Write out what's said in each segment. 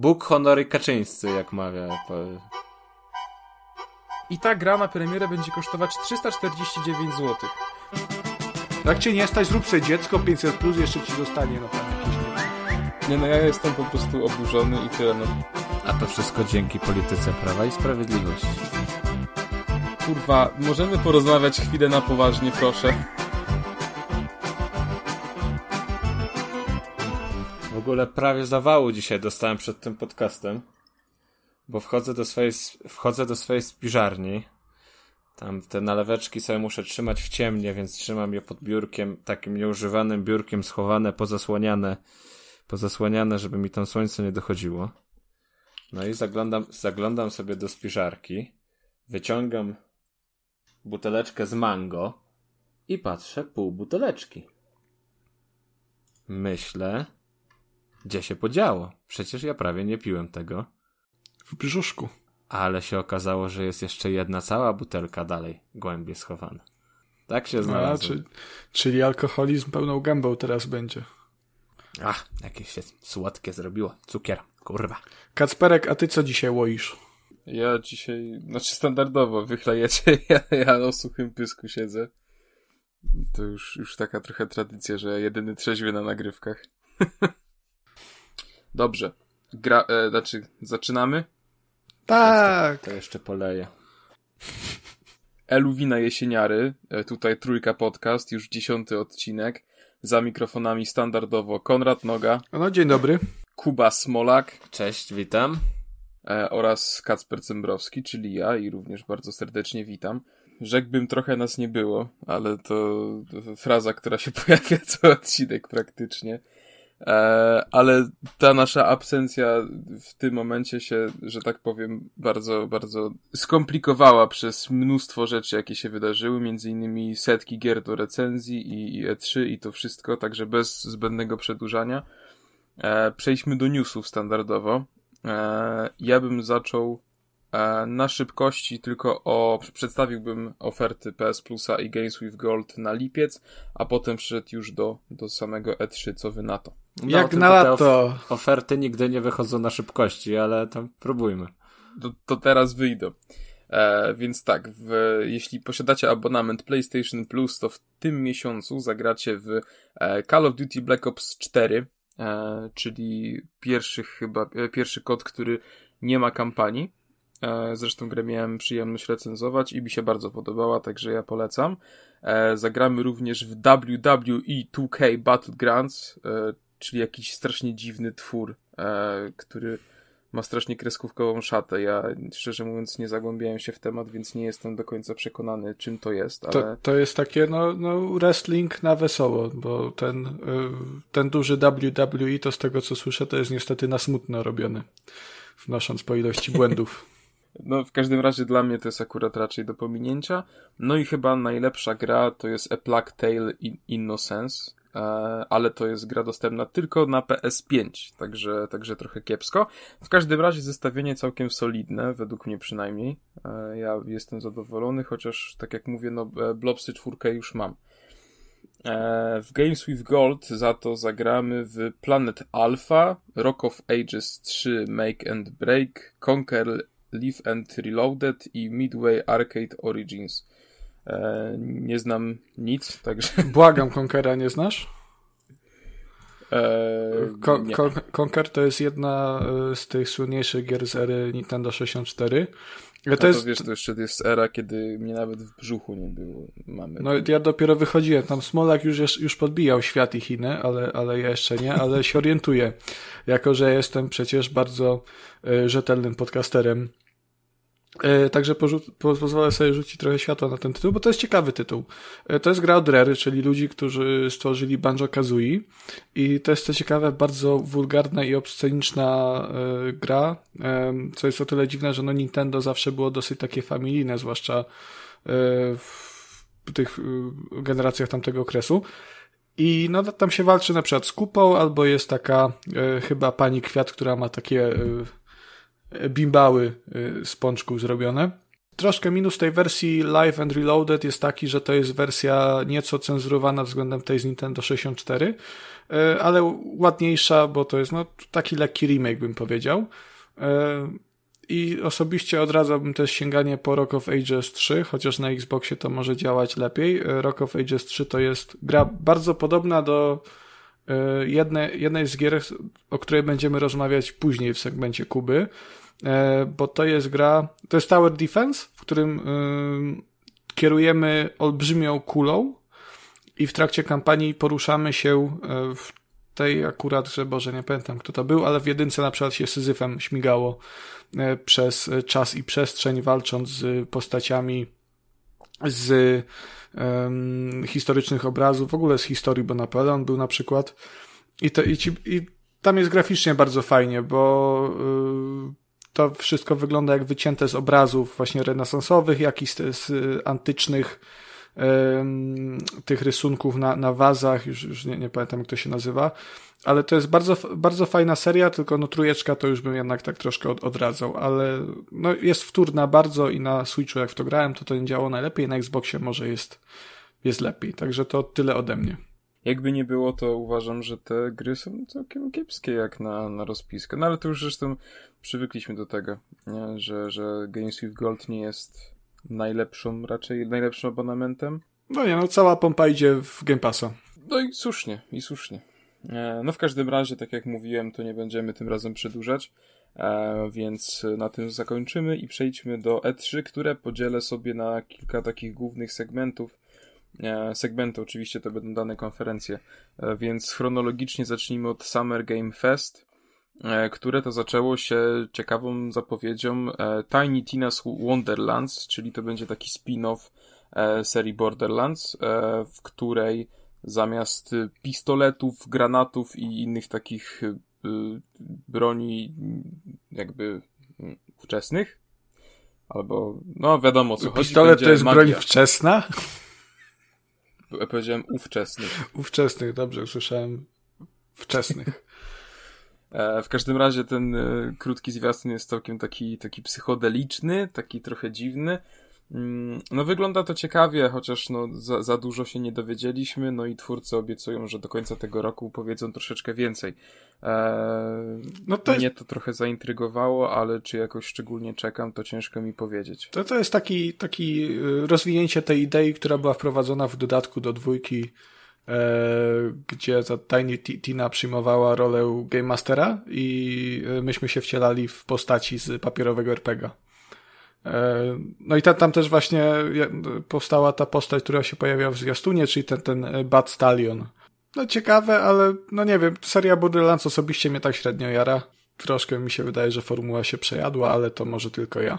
Bóg, honory Kaczyńscy, jak mawia. I ta gra na premierę będzie kosztować 349 zł. Jak cię nie stać, zrób sobie dziecko, 500 plus jeszcze ci zostanie, no tam jakieś, nie Nie no, ja jestem po prostu oburzony i tyle, no. A to wszystko dzięki polityce Prawa i Sprawiedliwości. Kurwa, możemy porozmawiać chwilę na poważnie, proszę. Ogóle prawie zawału dzisiaj dostałem przed tym podcastem, bo wchodzę do swojej, wchodzę do swojej spiżarni. Tam te naleweczki sobie muszę trzymać w ciemnie, więc trzymam je pod biurkiem, takim nieużywanym biurkiem, schowane, pozasłaniane, pozasłaniane, żeby mi tam słońce nie dochodziło. No i zaglądam, zaglądam sobie do spiżarki, wyciągam buteleczkę z mango i patrzę pół buteleczki. Myślę, gdzie się podziało? Przecież ja prawie nie piłem tego. W brzuszku. Ale się okazało, że jest jeszcze jedna cała butelka dalej, głębiej schowana. Tak się znalazło. czyli, czyli alkoholizm pełną gębą teraz będzie. Ach, jakieś się słodkie zrobiło. Cukier, kurwa. Kacperek, a ty co dzisiaj łoisz? Ja dzisiaj, znaczy standardowo wychlejecie, ja, ja na suchym pysku siedzę. To już, już taka trochę tradycja, że jedyny trzeźwy na nagrywkach. Dobrze. Gra, e, znaczy, zaczynamy? Tak. To jeszcze poleję. Eluwina Jesieniary, e, tutaj Trójka Podcast, już dziesiąty odcinek. Za mikrofonami standardowo Konrad Noga. No, dzień dobry. Kuba Smolak. Cześć, witam. E, oraz Kacper Cembrowski, czyli ja i również bardzo serdecznie witam. Rzekłbym trochę nas nie było, ale to, to fraza, która się pojawia co odcinek praktycznie. E, ale ta nasza absencja w tym momencie się, że tak powiem, bardzo, bardzo skomplikowała przez mnóstwo rzeczy, jakie się wydarzyły, między innymi setki gier do recenzji i, i E3 i to wszystko, także bez zbędnego przedłużania. E, przejdźmy do newsów standardowo. E, ja bym zaczął na szybkości tylko o, przedstawiłbym oferty PS Plusa i Games with Gold na lipiec, a potem wszedł już do, do samego E3, co wy na to. No, Jak na lato. Of oferty nigdy nie wychodzą na szybkości, ale tam próbujmy. To, to teraz wyjdą. E, więc tak, w, jeśli posiadacie abonament PlayStation Plus, to w tym miesiącu zagracie w e, Call of Duty Black Ops 4, e, czyli pierwszy chyba, e, pierwszy kod, który nie ma kampanii. E, zresztą grę miałem przyjemność recenzować i mi się bardzo podobała, także ja polecam. E, zagramy również w WWE 2K Battlegrounds, czyli jakiś strasznie dziwny twór, e, który ma strasznie kreskówkową szatę. Ja szczerze mówiąc nie zagłębiałem się w temat, więc nie jestem do końca przekonany, czym to jest. Ale... To, to jest takie no, no wrestling na wesoło, bo ten, ten duży WWE to z tego co słyszę, to jest niestety na smutno robiony, wnosząc po ilości błędów. No, w każdym razie dla mnie to jest akurat raczej do pominięcia. No i chyba najlepsza gra to jest A Plague Tale in Innocence, E, ale to jest gra dostępna tylko na PS5, także, także trochę kiepsko. W każdym razie zestawienie całkiem solidne, według mnie przynajmniej. E, ja jestem zadowolony, chociaż tak jak mówię, no e, Blobsy 4 już mam. W Games with Gold za to zagramy w Planet Alpha, Rock of Ages 3 Make and Break, Conquer Live and Reloaded i Midway Arcade Origins. E, nie znam nic, także... Błagam, Conquera nie znasz? Eee, Conquer to jest jedna e, z tych słynniejszych gier z ery Nintendo 64. To, to jest... wiesz, to jeszcze jest era, kiedy mnie nawet w brzuchu nie było. Mamy. No ja dopiero wychodziłem, tam Smolak już, już podbijał świat i Chiny, ale, ale ja jeszcze nie, ale się orientuję. Jako, że jestem przecież bardzo y, rzetelnym podcasterem E, także pozwolę sobie rzucić trochę światła na ten tytuł, bo to jest ciekawy tytuł. E, to jest gra od Rary, czyli ludzi, którzy stworzyli Banjo-Kazooie i to jest co ciekawe bardzo wulgarna i obsceniczna e, gra, co jest o tyle dziwne, że no Nintendo zawsze było dosyć takie familijne, zwłaszcza w tych generacjach tamtego okresu. I no tam się walczy na przykład z kupą, albo jest taka chyba pani kwiat, która ma takie bimbały y, z pączków zrobione. Troszkę minus tej wersji Live and Reloaded jest taki, że to jest wersja nieco cenzurowana względem tej z Nintendo 64, ale ładniejsza, bo to jest no, taki lekki remake, bym powiedział. I osobiście odradzałbym też sięganie po Rock of Ages 3, chociaż na Xboxie to może działać lepiej. Rock of Ages 3 to jest gra bardzo podobna do jednej, jednej z gier, o której będziemy rozmawiać później w segmencie Kuby, bo to jest gra, to jest Tower Defense, w którym kierujemy olbrzymią kulą i w trakcie kampanii poruszamy się e, w tej akurat, że Boże, nie pamiętam kto to był, ale w jedynce na przykład się Syzyfem śmigało e, przez czas i przestrzeń, walcząc z postaciami z um, historycznych obrazów, w ogóle z historii, bo Napoleon był na przykład. I, to, i, ci, i tam jest graficznie bardzo fajnie, bo yy, to wszystko wygląda jak wycięte z obrazów właśnie renesansowych, jak i z, z antycznych tych rysunków na, na wazach, już, już nie, nie pamiętam jak to się nazywa, ale to jest bardzo, bardzo fajna seria, tylko no trójeczka to już bym jednak tak troszkę od, odradzał, ale no jest wtórna bardzo i na Switchu jak w to grałem, to to nie działało najlepiej, na Xboxie może jest, jest lepiej, także to tyle ode mnie. Jakby nie było, to uważam, że te gry są całkiem kiepskie jak na, na rozpiskę. No ale to już zresztą przywykliśmy do tego, nie? Że, że Games with Gold nie jest najlepszą, raczej najlepszym abonamentem. No nie, no cała pompa idzie w Game Passa. No i słusznie, i słusznie. E, no w każdym razie, tak jak mówiłem, to nie będziemy tym razem przedłużać, e, więc na tym zakończymy i przejdźmy do E3, które podzielę sobie na kilka takich głównych segmentów. E, segmenty oczywiście to będą dane konferencje, więc chronologicznie zacznijmy od Summer Game Fest, które to zaczęło się ciekawą zapowiedzią Tiny Tina's Wonderlands, czyli to będzie taki spin-off serii Borderlands, w której zamiast pistoletów, granatów i innych takich broni jakby mm, wczesnych. Albo, no wiadomo co chodzi. Pistolet to jest magia. broń wczesna? Powiedziałem ówczesnych. Ówczesnych, dobrze, usłyszałem wczesnych. E, w każdym razie ten y, krótki zwiastun jest całkiem taki, taki psychodeliczny, taki trochę dziwny. Mm, no wygląda to ciekawie, chociaż no, za, za, dużo się nie dowiedzieliśmy, no i twórcy obiecują, że do końca tego roku powiedzą troszeczkę więcej. Eee, no to Mnie jest... to trochę zaintrygowało, ale czy jakoś szczególnie czekam, to ciężko mi powiedzieć. To, to jest taki, taki y, rozwinięcie tej idei, która była wprowadzona w dodatku do dwójki, e, gdzie ta Tiny Tina przyjmowała rolę Game Mastera i y, myśmy się wcielali w postaci z papierowego RPGa. E, no i tam, tam też właśnie powstała ta postać, która się pojawia w zwiastunie, czyli ten, ten Bad Stallion. No ciekawe, ale no nie wiem, seria Borderlands osobiście mnie tak średnio jara. Troszkę mi się wydaje, że formuła się przejadła, ale to może tylko ja.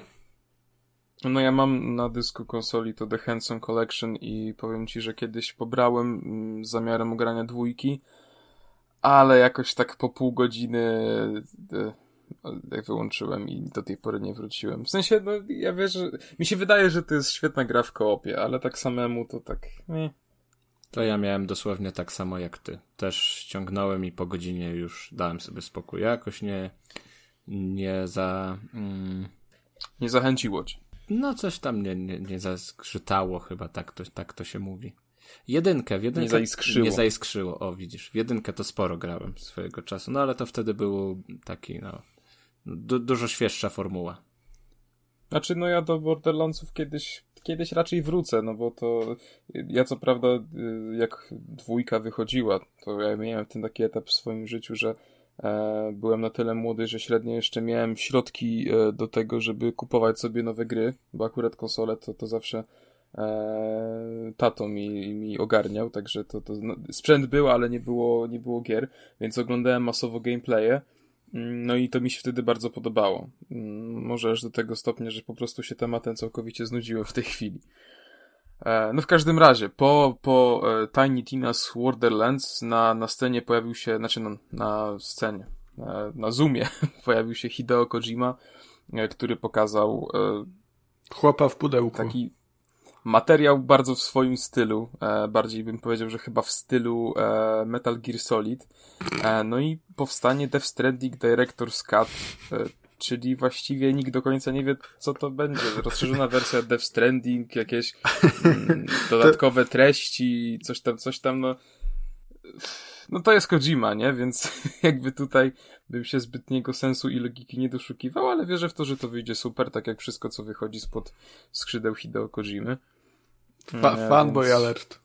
No ja mam na dysku konsoli to The Handsome Collection i powiem ci, że kiedyś pobrałem mm, z zamiarem ugrania dwójki, ale jakoś tak po pół godziny e, jak wyłączyłem i do tej pory nie wróciłem. W sensie, no ja wiesz, że mi się wydaje, że to jest świetna gra w koopie, ale tak samemu to tak. Nie. To ja miałem dosłownie tak samo jak ty. Też ściągnąłem i po godzinie już dałem sobie spokój. Jakoś nie, nie za. Mm... Nie zachęciło cię. No, coś tam nie, nie, nie zaskrzytało, chyba tak to, tak to się mówi. Jedynkę, w jedynkę. Nie zaiskrzyło. Nie zaiskrzyło, o widzisz. W jedynkę to sporo grałem swojego czasu, no ale to wtedy był taki, no, du dużo świeższa formuła. Znaczy, no ja do Borderlandsów kiedyś, kiedyś raczej wrócę, no bo to ja co prawda, y, jak dwójka wychodziła, to ja miałem ten taki etap w swoim życiu, że e, byłem na tyle młody, że średnio jeszcze miałem środki e, do tego, żeby kupować sobie nowe gry, bo akurat konsole to, to zawsze e, tato mi, mi ogarniał, także to, to no, sprzęt był, ale nie było, nie było gier, więc oglądałem masowo gameplaye no i to mi się wtedy bardzo podobało. Mm, może aż do tego stopnia, że po prostu się tematem całkowicie znudziłem w tej chwili. E, no w każdym razie, po, po e, Tiny Tina's Wonderlands na, na scenie pojawił się, znaczy na, na scenie, na, e, na Zoomie pojawił się Hideo Kojima, który pokazał chłopa w pudełku. Taki materiał bardzo w swoim stylu, e, bardziej bym powiedział, że chyba w stylu e, Metal Gear Solid. E, no i powstanie Death Stranding Director's Cut, e, czyli właściwie nikt do końca nie wie, co to będzie. Rozszerzona wersja Death Stranding, jakieś mm, dodatkowe treści, coś tam, coś tam, no no to jest Kojima, nie? Więc jakby tutaj bym się zbytniego sensu i logiki nie doszukiwał, ale wierzę w to, że to wyjdzie super, tak jak wszystko, co wychodzi spod skrzydeł Hideo Kojimy. Fa fanboy więc... alert.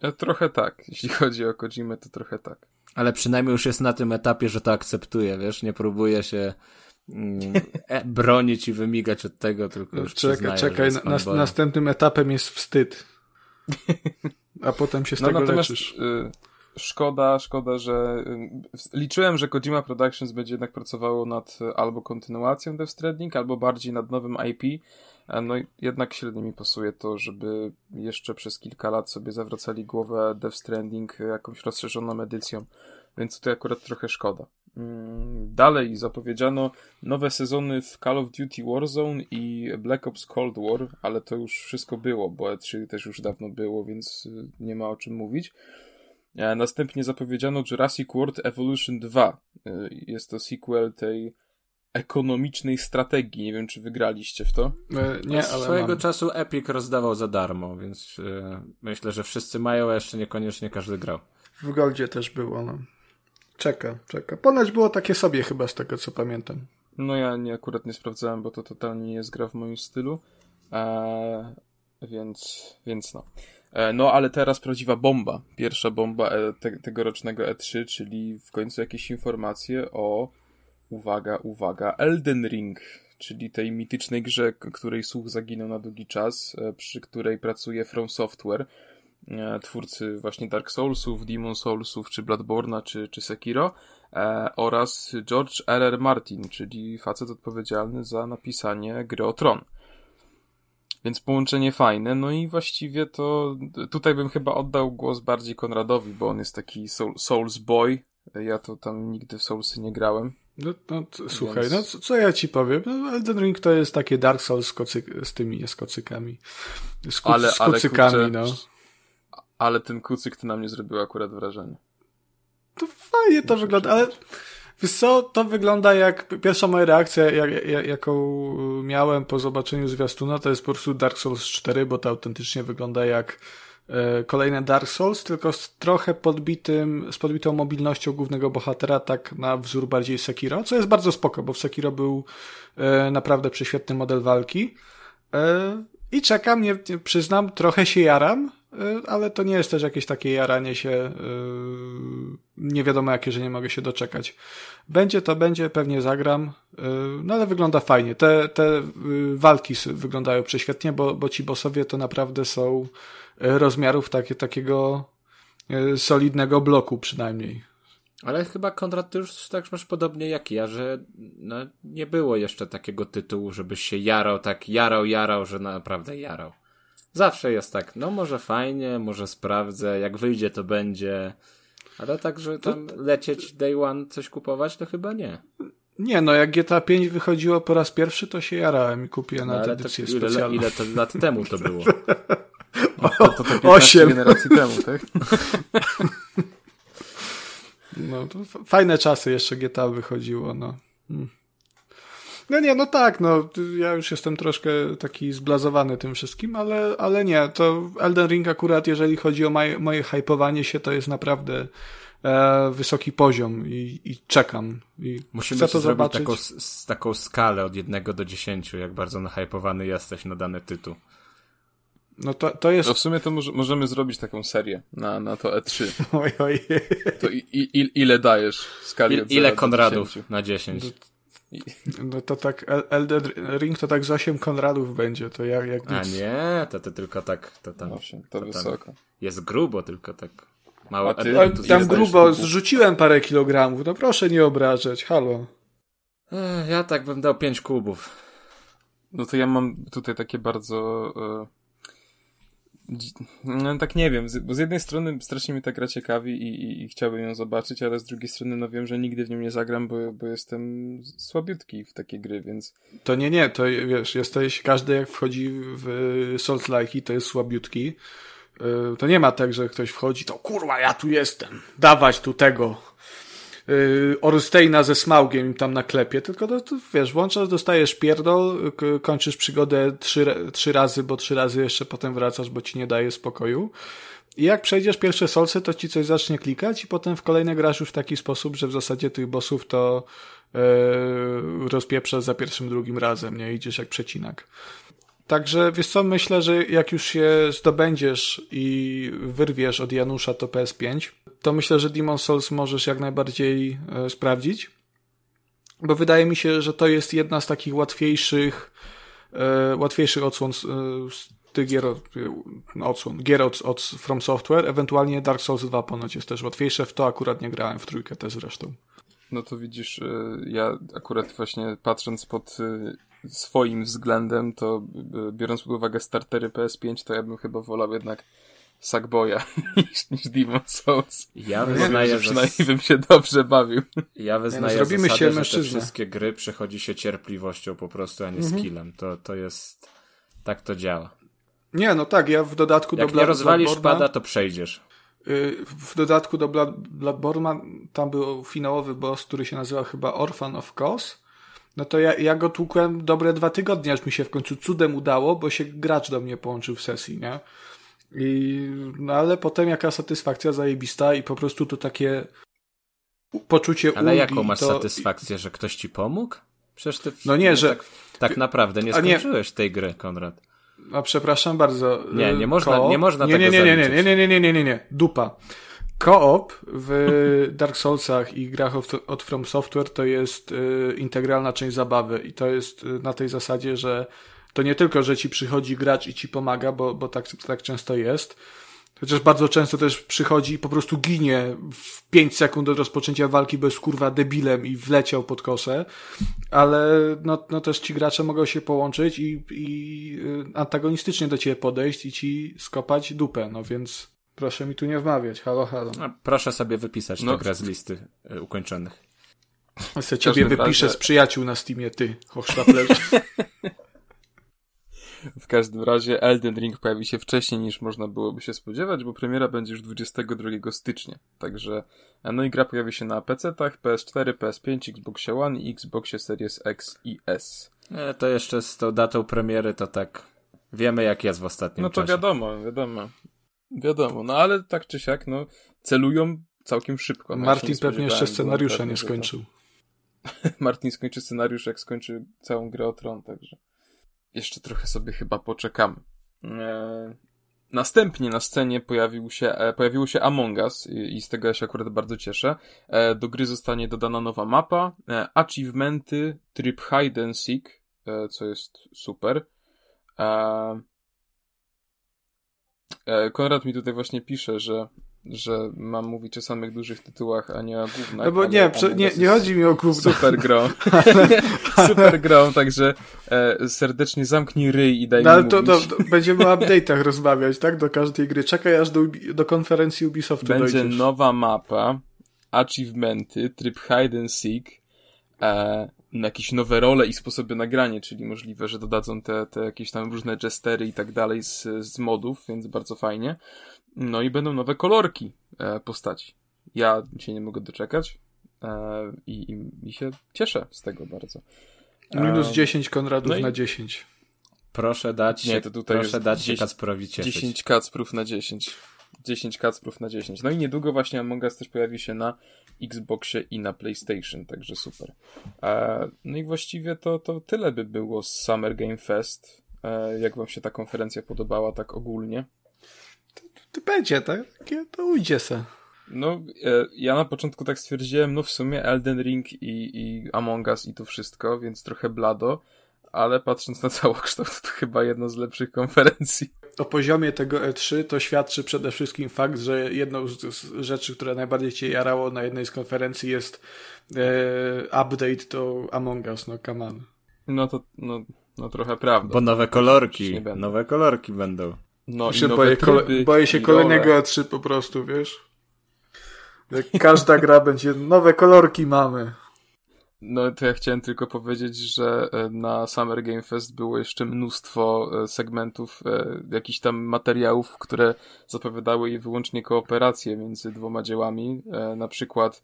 E, trochę tak. Jeśli chodzi o Kojimę, to trochę tak. Ale przynajmniej już jest na tym etapie, że to akceptuje, wiesz? Nie próbuje się mm, e, bronić i wymigać od tego, tylko już Czekaj, przyznaje, czekaj, na, następnym etapem jest wstyd. A potem się z no, tego natomiast, leczysz. Y szkoda, szkoda, że y, liczyłem, że Kojima Productions będzie jednak pracowało nad y, albo kontynuacją Death Stranding, albo bardziej nad nowym IP. No jednak średnio mi pasuje to, żeby jeszcze przez kilka lat sobie zawracali głowę Death Stranding jakąś rozszerzoną edycją, więc tutaj akurat trochę szkoda. Mm, dalej zapowiedziano nowe sezony w Call of Duty Warzone i Black Ops Cold War, ale to już wszystko było, bo E3 też już dawno było, więc y, nie ma o czym mówić. E, następnie zapowiedziano Jurassic World Evolution 2. E, jest to sequel tej ekonomicznej strategii. Nie wiem, czy wygraliście w to. E, nie, ale swojego mam. czasu Epic rozdawał za darmo, więc myślę, że wszyscy mają, a jeszcze niekoniecznie każdy grał. W Goldzie też było, no. Czeka, czeka. Ponoć było takie sobie chyba z tego, co pamiętam. No ja nie, akurat nie sprawdzałem, bo to totalnie nie jest gra w moim stylu. Eee, więc, więc no. E, no, ale teraz prawdziwa bomba. Pierwsza bomba e, te, tegorocznego E3, czyli w końcu jakieś informacje o, uwaga, uwaga, Elden Ring, czyli tej mitycznej grze, której słuch zaginął na długi czas, e, przy której pracuje From Software, twórcy właśnie Dark Soulsów, Demon Soulsów, czy Bloodborne'a, czy, czy Sekiro, oraz George. R. Martin, czyli facet odpowiedzialny za napisanie gry o Tron. Więc połączenie fajne, no i właściwie to tutaj bym chyba oddał głos bardziej Konradowi, bo on jest taki soul, Souls Boy. Ja to tam nigdy w Soulsy nie grałem. No, no słuchaj, Więc... no co, co, ja ci powiem? No, Elden Ring to jest takie Dark Souls z, kocyk, z tymi z kocykami. Z, ku, ale, z kucykami, ale, kurczę, no. Ale ten kucyk to na mnie zrobił akurat wrażenie. To fajnie to wygląda, ale Wiesz co, to wygląda jak pierwsza moja reakcja, jak, jak, jaką miałem po zobaczeniu zwiastuna, to jest po prostu Dark Souls 4, bo to autentycznie wygląda jak e, kolejne Dark Souls, tylko z trochę podbitym, z podbitą mobilnością głównego bohatera, tak na wzór bardziej Sekiro, co jest bardzo spoko, bo w Sekiro był e, naprawdę prześwietny model walki. E, I czekam, nie, nie, przyznam, trochę się jaram, e, ale to nie jest też jakieś takie jaranie się e, nie wiadomo jakie, że nie mogę się doczekać. Będzie to będzie, pewnie zagram, y, no ale wygląda fajnie. Te, te y, walki wyglądają prześwietnie, bo, bo ci bossowie to naprawdę są y, rozmiarów takie, takiego solidnego bloku przynajmniej. Ale chyba Konrad, ty już tak masz podobnie jak ja, że no, nie było jeszcze takiego tytułu, żebyś się jarał, tak jarał, jarał, że naprawdę jarał. Zawsze jest tak, no może fajnie, może sprawdzę, jak wyjdzie to będzie, ale tak, że tam to... lecieć day one coś kupować, to chyba nie. Nie, no jak GTA 5 wychodziło po raz pierwszy, to się jarałem i kupiłem no, na edycję to, ile, specjalną. Ile to lat temu to było? O, to, to, to 8 generacji temu, tak? No, to fajne czasy jeszcze GTA wychodziło, no. Hmm. No nie, no tak, no ja już jestem troszkę taki zblazowany tym wszystkim, ale, ale nie, to Elden Ring akurat, jeżeli chodzi o moje, moje hypowanie się, to jest naprawdę e, wysoki poziom i, i czekam. I Musimy chcę to zrobić zobaczyć. Taką, z, taką skalę od jednego do dziesięciu, jak bardzo nahypowany jesteś na dany tytuł. No to, to jest. No w sumie to może, możemy zrobić taką serię na, na to E3. Oj, oj. To i, i, ile dajesz w skali I, Ile Konradów na 10? No to tak, Elden Ring to tak z 8 Konradów będzie, to jak, jak A nie, to, to tylko tak, to tam, 8, to, to wysoko. Jest grubo, tylko tak mało. ty, tam grubo, zrzuciłem parę kilogramów, no proszę nie obrażać, halo. Ja tak bym dał 5 kubów. No to ja mam tutaj takie bardzo... No tak nie wiem, bo z jednej strony strasznie mnie ta gra ciekawi i, i, i, chciałbym ją zobaczyć, ale z drugiej strony no wiem, że nigdy w nią nie zagram, bo, bo jestem słabiutki w takie gry, więc... To nie, nie, to wiesz, jesteś, każdy jak wchodzi w Souls Like to jest słabiutki, y, to nie ma tak, że ktoś wchodzi, to kurwa, ja tu jestem, dawać tu tego, yy, ze Smaugiem im tam na klepie, tylko to, to, wiesz, włączasz, dostajesz pierdol, kończysz przygodę trzy, trzy razy, bo trzy razy jeszcze potem wracasz, bo ci nie daje spokoju. I jak przejdziesz pierwsze solce, to ci coś zacznie klikać i potem w kolejne grasz już w taki sposób, że w zasadzie tych bossów to yy, rozpieprzasz za pierwszym, drugim razem, nie? Idziesz jak przecinak. Także wiesz co, myślę, że jak już się zdobędziesz i wyrwiesz od Janusza to PS5, to myślę, że Demon Souls możesz jak najbardziej e, sprawdzić. Bo wydaje mi się, że to jest jedna z takich łatwiejszych, e, łatwiejszych odsłon z, e, z tych gier, no, odsłon, gier od, od From Software. Ewentualnie Dark Souls 2 ponoć jest też łatwiejsze. W to akurat nie grałem, w trójkę też zresztą. No to widzisz, ja akurat właśnie patrząc pod swoim względem, to biorąc pod uwagę startery PS5, to ja bym chyba wolał jednak Sackboya niż, niż Demon Souls. Ja wyznaję, że przynajmniej bym się dobrze bawił. Ja wyznaję no, zrobimy zasadę, się że te wszystkie gry przechodzi się cierpliwością po prostu, a nie mhm. skillem. To, to jest... Tak to działa. Nie, no tak, ja w dodatku Jak do Jak nie rozwalisz pada, to przejdziesz. Y, w dodatku do Bloodborne'a tam był finałowy boss, który się nazywa chyba Orphan of Cause no to ja, ja go tłukłem dobre dwa tygodnie, aż mi się w końcu cudem udało, bo się gracz do mnie połączył w sesji, nie? I, no ale potem jaka satysfakcja zajebista i po prostu to takie poczucie Ale ulgi, jaką masz to... satysfakcję, że ktoś ci pomógł? Przecież ty no nie, że... tak, tak naprawdę nie skończyłeś nie... tej gry, Konrad. A przepraszam bardzo. Nie, nie można, nie można nie, tego nie, nie, nie, nie, nie, nie, nie, nie, nie, nie, dupa. Koop w Dark Soulsach i grach od From Software to jest y, integralna część zabawy. I to jest y, na tej zasadzie, że to nie tylko, że ci przychodzi gracz i ci pomaga, bo, bo tak, tak często jest, chociaż bardzo często też przychodzi i po prostu ginie w 5 sekund od rozpoczęcia walki, jest kurwa debilem i wleciał pod kosę, ale no, no też ci gracze mogą się połączyć i, i y, antagonistycznie do ciebie podejść i ci skopać dupę, no więc Proszę mi tu nie wmawiać. Halo, halo. A proszę sobie wypisać no. tę grę z listy y, ukończonych. Ja sobie ciebie wypiszę razie... z przyjaciół na Steamie, ty, hochsztaplerz. w każdym razie Elden Ring pojawi się wcześniej niż można byłoby się spodziewać, bo premiera będzie już 22 stycznia. Także, no i gra pojawi się na PC-tach, PS4, PS5, Xbox One i Xboxie Series X i S. E, to jeszcze z tą datą premiery to tak wiemy jak jest w ostatnim czasie. No to wiadomo, wiadomo. Wiadomo, no ale tak czy siak, no celują całkiem szybko. No, Martin pewnie jeszcze scenariusza nie skończył. Martin skończy scenariusz, jak skończy całą grę o Tron, także jeszcze trochę sobie chyba poczekamy. Eee, następnie na scenie pojawił się, e, pojawiło się Among Us i, i, z tego ja się akurat bardzo cieszę. E, do gry zostanie dodana nowa mapa, e, achievementy, tryb hide and seek, e, co jest super. E, E, Konrad mi tutaj właśnie pisze, że że mam mówić o samych dużych tytułach, a nie o głównych. No bo nie, nie, nie chodzi mi o głównych. Super grą. Super grą, także e, serdecznie zamknij ryj i daj no, mi ale to, to, to, będziemy o update'ach rozmawiać, tak? Do każdej gry. Czekaj aż do, do konferencji Ubisoftu Będzie dojdziesz. nowa mapa, achievementy, tryb hide and seek, e, jakieś nowe role i sposoby nagrania, czyli możliwe, że dodadzą te, te jakieś tam różne jestery i tak dalej z, z modów, więc bardzo fajnie. No i będą nowe kolorki e, postaci. Ja się nie mogę doczekać e, i, i, i się cieszę z tego bardzo. Minus 10 Konradów no i... na 10. Proszę dać nie, to tutaj proszę dać 10, Kacprowi cieszyć. 10 Kacprów na 10. 10 Kacprów na 10. No i niedługo właśnie Among Us też pojawi się na Xboxie i na PlayStation, także super. E, no i właściwie to, to tyle by było z Summer Game Fest. E, jak wam się ta konferencja podobała tak ogólnie? To, to będzie, tak? To ujdzie se. No, e, ja na początku tak stwierdziłem, no w sumie Elden Ring i, i Among Us i to wszystko, więc trochę blado, ale patrząc na całokształt, to chyba jedna z lepszych konferencji. O poziomie tego E3 to świadczy przede wszystkim fakt, że jedną z, rzeczy, która najbardziej cię jarało na jednej z konferencji jest e, update do Among Us, no come on. No to, no, no trochę prawda. Bo nowe kolorki, nowe kolorki będą. No się boję, kole, boję się kolejnego E3 po prostu, wiesz? Każda gra będzie, nowe kolorki mamy. No to ja chciałem tylko powiedzieć, że e, na Summer Game Fest było jeszcze mnóstwo e, segmentów, e, jakichś tam materiałów, które zapowiadały je wyłącznie kooperację między dwoma dziełami. Na przykład,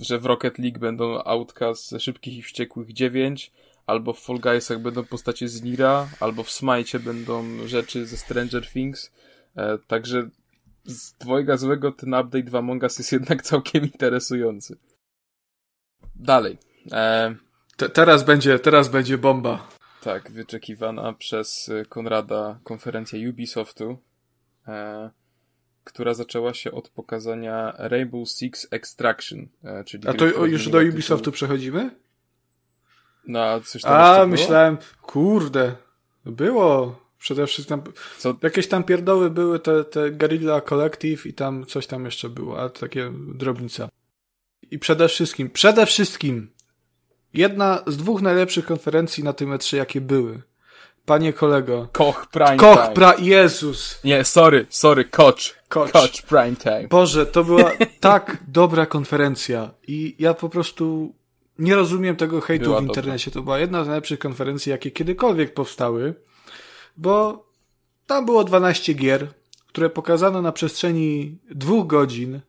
że w Rocket League będą autka z Szybkich i Wściekłych 9, albo w Fall Guysach będą postacie z Nira, albo w Smite będą rzeczy ze Stranger Things. Także z dwojga złego ten update w Among Us jest jednak całkiem interesujący. Dalej. E, Te, teraz będzie, teraz będzie bomba. tak, wyczekiwana przez y, Konrada konferencja Ubisoftu, e, która zaczęła się od pokazania Rainbow Six Extraction, e, czyli A to o, już do Ubisoftu tytuł. przechodzimy? No, a coś tam A, myślałem, kurde, było. Przede wszystkim tam, Co, jakieś tam pierdoły były, te, te Guerrilla Collective i tam coś tam jeszcze było, to takie drobnica. I przede wszystkim, przede wszystkim, jedna z dwóch najlepszych konferencji na tym E3, jakie były. Panie kolego. Koch Prime Koch, Time. pra, Jezus. Nie, sorry, sorry, Koch. Koch. Koch Prime Time. Boże, to była tak dobra konferencja i ja po prostu nie rozumiem tego hejtu Była w internecie. To była jedna z najlepszych konferencji, jakie kiedykolwiek powstały, bo tam było 12 gier, które pokazano na przestrzeni dwóch godzin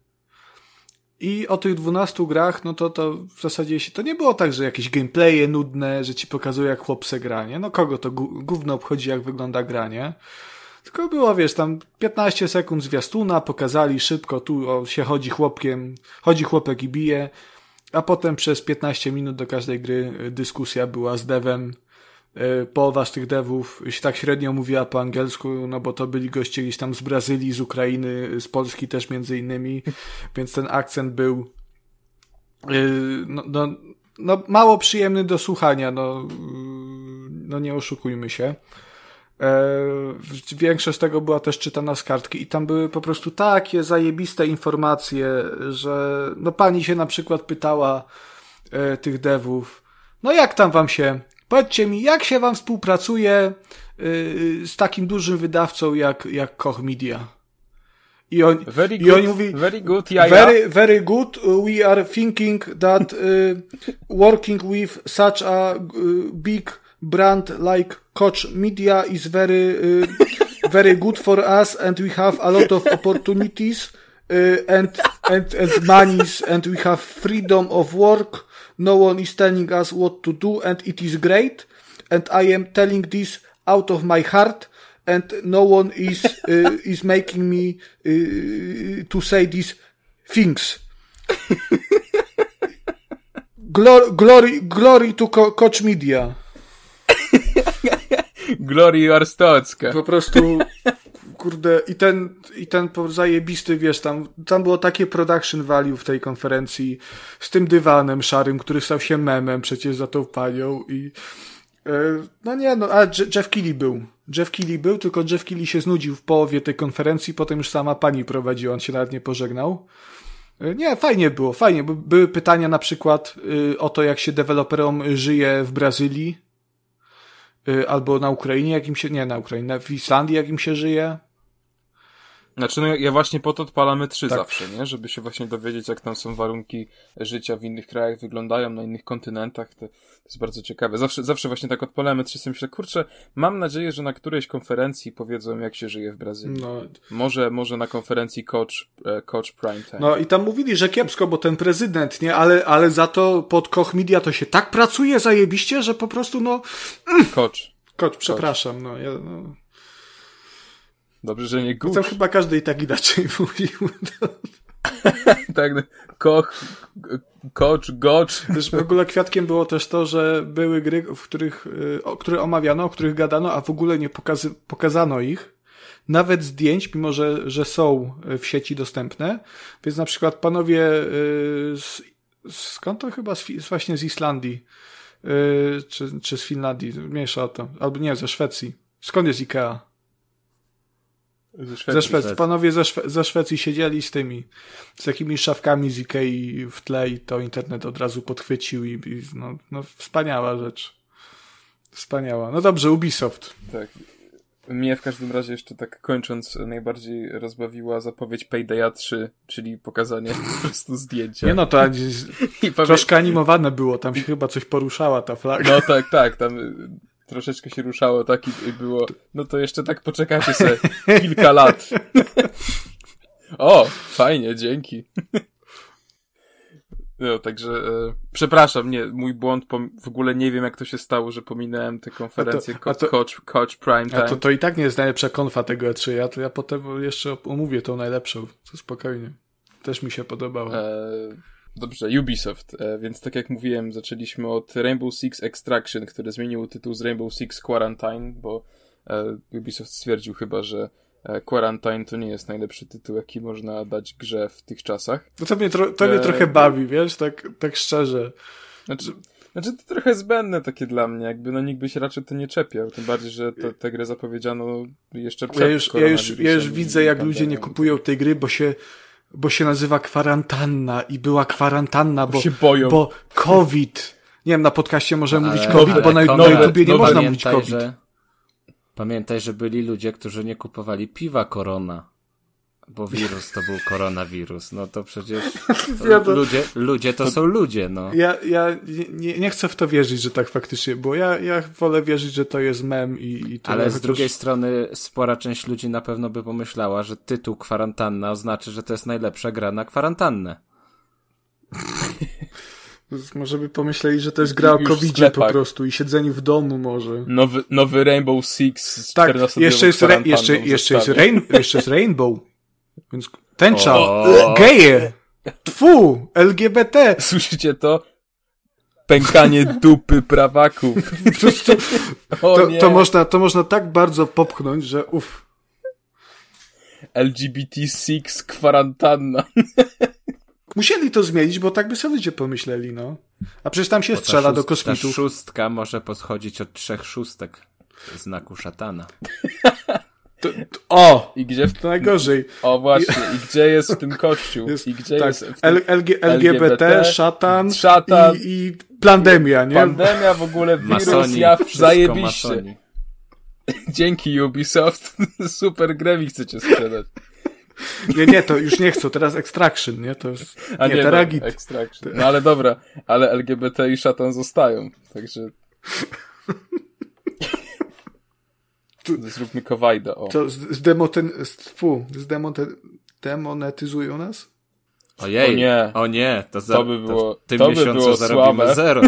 i o tych 12 grach, no to, to w zasadzie się, to nie było tak, że jakieś gameplaye nudne, że ci pokazuje jak chłop se gra, nie? No kogo to gó- gówno obchodzi jak wygląda granie? Tylko było, wiesz, tam 15 sekund zwiastuna, pokazali szybko, tu o, się chodzi chłopkiem, chodzi chłopek i bije, a potem przez 15 minut do każdej gry y, dyskusja była z devem. Y, Połowa z tych devów się tak średnio mówiła po angielsku, no bo to byli goście gdzieś tam z Brazylii, z Ukrainy, z Polski też między innymi, więc ten akcent był y, no, no, no mało przyjemny do słuchania, no, no nie oszukujmy się. E, Większość tego była też czytana z kartki i tam były po prostu takie zajebiste informacje, że no pani się na przykład pytała e, tych devów, no jak tam wam się, powiedzcie mi, jak się wam współpracuje e, z takim dużym wydawcą jak, jak Koch Media? I, on, Very i good, oni mówi, very good, very, very good. We are thinking that uh, working with such a uh, big brand like Koch Media is very, uh, very good for us, and we have a lot of opportunities uh, and and and monies, and we have freedom of work. No one is telling us what to do, and it is great. And I am telling this out of my heart and no one is uh, is making me uh, to say these things. Glory, glory, glory to Co- Coach Media. Glory Arstocka. Po prostu, kurde, i ten, i ten zajebisty, wiesz, tam, tam było takie production value w tej konferencji z tym dywanem szarym, który stał się memem przecież za tą panią i e, no nie, no, a Je- Jeff Keighley był. Jeff Keighley był, tylko Jeff Keighley się znudził w połowie tej konferencji, potem już sama pani prowadziła, on się nawet nie pożegnał. E, Nie, fajnie było, fajnie. By- Były pytania na przykład y, o to, jak się deweloperom żyje w Brazylii, albo na Ukrainie, jak im się, nie na Ukrainie, w Islandii, jak im się żyje. Znaczy, no ja właśnie po to odpalamy trzy Tak. zawsze, nie? Żeby się właśnie dowiedzieć, jak tam są warunki życia w innych krajach, wyglądają na innych kontynentach. To, to jest bardzo ciekawe. Zawsze, zawsze właśnie tak odpalamy trzy, sobie myślę, kurczę, mam nadzieję, że na którejś konferencji powiedzą, jak się żyje w Brazylii. No, Może, może na konferencji Coach, e, Coach Prime Time. no i tam mówili, że kiepsko, bo ten prezydent, nie, ale, ale za to pod Koch Media to się tak pracuje zajebiście, że po prostu, no, Coach. Koch, przepraszam, no, ja, no. Dobrze, że nie Tam Gucci. chyba każdy i tak inaczej mówił. Tak, Koch, Coach, Gocz. Też w ogóle kwiatkiem było też to, że były gry, w których, y, o, które omawiano, o których gadano, a w ogóle nie pokazy, pokazano ich. Nawet zdjęć, mimo że, że są w sieci dostępne. Więc na przykład panowie y, z, skąd to chyba z, właśnie z Islandii, y, czy, czy z Finlandii, mniejsza o to, albo nie, ze Szwecji. Skąd jest Ikea? Ze Ze Szwecji. Panowie ze, Szwe- ze Szwecji siedzieli z tymi, z jakimiś szafkami z Ikei w tle i to internet od razu podchwycił i, i no, no wspaniała rzecz. Wspaniała. No dobrze, Ubisoft. Tak. Mnie w każdym razie jeszcze tak kończąc najbardziej rozbawiła zapowiedź Paydaya 3, czyli pokazanie po prostu zdjęcia. Nie no, to I powie... troszkę animowane było, tam się chyba coś poruszała ta flaga. No tak, tak, tam troszeczkę się ruszało tak i, było, no to jeszcze tak poczekacie sobie kilka lat. o, fajnie, dzięki. No, także e, przepraszam, nie, mój błąd, w ogóle nie wiem jak to się stało, że pominąłem tę konferencję a to, a to, Coach, Coach Prime Time. A to, to i tak nie jest najlepsza konfa tego E3, ja, to ja potem jeszcze omówię tą najlepszą, to spokojnie. Też mi się podobało. E, dobrze, Ubisoft, e, więc tak jak mówiłem, zaczęliśmy od Rainbow Six Extraction, który zmienił tytuł z Rainbow Six Quarantine, bo e, Ubisoft stwierdził chyba, że E, Quarantine to nie jest najlepszy tytuł, jaki można dać grze w tych czasach. No to mnie, tro to mnie trochę bawi, wiesz, tak, tak szczerze. Znaczy, znaczy to trochę zbędne takie dla mnie, jakby no nikt by się raczej to nie czepiał, tym bardziej, że tę grę zapowiedziano jeszcze przed Ja już, ja już, ja już widzę, jak ludzie nie kupują tej gry, bo się bo się nazywa kwarantanna i była kwarantanna, bo, się boją. bo COVID. Nie wiem, na podcaście możemy mówić COVID, bo na, na YouTubie nie można mówić COVID. Że Pamiętaj, że byli ludzie, którzy nie kupowali piwa Korona. Bo wirus to był koronawirus. No to przecież to ludzie, ludzie to, to, są ludzie, no. Ja, ja nie, nie chcę w to wierzyć, że tak faktycznie było. Ja, ja wolę wierzyć, że to jest mem i, i to Ale z chociaż... drugiej strony spora część ludzi na pewno by pomyślała, że tytuł kwarantanna oznacza, że to jest najlepsza gra na kwarantannę. Może by pomyśleli, że to jest gra o covid po prostu i siedzeniu w domu może. Nowy, nowy Rainbow Six z Tak, jeszcze jest, jeszcze, jeszcze, jest rain, jeszcze jest Rainbow. Więc tęcza, geje, tfu, LGBT. Słyszycie to? Pękanie dupy prawaków. to, to, można, to można tak bardzo popchnąć, że uff. LGBT6 kwarantanna. Musieli to zmienić, bo tak by sobie ludzie pomyśleli, no. A przecież tam się strzela do kosmitów. Ta szóstka może podchodzić od trzech szóstek znaku szatana. To, to, o! I gdzie w to najgorzej? O właśnie, i gdzie jest w tym kościół? Jest, I gdzie tak, jest w tym... LG, LGBT, szatan, szatan i, i pandemia, nie? Pandemia w ogóle, wirus, masoni, ja zajebiście. Masoni. Dzięki Ubisoft, super grę mi chcecie sprzedać. Nie, nie, to już nie chcą, teraz Extraction, nie? To jest, A nie, nie Teragit. No, extraction. No ale dobra, ale LGBT i szatan zostają, także... Zróbmy kowajda, o. To zdemoten... Fu, zdemonetyzują nas? Ojej, o nie, o nie, to, za, to by było, to w tym to by miesiącu było zarobimy słabe. zero.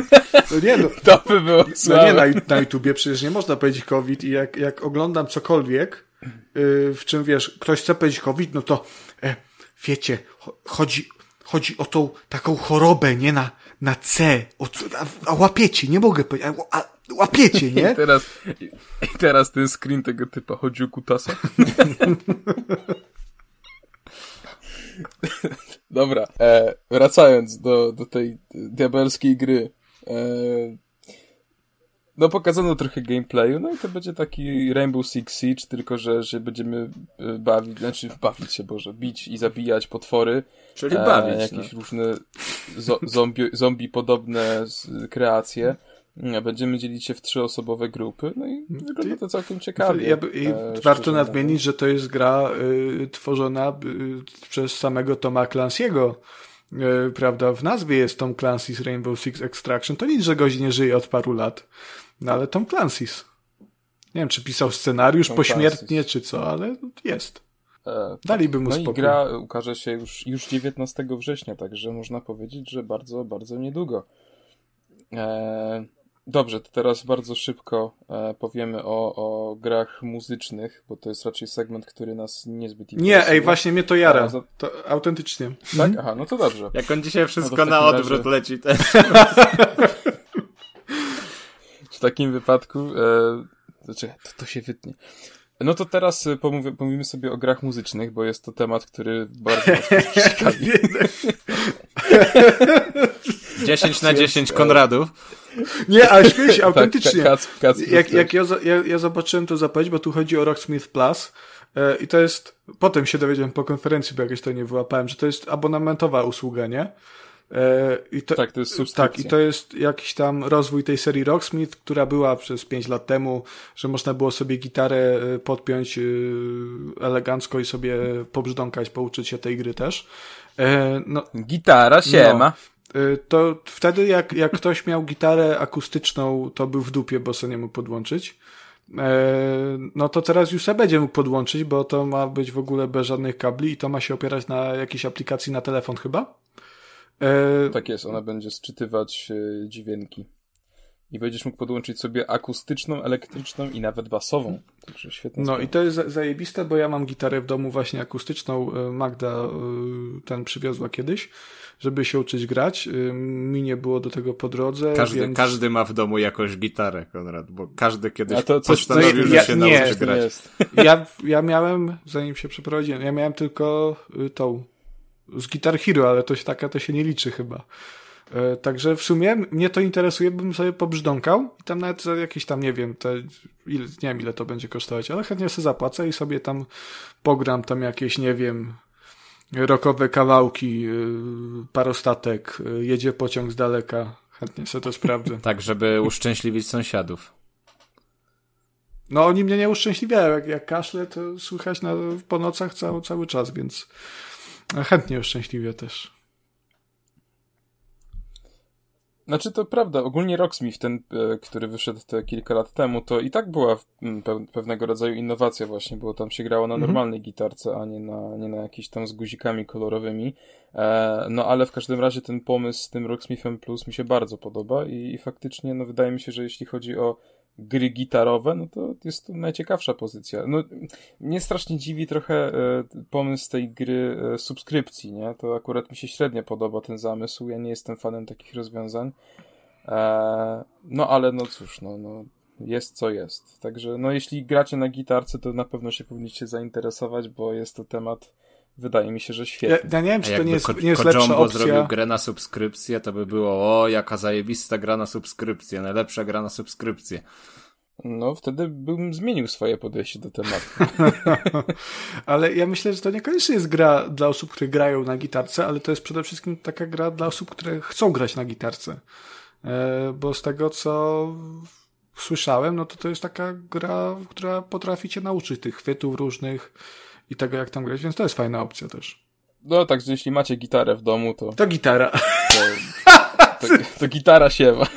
No nie, no, to by było słabe. No nie, na, na YouTubie przecież nie można powiedzieć COVID i jak, jak oglądam cokolwiek, Y, w czym wiesz, ktoś chce powiedzieć COVID, no to e, wiecie, chodzi, chodzi o tą taką chorobę, nie na, na C, o, a, a łapiecie, nie mogę powiedzieć, a, a łapiecie, nie? I teraz, i teraz ten screen tego typa, chodzi o kutasa. Dobra, e, wracając do, do tej diabelskiej gry. E, no pokazano trochę gameplayu, no i to będzie taki Rainbow Six Siege, tylko że, że będziemy e, bawić, znaczy bawić się, Boże, bić i zabijać potwory. Czyli e, bawić. Jakieś no. różne zo zombie, zombie podobne kreacje. Będziemy dzielić się w trzyosobowe grupy, no i wygląda to całkiem ciekawie. Ja, i e, warto nadmienić, że to jest gra y, tworzona y, przez samego Toma Clancy'ego, y, prawda? W nazwie jest Tom Clancy's Rainbow Six Extraction. To nic, że gość nie żyje od paru lat. No ale Tom Clancy's. Nie wiem, czy pisał scenariusz Tom pośmiertnie, Clancy's. czy co, ale jest. E, Daliby mu no spokój. i gra ukaże się już, już 19 września, także można powiedzieć, że bardzo, bardzo niedługo. E, dobrze, to teraz bardzo szybko e, powiemy o, o grach muzycznych, bo to jest raczej segment, który nas niezbyt interesuje. Nie, ej, właśnie mnie to jara. Za... To autentycznie. Tak? Aha, no to dobrze. Jak on dzisiaj wszystko no na odwrót razie... leci też. w takim wypadku, e, znaczy, to, to się wytnie. No to teraz e, pomówi, pomówimy sobie o grach muzycznych, bo jest to temat, który bardzo nas ciekawi. 10 na 10 Konradów. Nie, ale śmieję się, autentycznie. Tak, kac, kac, jak jak ja, ja, ja zobaczyłem to zapowiedź, bo tu chodzi o Rocksmith Plus e, i to jest, potem się dowiedziałem po konferencji, bo jakieś to nie wyłapałem, że to jest abonamentowa usługa, nie? E, I to, tak, to jest subskrypcja. Tak, i to jest jakiś tam rozwój tej serii Rocksmith, która była przez 5 lat temu, że można było sobie gitarę e, podpiąć e, elegancko i sobie pobrzdąkać, pouczyć się tej gry też. No, Gitara siema. No, to wtedy jak, jak ktoś miał gitarę akustyczną, to był w dupie, bo sobie nie mógł podłączyć. No to teraz już se będzie mógł podłączyć, bo to ma być w ogóle bez żadnych kabli i to ma się opierać na jakiejś aplikacji na telefon chyba. E... Tak jest, ona będzie sczytywać e, dźwięki. I będziesz mógł podłączyć sobie akustyczną, elektryczną i nawet basową. Także świetnie. No sprawa. i to jest zajebiste, bo ja mam gitarę w domu właśnie akustyczną. E, Magda e, ten przywiozła kiedyś, żeby się uczyć grać. E, mi nie było do tego po drodze. Każdy, więc... każdy ma w domu jakąś gitarę, Konrad, bo każdy kiedyś to coś, postanowił, że ja, się nie, nauczy grać. Ja, ja miałem, zanim się przeprowadziłem, ja miałem tylko tą z Guitar Hero, ale to się taka to się nie liczy chyba. E, także w sumie mnie to interesuje, bym sobie pobrzdąkał i tam nawet za jakieś tam, nie wiem, te, ile, nie wiem ile to będzie kosztować, ale chętnie sobie zapłacę i sobie tam pogram tam jakieś, nie wiem, rokowe kawałki, e, parostatek, e, jedzie pociąg z daleka. Chętnie sobie to sprawdzę. tak, żeby uszczęśliwić sąsiadów. No oni mnie nie uszczęśliwiają. Jak, jak kaszle, to słychać na, po nocach cały, cały czas, więc chętnie uszczęśliwię też. Znaczy to prawda, ogólnie Rocksmith, ten, e, który wyszedł te kilka lat temu, to i tak była pewnego rodzaju innowacja właśnie, bo tam się grało na mhm. normalnej gitarce, a nie na, nie na jakiejś tam z guzikami kolorowymi. E, no ale w każdym razie ten pomysł z tym Rocksmithem Plus mi się bardzo podoba i, i faktycznie no wydaje mi się, że jeśli chodzi o gry gitarowe, no to jest to najciekawsza pozycja. No, mnie strasznie dziwi trochę e, pomysł tej gry e, subskrypcji, nie? To akurat mi się średnio podoba ten zamysł. Ja nie jestem fanem takich rozwiązań. E, no ale no cóż, no, no jest co jest. Także no jeśli gracie na gitarce, to na pewno się powinniście zainteresować, bo jest to temat Wydaje mi się, że świetnie. Ja, ja nie wiem, czy to nie jest, nie jest lepsza opcja. zrobił grę na subskrypcję, to by było, o, jaka zajebista gra na subskrypcję, najlepsza gra na subskrypcję. No, wtedy bym zmienił swoje podejście do tematu. ale ja myślę, że to niekoniecznie jest gra dla osób, które grają na gitarce, ale to jest przede wszystkim taka gra dla osób, które chcą grać na gitarce. E, bo z tego, co słyszałem, no to to jest taka gra, która potrafi cię nauczyć tych chwytów różnych, i tego, jak tam grać, więc to jest fajna opcja też. No tak, że jeśli macie gitarę w domu, to... To gitara. To, to, to gitara siewa.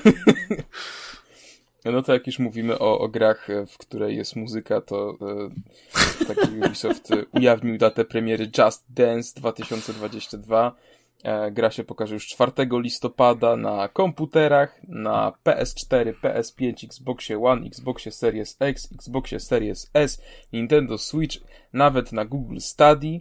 No to jak już mówimy o, o grach, w której jest muzyka, to e, taki Ubisoft ujawnił datę premiery Just Dance 2022. E, gra się pokaże już 4 listopada na komputerach, na PS4, PS5, Xboxie One, Xboxie Series X, Xboxie Series S, Nintendo Switch, nawet na Google Study.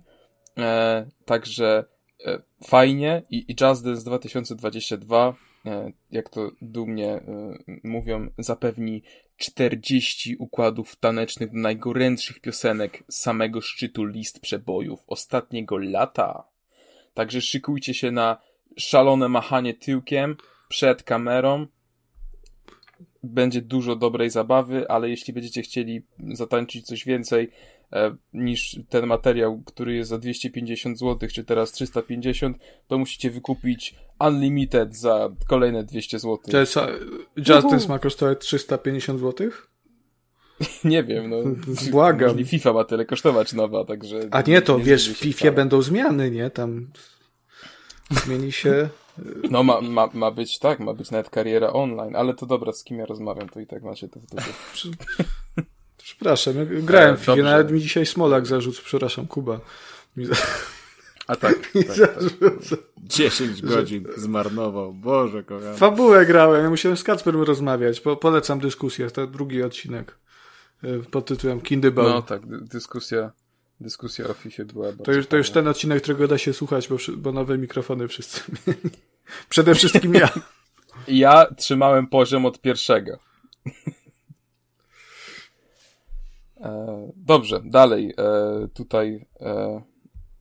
E, także e, fajnie i, i Just Dance 2022 e, jak to dumnie e, mówią, zapewni 40 układów tanecznych najgorętszych piosenek samego szczytu list przebojów ostatniego lata. Także szykujcie się na szalone machanie tyłkiem przed kamerą. Będzie dużo dobrej zabawy, ale jeśli będziecie chcieli zatańczyć coś więcej e, niż ten materiał, który jest za 250 zł, czy teraz 350, to musicie wykupić Unlimited za kolejne 200 zł. To jest, Just ma kosztować 350 zł? nie wiem, no. Błagam. FIFA ma tyle kosztować nowa, także... A nie, to nie wiesz, w FIFA będą zmiany, nie? Tam zmieni się... No ma, ma, ma być, tak, ma być nawet kariera online, ale to dobra, z kim ja rozmawiam, to i tak macie to wtedy. Przepraszam, ja grałem w FIFA, nawet mi dzisiaj Smolak zarzucił, przepraszam, Kuba. Mi za... A tak, tak, tak. 10 godzin zmarnował, Boże kochany. Fabułę grałem, ja musiałem z Kacperem rozmawiać, po, polecam dyskusję, to drugi odcinek. E, pod tytułem Kindyball. No tak, dyskusja, dyskusja o FIFA była bardzo to już, to już ten odcinek, którego da się słuchać, bo, bo nowe mikrofony wszyscy mieli. Przede wszystkim ja. Ja trzymałem poziom od pierwszego. E, dobrze, dalej. E, tutaj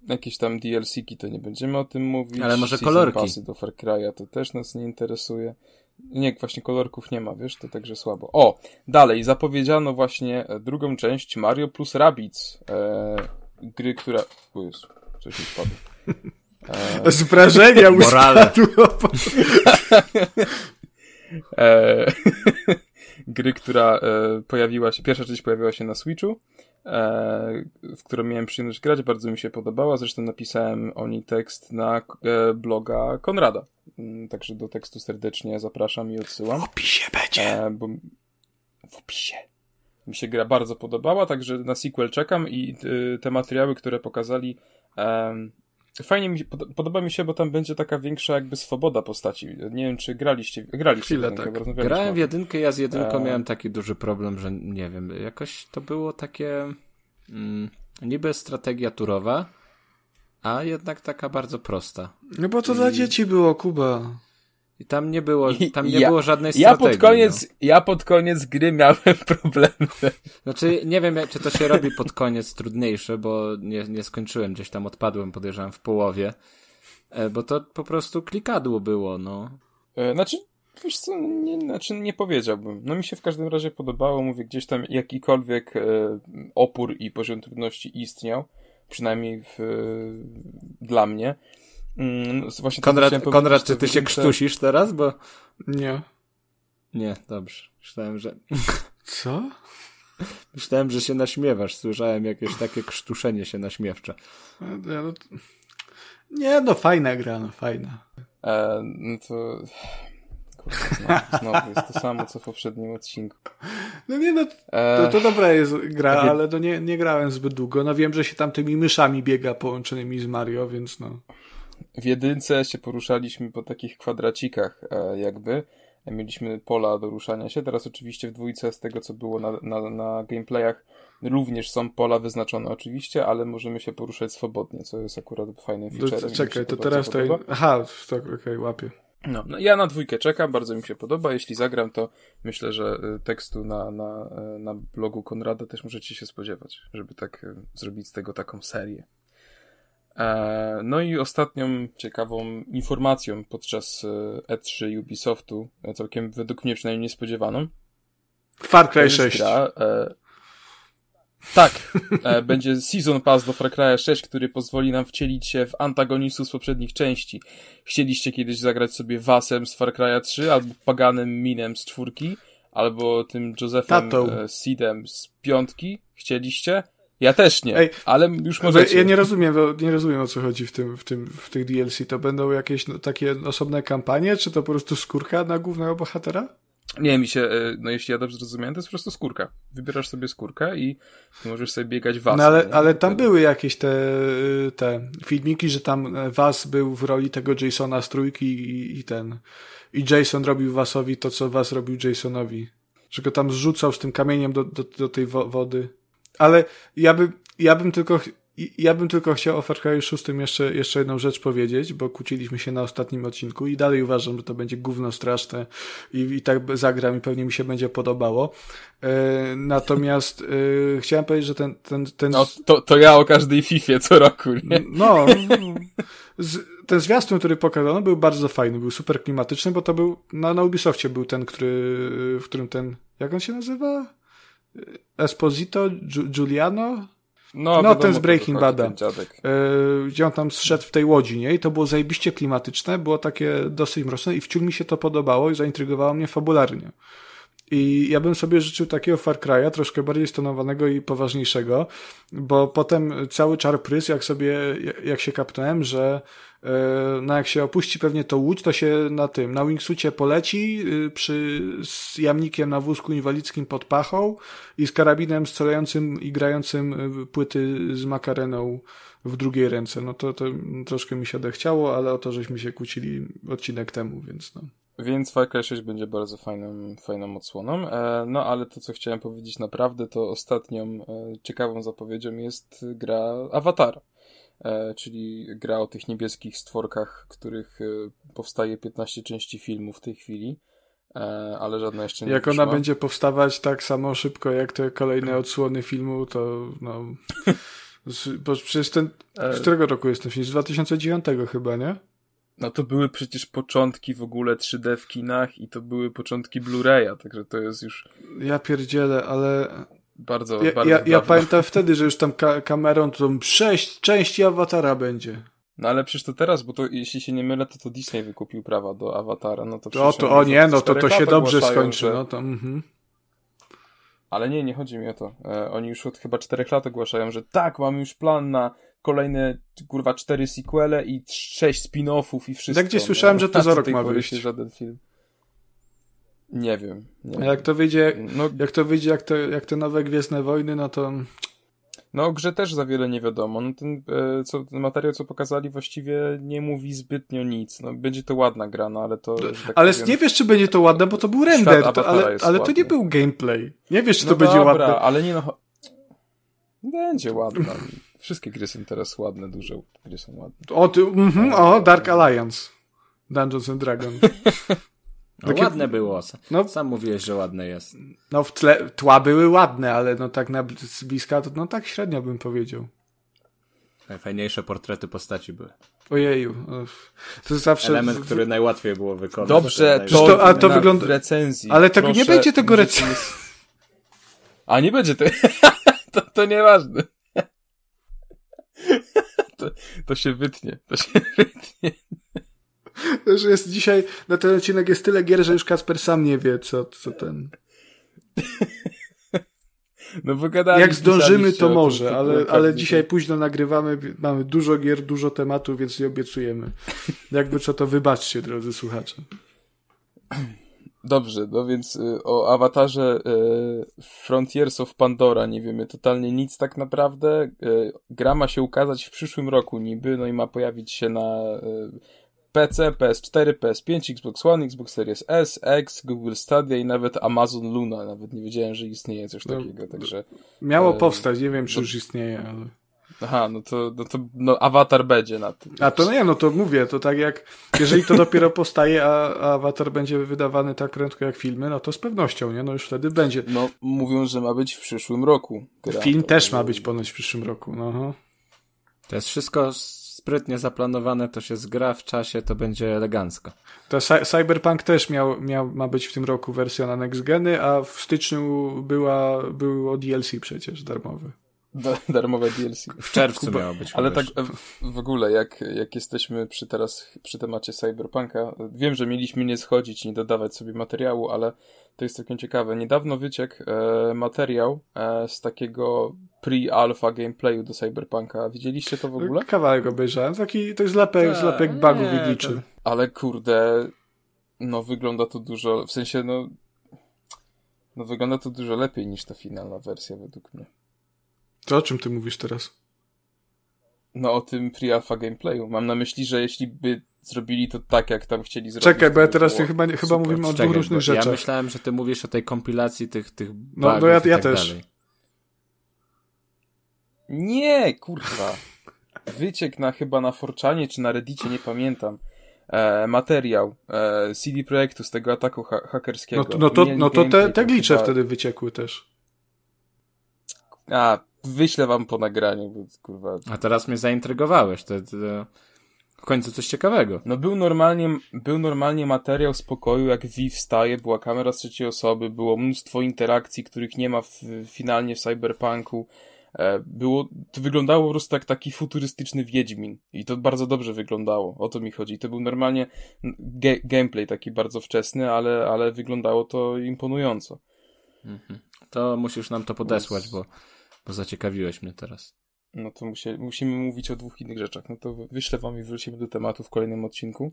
jakieś tam DLC-ki to nie będziemy o tym mówić. Ale może Season kolorki. Passy do Far Cry'a to też nas nie interesuje. Nie, właśnie kolorków nie ma, wiesz, to także słabo. O, dalej, zapowiedziano właśnie e, drugą część Mario plus Rabbids. E, gry, która... O Jezu, coś mi spadło. E... Z wrażenia mu e... gry, która e, pojawiła się, pierwsza część pojawiła się na Switchu, w którą miałem przyjemność grać, bardzo mi się podobała, zresztą napisałem o niej tekst na e, bloga Konrada. Mm, także do tekstu serdecznie zapraszam i odsyłam. W opisie będzie. E, bo w opisie. Mi się gra bardzo podobała, także na sequel czekam i te materiały, które pokazali, fajnie mi, podoba mi się, bo tam będzie taka większa jakby swoboda postaci. Nie wiem, czy graliście, graliście Chwilę, w jedynkę, tak. bo Grałem w jedynkę, ja z jedynką E. miałem taki duży problem, że nie wiem, jakoś to było takie mm, niby strategia turowa, a jednak taka bardzo prosta. No bo to dla dzieci było, Kuba. I tam nie było, tam nie Ja- było żadnej Ja strategii. pod koniec, ja pod koniec gry miałem problemy. No. Znaczy, nie wiem, czy to się robi pod koniec trudniejsze, bo nie, nie skończyłem, gdzieś tam odpadłem, podejrzewam, w połowie. E, Bo to po prostu klikadło było, no. E, Znaczy, wiesz co, nie, znaczy nie powiedziałbym. No mi się w każdym razie podobało, mówię, gdzieś tam jakikolwiek e, opór i poziom trudności istniał, przynajmniej w, dla mnie. Mm, no, właśnie Konrad, Konrad czy ty się krztusisz teraz? Bo... Nie. Nie, dobrze. Myślałem, że... Co? Myślałem, że się naśmiewasz. Słyszałem jakieś takie krztuszenie się naśmiewcze. Nie, no, nie, no fajna gra, no fajna. E, no to... Kurde, znowu, znowu jest to samo, co w poprzednim odcinku. No nie, no E, to, to dobra jest gra, ale no nie, nie grałem zbyt długo. No wiem, że się tam tymi myszami biega połączonymi z Mario, więc no. W jedynce się poruszaliśmy po takich kwadracikach e, jakby. Mieliśmy pola do ruszania się. Teraz oczywiście w dwójce z tego co było na, na, na gameplayach również są pola wyznaczone oczywiście, ale możemy się poruszać swobodnie, co jest akurat fajnym featurem. czekaj, to teraz podoba. Aha, to okej, łapię. No, no, ja na dwójkę czekam, bardzo mi się podoba. Jeśli zagram, to myślę, że y, tekstu na, na, y, na blogu Konrada też możecie się spodziewać, żeby tak zrobić z tego taką serię. E, No i ostatnią ciekawą informacją podczas y, E3 Ubisoftu, e, całkiem według mnie przynajmniej niespodziewaną, Far Cry jest 6. gra, e, tak, e, będzie Season Pass do Far Cry 6, który pozwoli nam wcielić się w antagonistów z poprzednich części. Chcieliście kiedyś zagrać sobie Wasem z Far Cry 3, albo Paganem Minem z czwórki, albo tym Josephem e, Seedem z piątki? Chcieliście? Ja też nie, Ej, ale już możecie. Ja nie rozumiem, bo nie rozumiem o co chodzi w tym, w tym, w tych DLC. To będą jakieś no, takie osobne kampanie, czy to po prostu skórka na głównego bohatera? Nie, mi się, e, no jeśli ja dobrze zrozumiałem, to jest po prostu skórka. Wybierasz sobie skórkę i możesz sobie biegać Wasem. No ale, nie? ale tam były jakieś te, te filmiki, że tam Was był w roli tego Jasona z trójki i, i ten. I Jason robił Wasowi to, co Was robił Jasonowi. Że go tam zrzucał z tym kamieniem do, do, do tej wo wody. Ale ja bym, ja bym tylko, ja bym tylko chciał o Far Cry 6 jeszcze, jeszcze jedną rzecz powiedzieć, bo kłóciliśmy się na ostatnim odcinku i dalej uważam, że to będzie gówno straszne i, i tak zagram i pewnie mi się będzie podobało. E, natomiast e, chciałem powiedzieć, że ten, ten, ten, No, to, to ja o każdej Fifie co roku, nie? no, z, ten zwiastun, który pokazano, był bardzo fajny, był super klimatyczny, bo to był, na, na Ubisoftie był ten, który, w którym ten, jak on się nazywa? Esposito? Giu- Giuliano? No, wiadomo, ten z Breaking Bada. dziadek. E, gdzie on tam zszedł w tej łodzi, nie? I to było zajebiście klimatyczne, było takie dosyć mroczne i wciąż mi się to podobało i zaintrygowało mnie fabularnie. I ja bym sobie życzył takiego Far Cry'a, troszkę bardziej stonowanego i poważniejszego, bo potem cały czar prys, jak sobie, jak się kapnąłem, że no jak się opuści pewnie to łódź, to się na tym, na wingsucie poleci y, przy, z jamnikiem na wózku inwalidzkim pod pachą i z karabinem strzelającym i grającym y, płyty z makareną w drugiej ręce. No to, to troszkę mi się odechciało, ale o to żeśmy się kłócili odcinek temu, więc no. Więc Far Cry 6 będzie bardzo fajną, fajną odsłoną. E, no ale to, co chciałem powiedzieć naprawdę, to ostatnią e, ciekawą zapowiedzią jest gra Avatar. E, czyli gra o tych niebieskich stworkach, których e, powstaje 15 części filmu w tej chwili. E, ale żadna jeszcze nie Jak wyszła. ona będzie powstawać tak samo szybko jak te kolejne odsłony filmu, to no. Z, bo przecież ten. Z którego roku jest ten film? Z 2009 chyba, nie? No to były przecież początki w ogóle 3D w kinach i to były początki Blu-raya, także to jest już Ja pierdzielę, ale. Bardzo, Ja, bardzo ja, ja pamiętam wtedy, że już tam ka kamerą to sześć części awatara będzie. No ale przecież to teraz, bo to jeśli się nie mylę, to to Disney wykupił prawa do Awatara, no to to, oni o nie, no to to się dobrze skończy. że- No to, mhm. Ale nie, nie chodzi mi o to. E, oni już od chyba czterech lat ogłaszają, że tak, mamy już plan na kolejne, kurwa, cztery sequele i sześć spin-offów i wszystko. Ja gdzieś słyszałem, nie? że to za rok ma wyjść. żaden film. Nie wiem. Nie A jak to wyjdzie, No, jak to wyjdzie, jak, to, jak te nowe Gwiezdne Wojny, no to No o grze też za wiele nie wiadomo. No ten, e, co, ten materiał, co pokazali, właściwie nie mówi zbytnio nic. No, będzie to ładna gra, no ale to... Tak ale powiem, nie wiesz, czy będzie to ładne, bo to był render, to, ale, ale to nie był gameplay. Nie wiesz, czy no to dobra, będzie ładne. ale nie no... Będzie ładne. Wszystkie gry są teraz ładne, duże gry są ładne. O, ty, mm -hmm, o Dark Alliance. Dungeons and Dragons. No, Takie... ładne było. No, Sam mówiłeś, że ładne jest. No w tle tła były ładne, ale no tak na z bliska to no tak średnio bym powiedział. Najfajniejsze portrety postaci były. Ojeju. To zawsze... Element, który najłatwiej było wykonać. Dobrze, to, to, a to wygląda... recenzji. Ale tego nie będzie tego recenzji. A nie będzie to... to, to nieważne. To, to się wytnie. To się wytnie że jest dzisiaj, na ten odcinek jest tyle gier, że już Kasper sam nie wie, co, co ten... No Jak zdążymy, to może, ale, ale dzisiaj późno nagrywamy, mamy dużo gier, dużo tematów, więc nie obiecujemy. Jakby co, to wybaczcie, drodzy słuchacze. Dobrze, no więc y, o awatarze y, Frontiers of Pandora nie wiemy totalnie nic tak naprawdę. Y, gra ma się ukazać w przyszłym roku niby, no i ma pojawić się na PC, PS4, PS5, Xbox One, Xbox Series S, X, Google Stadia i nawet Amazon Luna. Nawet nie wiedziałem, że istnieje coś no, takiego, także... Miało e, powstać, nie wiem, czy no, już istnieje, ale... Aha, no to, no to no, awatar będzie na tym. A to nie, no to mówię, to tak jak, jeżeli to dopiero powstaje, a, a awatar będzie wydawany tak prędko jak filmy, no to z pewnością, nie? No już wtedy będzie. No, mówią, że ma być w przyszłym roku. Gra, Film też ma być ponoć w przyszłym roku, no. To jest wszystko sprytnie zaplanowane, to się zgra w czasie, to będzie elegancko. To Cyberpunk też miał, miał, ma być w tym roku wersja na next geny, a w styczniu była, było DLC przecież darmowy. darmowe DLC. W czerwcu Kuba. miało być. Ale tak w ogóle, jak, jak jesteśmy przy teraz, przy temacie Cyberpunka, wiem, że mieliśmy nie schodzić, nie dodawać sobie materiału, ale to jest całkiem ciekawe. Niedawno wyciekł e, materiał e, z takiego pre-alpha gameplayu do Cyberpunka. Widzieliście to w ogóle? Kawałek obejrzałem. Taki, to jest zlepek, Ta, zlepek bugów. Ale kurde, no wygląda to dużo, w sensie no, no wygląda to dużo lepiej niż ta finalna wersja według mnie. To o czym ty mówisz teraz? No o tym pre-alpha gameplayu. Mam na myśli, że jeśli by zrobili to tak, jak tam chcieli zrobić. Czekaj, bo ja teraz chyba, chyba mówimy o dwóch różnych rzeczach. Ja myślałem, że ty mówisz o tej kompilacji tych, tych No, no ja, ja tak też. Dalej. Nie, kurwa. Wyciek na chyba na Forczanie czy na Reddicie, nie pamiętam. E, materiał e, CD Projektu z tego ataku ha hakerskiego. No, no to, no to te, te glicze chyba... wtedy wyciekły też. A, wyślę wam po nagraniu, bo kurwa. A teraz mnie zaintrygowałeś, to, to w końcu coś ciekawego. No był normalnie, był normalnie materiał z pokoju, jak V wstaje, była kamera z trzeciej osoby, było mnóstwo interakcji, których nie ma w, finalnie w Cyberpunku. E, było, to wyglądało po prostu jak taki futurystyczny Wiedźmin. I to bardzo dobrze wyglądało. O to mi chodzi. To był normalnie ge gameplay taki bardzo wczesny, ale, ale wyglądało to imponująco. Mhm. To musisz nam to podesłać, bo bo zaciekawiłeś mnie teraz. No to musie, musimy mówić o dwóch innych rzeczach. No to wyślę wam i wrócimy do tematu w kolejnym odcinku.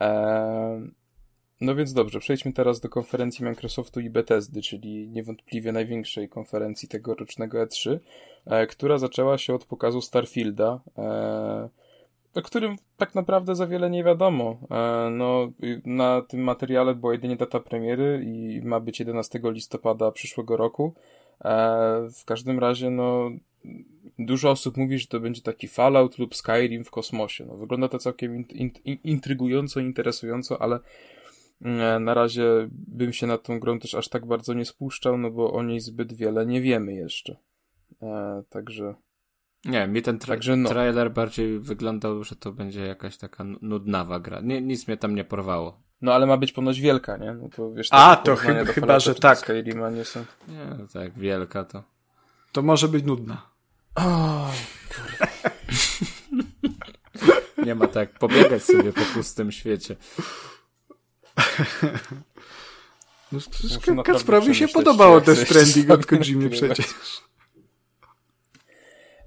Eee, no więc dobrze, przejdźmy teraz do konferencji Microsoftu i Bethesdy, czyli niewątpliwie największej konferencji tegorocznego E3, e, która zaczęła się od pokazu Starfielda, e, o którym tak naprawdę za wiele nie wiadomo. E, no, na tym materiale była jedynie data premiery i ma być 11 listopada przyszłego roku. E, w każdym razie, no, dużo osób mówi, że to będzie taki Fallout lub Skyrim w kosmosie. No, wygląda to całkiem in, in, intrygująco, interesująco, ale na razie bym się nad tą grą też aż tak bardzo nie spuszczał, no bo o niej zbyt wiele nie wiemy jeszcze. E, także. Nie, mi ten tra Także no. trailer bardziej wyglądał, że to będzie jakaś taka nudnawa gra. Nie, nic mnie tam nie porwało. No ale ma być ponoć wielka, nie? No to wiesz, A, to chyba, chyba że tak. Skyrima nie są. Nie, no tak, wielka to. To może być nudna. O, nie ma tak pobiegać sobie po pustym świecie. No, Kacprowi się podobało te Stranding od Kojimy przecież.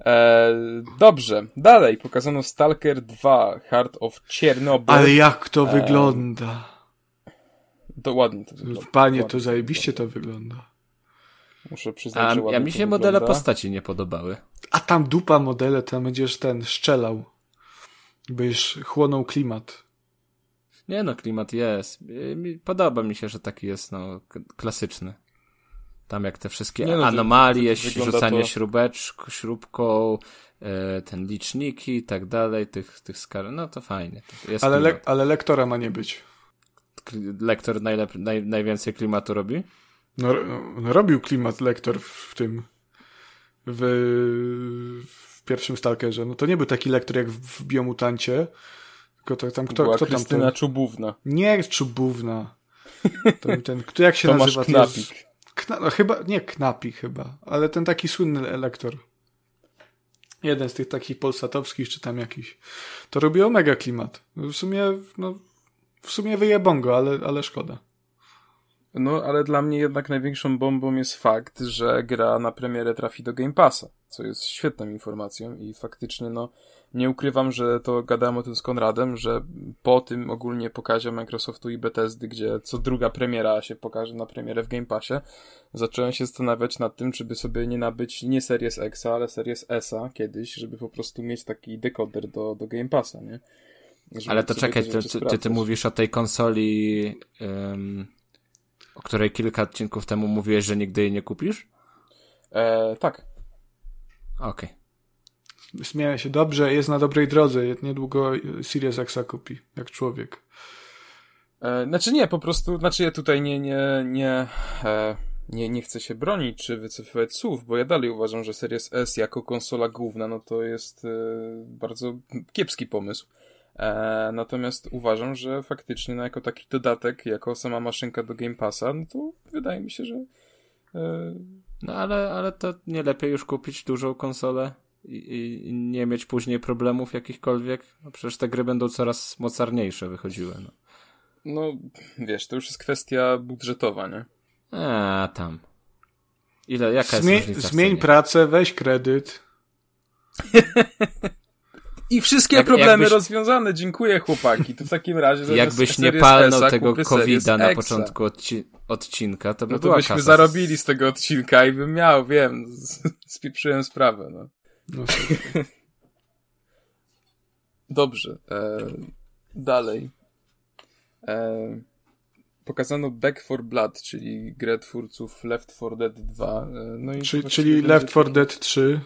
E, dobrze, dalej pokazano Stalker 2 Heart of Chernobyl. Ale jak to e, wygląda? To ładnie to wygląda. Panie, to zajebiście to wygląda. Muszę przyznać, A, że ładnie mi to się modele wygląda. postaci nie podobały. A tam dupa modele, tam będziesz ten szczelał. Byś chłonął klimat. Nie no, klimat jest. Y, Podoba mi się, że taki jest, no, klasyczny. Tam jak te wszystkie no, anomalie, to rzucanie to- śrubeczk, śrubką, e, ten liczniki i tak dalej, tych, tych skar... No to fajnie. Jest Ale, le ale lektora ma nie być. Lektor najlep- naj, najwięcej klimatu robi? No, no, robił klimat lektor w, w tym. W, w pierwszym Stalkerze. No to nie był taki lektor jak w, w Biomutancie. Tylko to, tam kto, Była kto tam Krystyna to... Czubówna. Nie Czubówna. Ten, kto jak się Tomasz nazywa? Jest- Knapik. Kna, no chyba, nie Knapik chyba, ale ten taki słynny elektor. Jeden z tych takich polsatowskich, czy tam jakiś. To robi Omega Klimat. W sumie, no, w sumie wyjebongo, ale, ale szkoda. No, ale dla mnie jednak największą bombą jest fakt, że gra na premierę trafi do Game Passa, co jest świetną informacją i faktycznie, no, nie ukrywam, że to gadałem o tym z Konradem, że po tym ogólnie pokazie Microsoftu i Bethesdy, gdzie co druga premiera się pokaże na premierę w Game Passie, zacząłem się zastanawiać nad tym, czy by sobie nie nabyć nie Series X, ale Series S kiedyś, żeby po prostu mieć taki dekoder do, do Game Passa, nie? Żeby Ale to czekaj, ty, ty, ty, mówisz o tej konsoli, ym, o której kilka odcinków temu mówiłeś, że nigdy jej nie kupisz? E, tak. Okej. Zmienia się dobrze, jest na dobrej drodze. Niedługo Series X kupi, jak człowiek. E, znaczy nie, po prostu, znaczy ja tutaj nie, nie, nie, e, nie, nie chcę się bronić czy wycofywać słów, bo ja dalej uważam, że Series S jako konsola główna, no to jest e, bardzo kiepski pomysł. E, natomiast uważam, że faktycznie no, jako taki dodatek, jako sama maszynka do Game Passa, no to wydaje mi się, że e, No ale, ale to nie lepiej już kupić dużą konsolę i, i- i nie mieć później problemów jakichkolwiek? No przecież te gry będą coraz mocarniejsze wychodziły. No. no wiesz, to już jest kwestia budżetowa, nie? A, tam. Ile, jaka jest Zmie różnica w zmień pracę, weź kredyt. I wszystkie Jak- problemy jakbyś- rozwiązane, dziękuję chłopaki. To w takim razie Jakbyś nie palnął tego COVID-a na początku odci odcinka, to by No to byśmy kasa. zarobili z tego odcinka i bym miał, wiem, z- spieprzyłem sprawę, no. No, Dobrze, e, dalej. E, pokazano Back for Blood, czyli grę twórców Left 4 Dead 2. E, no i czyli, czyli Left 4 taki- Dead 3.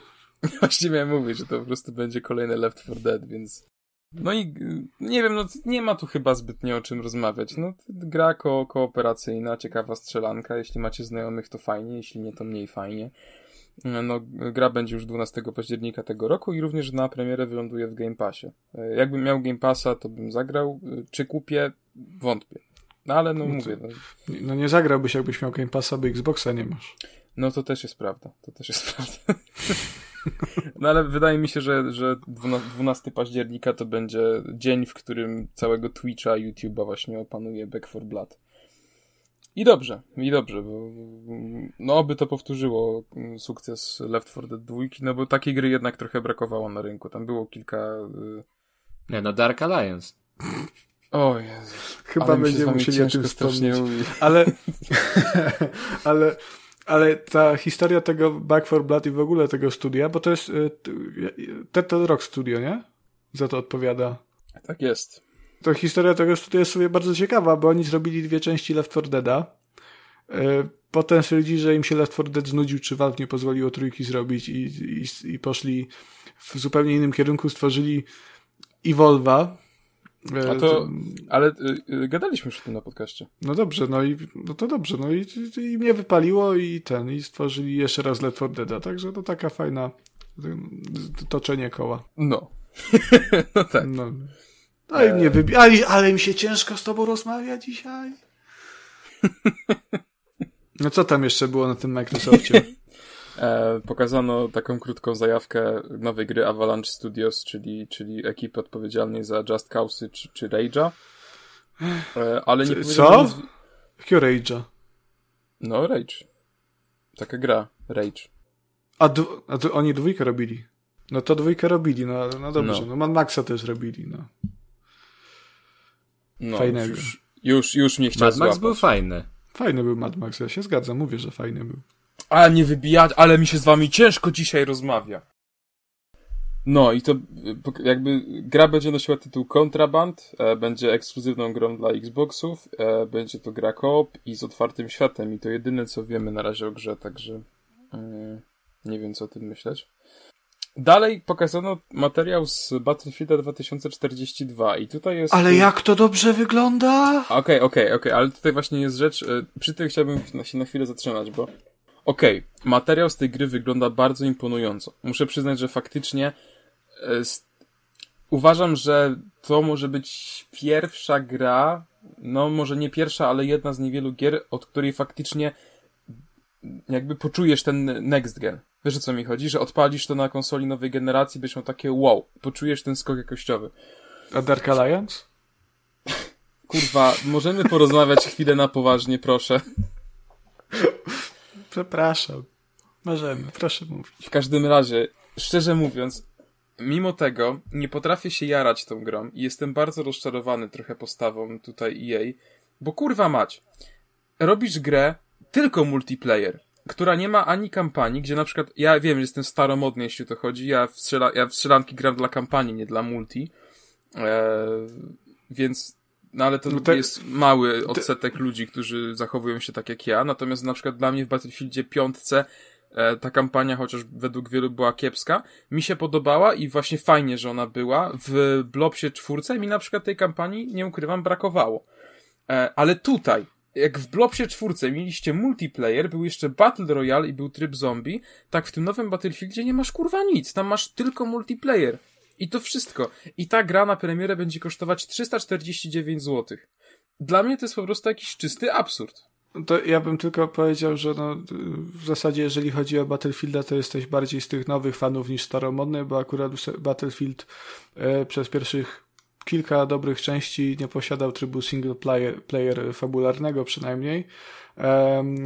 Właśnie miałem mówić, że to po prostu będzie kolejne Left 4 Dead, więc... No i nie wiem, no nie ma tu chyba zbytnio o czym rozmawiać. No gra ko kooperacyjna, ciekawa strzelanka. Jeśli macie znajomych, to fajnie, jeśli nie, to mniej fajnie. No, gra będzie już 12 października tego roku i również na premierę wyląduje w Game Passie. E, Jakbym miał Game Passa, to bym zagrał. E, Czy kupię? Wątpię. No ale no, No to- mówię, no, No nie zagrałbyś, jakbyś miał Game Passa, bo Xboxa nie masz. no to też jest prawda. To też jest prawda. No ale wydaje mi się, że, że 12 października to będzie dzień, w którym całego Twitcha, YouTube'a właśnie opanuje Back for Blood. I dobrze, i dobrze, bo no oby to powtórzyło mm, sukces Left 4 Dead 2, no bo takiej gry jednak trochę brakowało na rynku. Tam było kilka... y, Nie, no Dark Alliance. O Jezu. Chyba będziemy musieli o tym strasznie wspomnieć. Ale, ale, ale ta historia tego Back for Blood i w ogóle tego studia, bo to jest y, Turtle Rock Studio, nie? Za to odpowiada. Tak jest. To historia tego studia jest sobie bardzo ciekawa, bo oni zrobili dwie części Left 4 Deada. Y, Potem stwierdzili, że im się Left 4 Dead znudził, czy Valve nie pozwoliło trójki zrobić i, i, i poszli w zupełnie innym kierunku, stworzyli Evolve'a. Y, A to- Ale y, y, gadaliśmy już o tym na podcaście. No dobrze, no i no to dobrze, no i, i, mnie wypaliło i ten, i stworzyli jeszcze raz Left 4 Deada, także to taka fajna y, toczenie koła. No. no tak. No, no i mnie wybi- ale, ale mi się ciężko z tobą rozmawia dzisiaj. No co tam jeszcze było na tym Microsoftie? E, pokazano taką krótką zajawkę nowej gry Avalanche Studios, czyli, czyli ekipy odpowiedzialnej za Just Cause czy, czy Rage'a. E, ale nie Co? nic- Jakiego Rage'a? No, Rage. Taka gra. Rage. A, du- a du- oni dwójkę robili. No to dwójkę robili, no, no dobrze, No. no, Mad Maxa też robili, no. No, Fajnego. Już, już, już mnie chciał Mad Max złapać. był fajny. Fajny był Mad Max, ja się zgadzam, mówię, że fajny był. A nie wybijać, ale mi się z wami ciężko dzisiaj rozmawia. No i to jakby gra będzie nosiła tytuł Contraband, e, będzie ekskluzywną grą dla Xboxów, e, będzie to gra koop i z otwartym światem i to jedyne co wiemy na razie o grze, także mm, nie wiem co o tym myśleć. Dalej pokazano materiał z Battlefielda 2042 i tutaj jest... Ale jak to dobrze wygląda? Okej, okay, okej, okay, okej, okay. ale tutaj właśnie jest rzecz, e, przy tym chciałbym się na chwilę zatrzymać, bo okej, okay, materiał z tej gry wygląda bardzo imponująco. Muszę przyznać, że faktycznie e, uważam, że to może być pierwsza gra, no może nie pierwsza, ale jedna z niewielu gier, od której faktycznie jakby poczujesz ten next gen. Wiesz o co mi chodzi? Że odpalisz to na konsoli nowej generacji, byś miał takie wow, poczujesz ten skok jakościowy. A Dark Alliance? Kurwa, możemy porozmawiać chwilę na poważnie, proszę. Przepraszam. Możemy, proszę mówić. W każdym razie, szczerze mówiąc, mimo tego nie potrafię się jarać tą grą i jestem bardzo rozczarowany trochę postawą tutaj EA, bo kurwa mać, robisz grę tylko multiplayer która nie ma ani kampanii, gdzie na przykład, ja wiem, że jestem staromodny, jeśli to chodzi, ja w, strzela, ja w strzelanki gram dla kampanii, nie dla multi, e, więc, no ale to no tak, jest mały odsetek to... ludzi, którzy zachowują się tak jak ja, natomiast na przykład dla mnie w Battlefieldzie piątce e, ta kampania, chociaż według wielu była kiepska, mi się podobała i właśnie fajnie, że ona była. W Blobsie czwórce mi na przykład tej kampanii, nie ukrywam, brakowało. E, ale tutaj, jak w Blobsie czwórce mieliście multiplayer, był jeszcze Battle Royale i był tryb zombie, tak w tym nowym Battlefieldzie nie masz kurwa nic, tam masz tylko multiplayer. I to wszystko. I ta gra na premierę będzie kosztować 349 zł. Dla mnie to jest po prostu jakiś czysty absurd. To ja bym tylko powiedział, że no, w zasadzie jeżeli chodzi o Battlefielda, to jesteś bardziej z tych nowych fanów niż staromodny, bo akurat Battlefield e, przez pierwszych kilka dobrych części nie posiadał trybu single player, player fabularnego przynajmniej.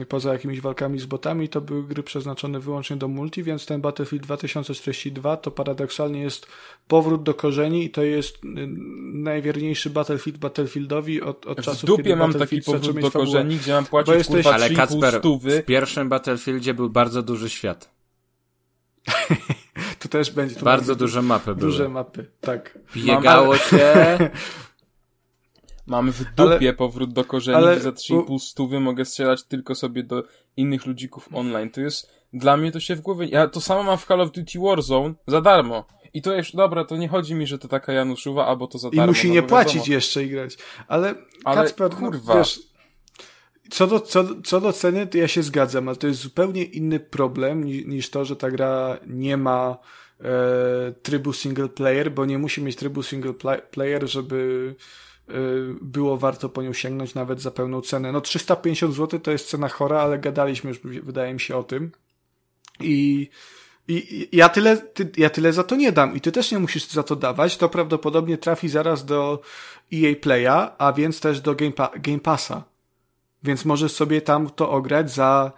Poza jakimiś walkami z botami to były gry przeznaczone wyłącznie do multi, więc ten Battlefield 2042 to paradoksalnie jest powrót do korzeni i to jest y, najwierniejszy Battlefield Battlefieldowi od, od czasu, w dupie kiedy mam taki powrót do korzeni, gdzie mam płacić kurwa Ale Kacper, w pierwszym Battlefieldzie był bardzo duży świat. to też będzie. To bardzo duże mapy były. Duże mapy, tak. Biegało Mam, się. Mamy w dupie ale, powrót do korzeni, ale, za 3,5 stówy mogę strzelać tylko sobie do innych ludzików online. To jest, dla mnie to się w głowie, ja to samo mam w Call of Duty Warzone za darmo. I to już, dobra, to nie chodzi mi, że to taka Januszowa, albo to za darmo. I musi no, nie płacić wiadomo. jeszcze i grać. Ale, ale Kacper, no, kurwa. Wiesz, co do, co, co do ceny, to ja się zgadzam, ale to jest zupełnie inny problem niż, niż to, że ta gra nie ma e, trybu single player, bo nie musi mieć trybu single player, żeby e, było warto po nią sięgnąć nawet za pełną cenę. No 350 zł to jest cena chora, ale gadaliśmy już, wydaje mi się, o tym. I, i ja tyle, ty, ja tyle za to nie dam i ty też nie musisz za to dawać. To prawdopodobnie trafi zaraz do EA Playa, a więc też do Game, pa Game Passa. Więc możesz sobie tam to ograć za,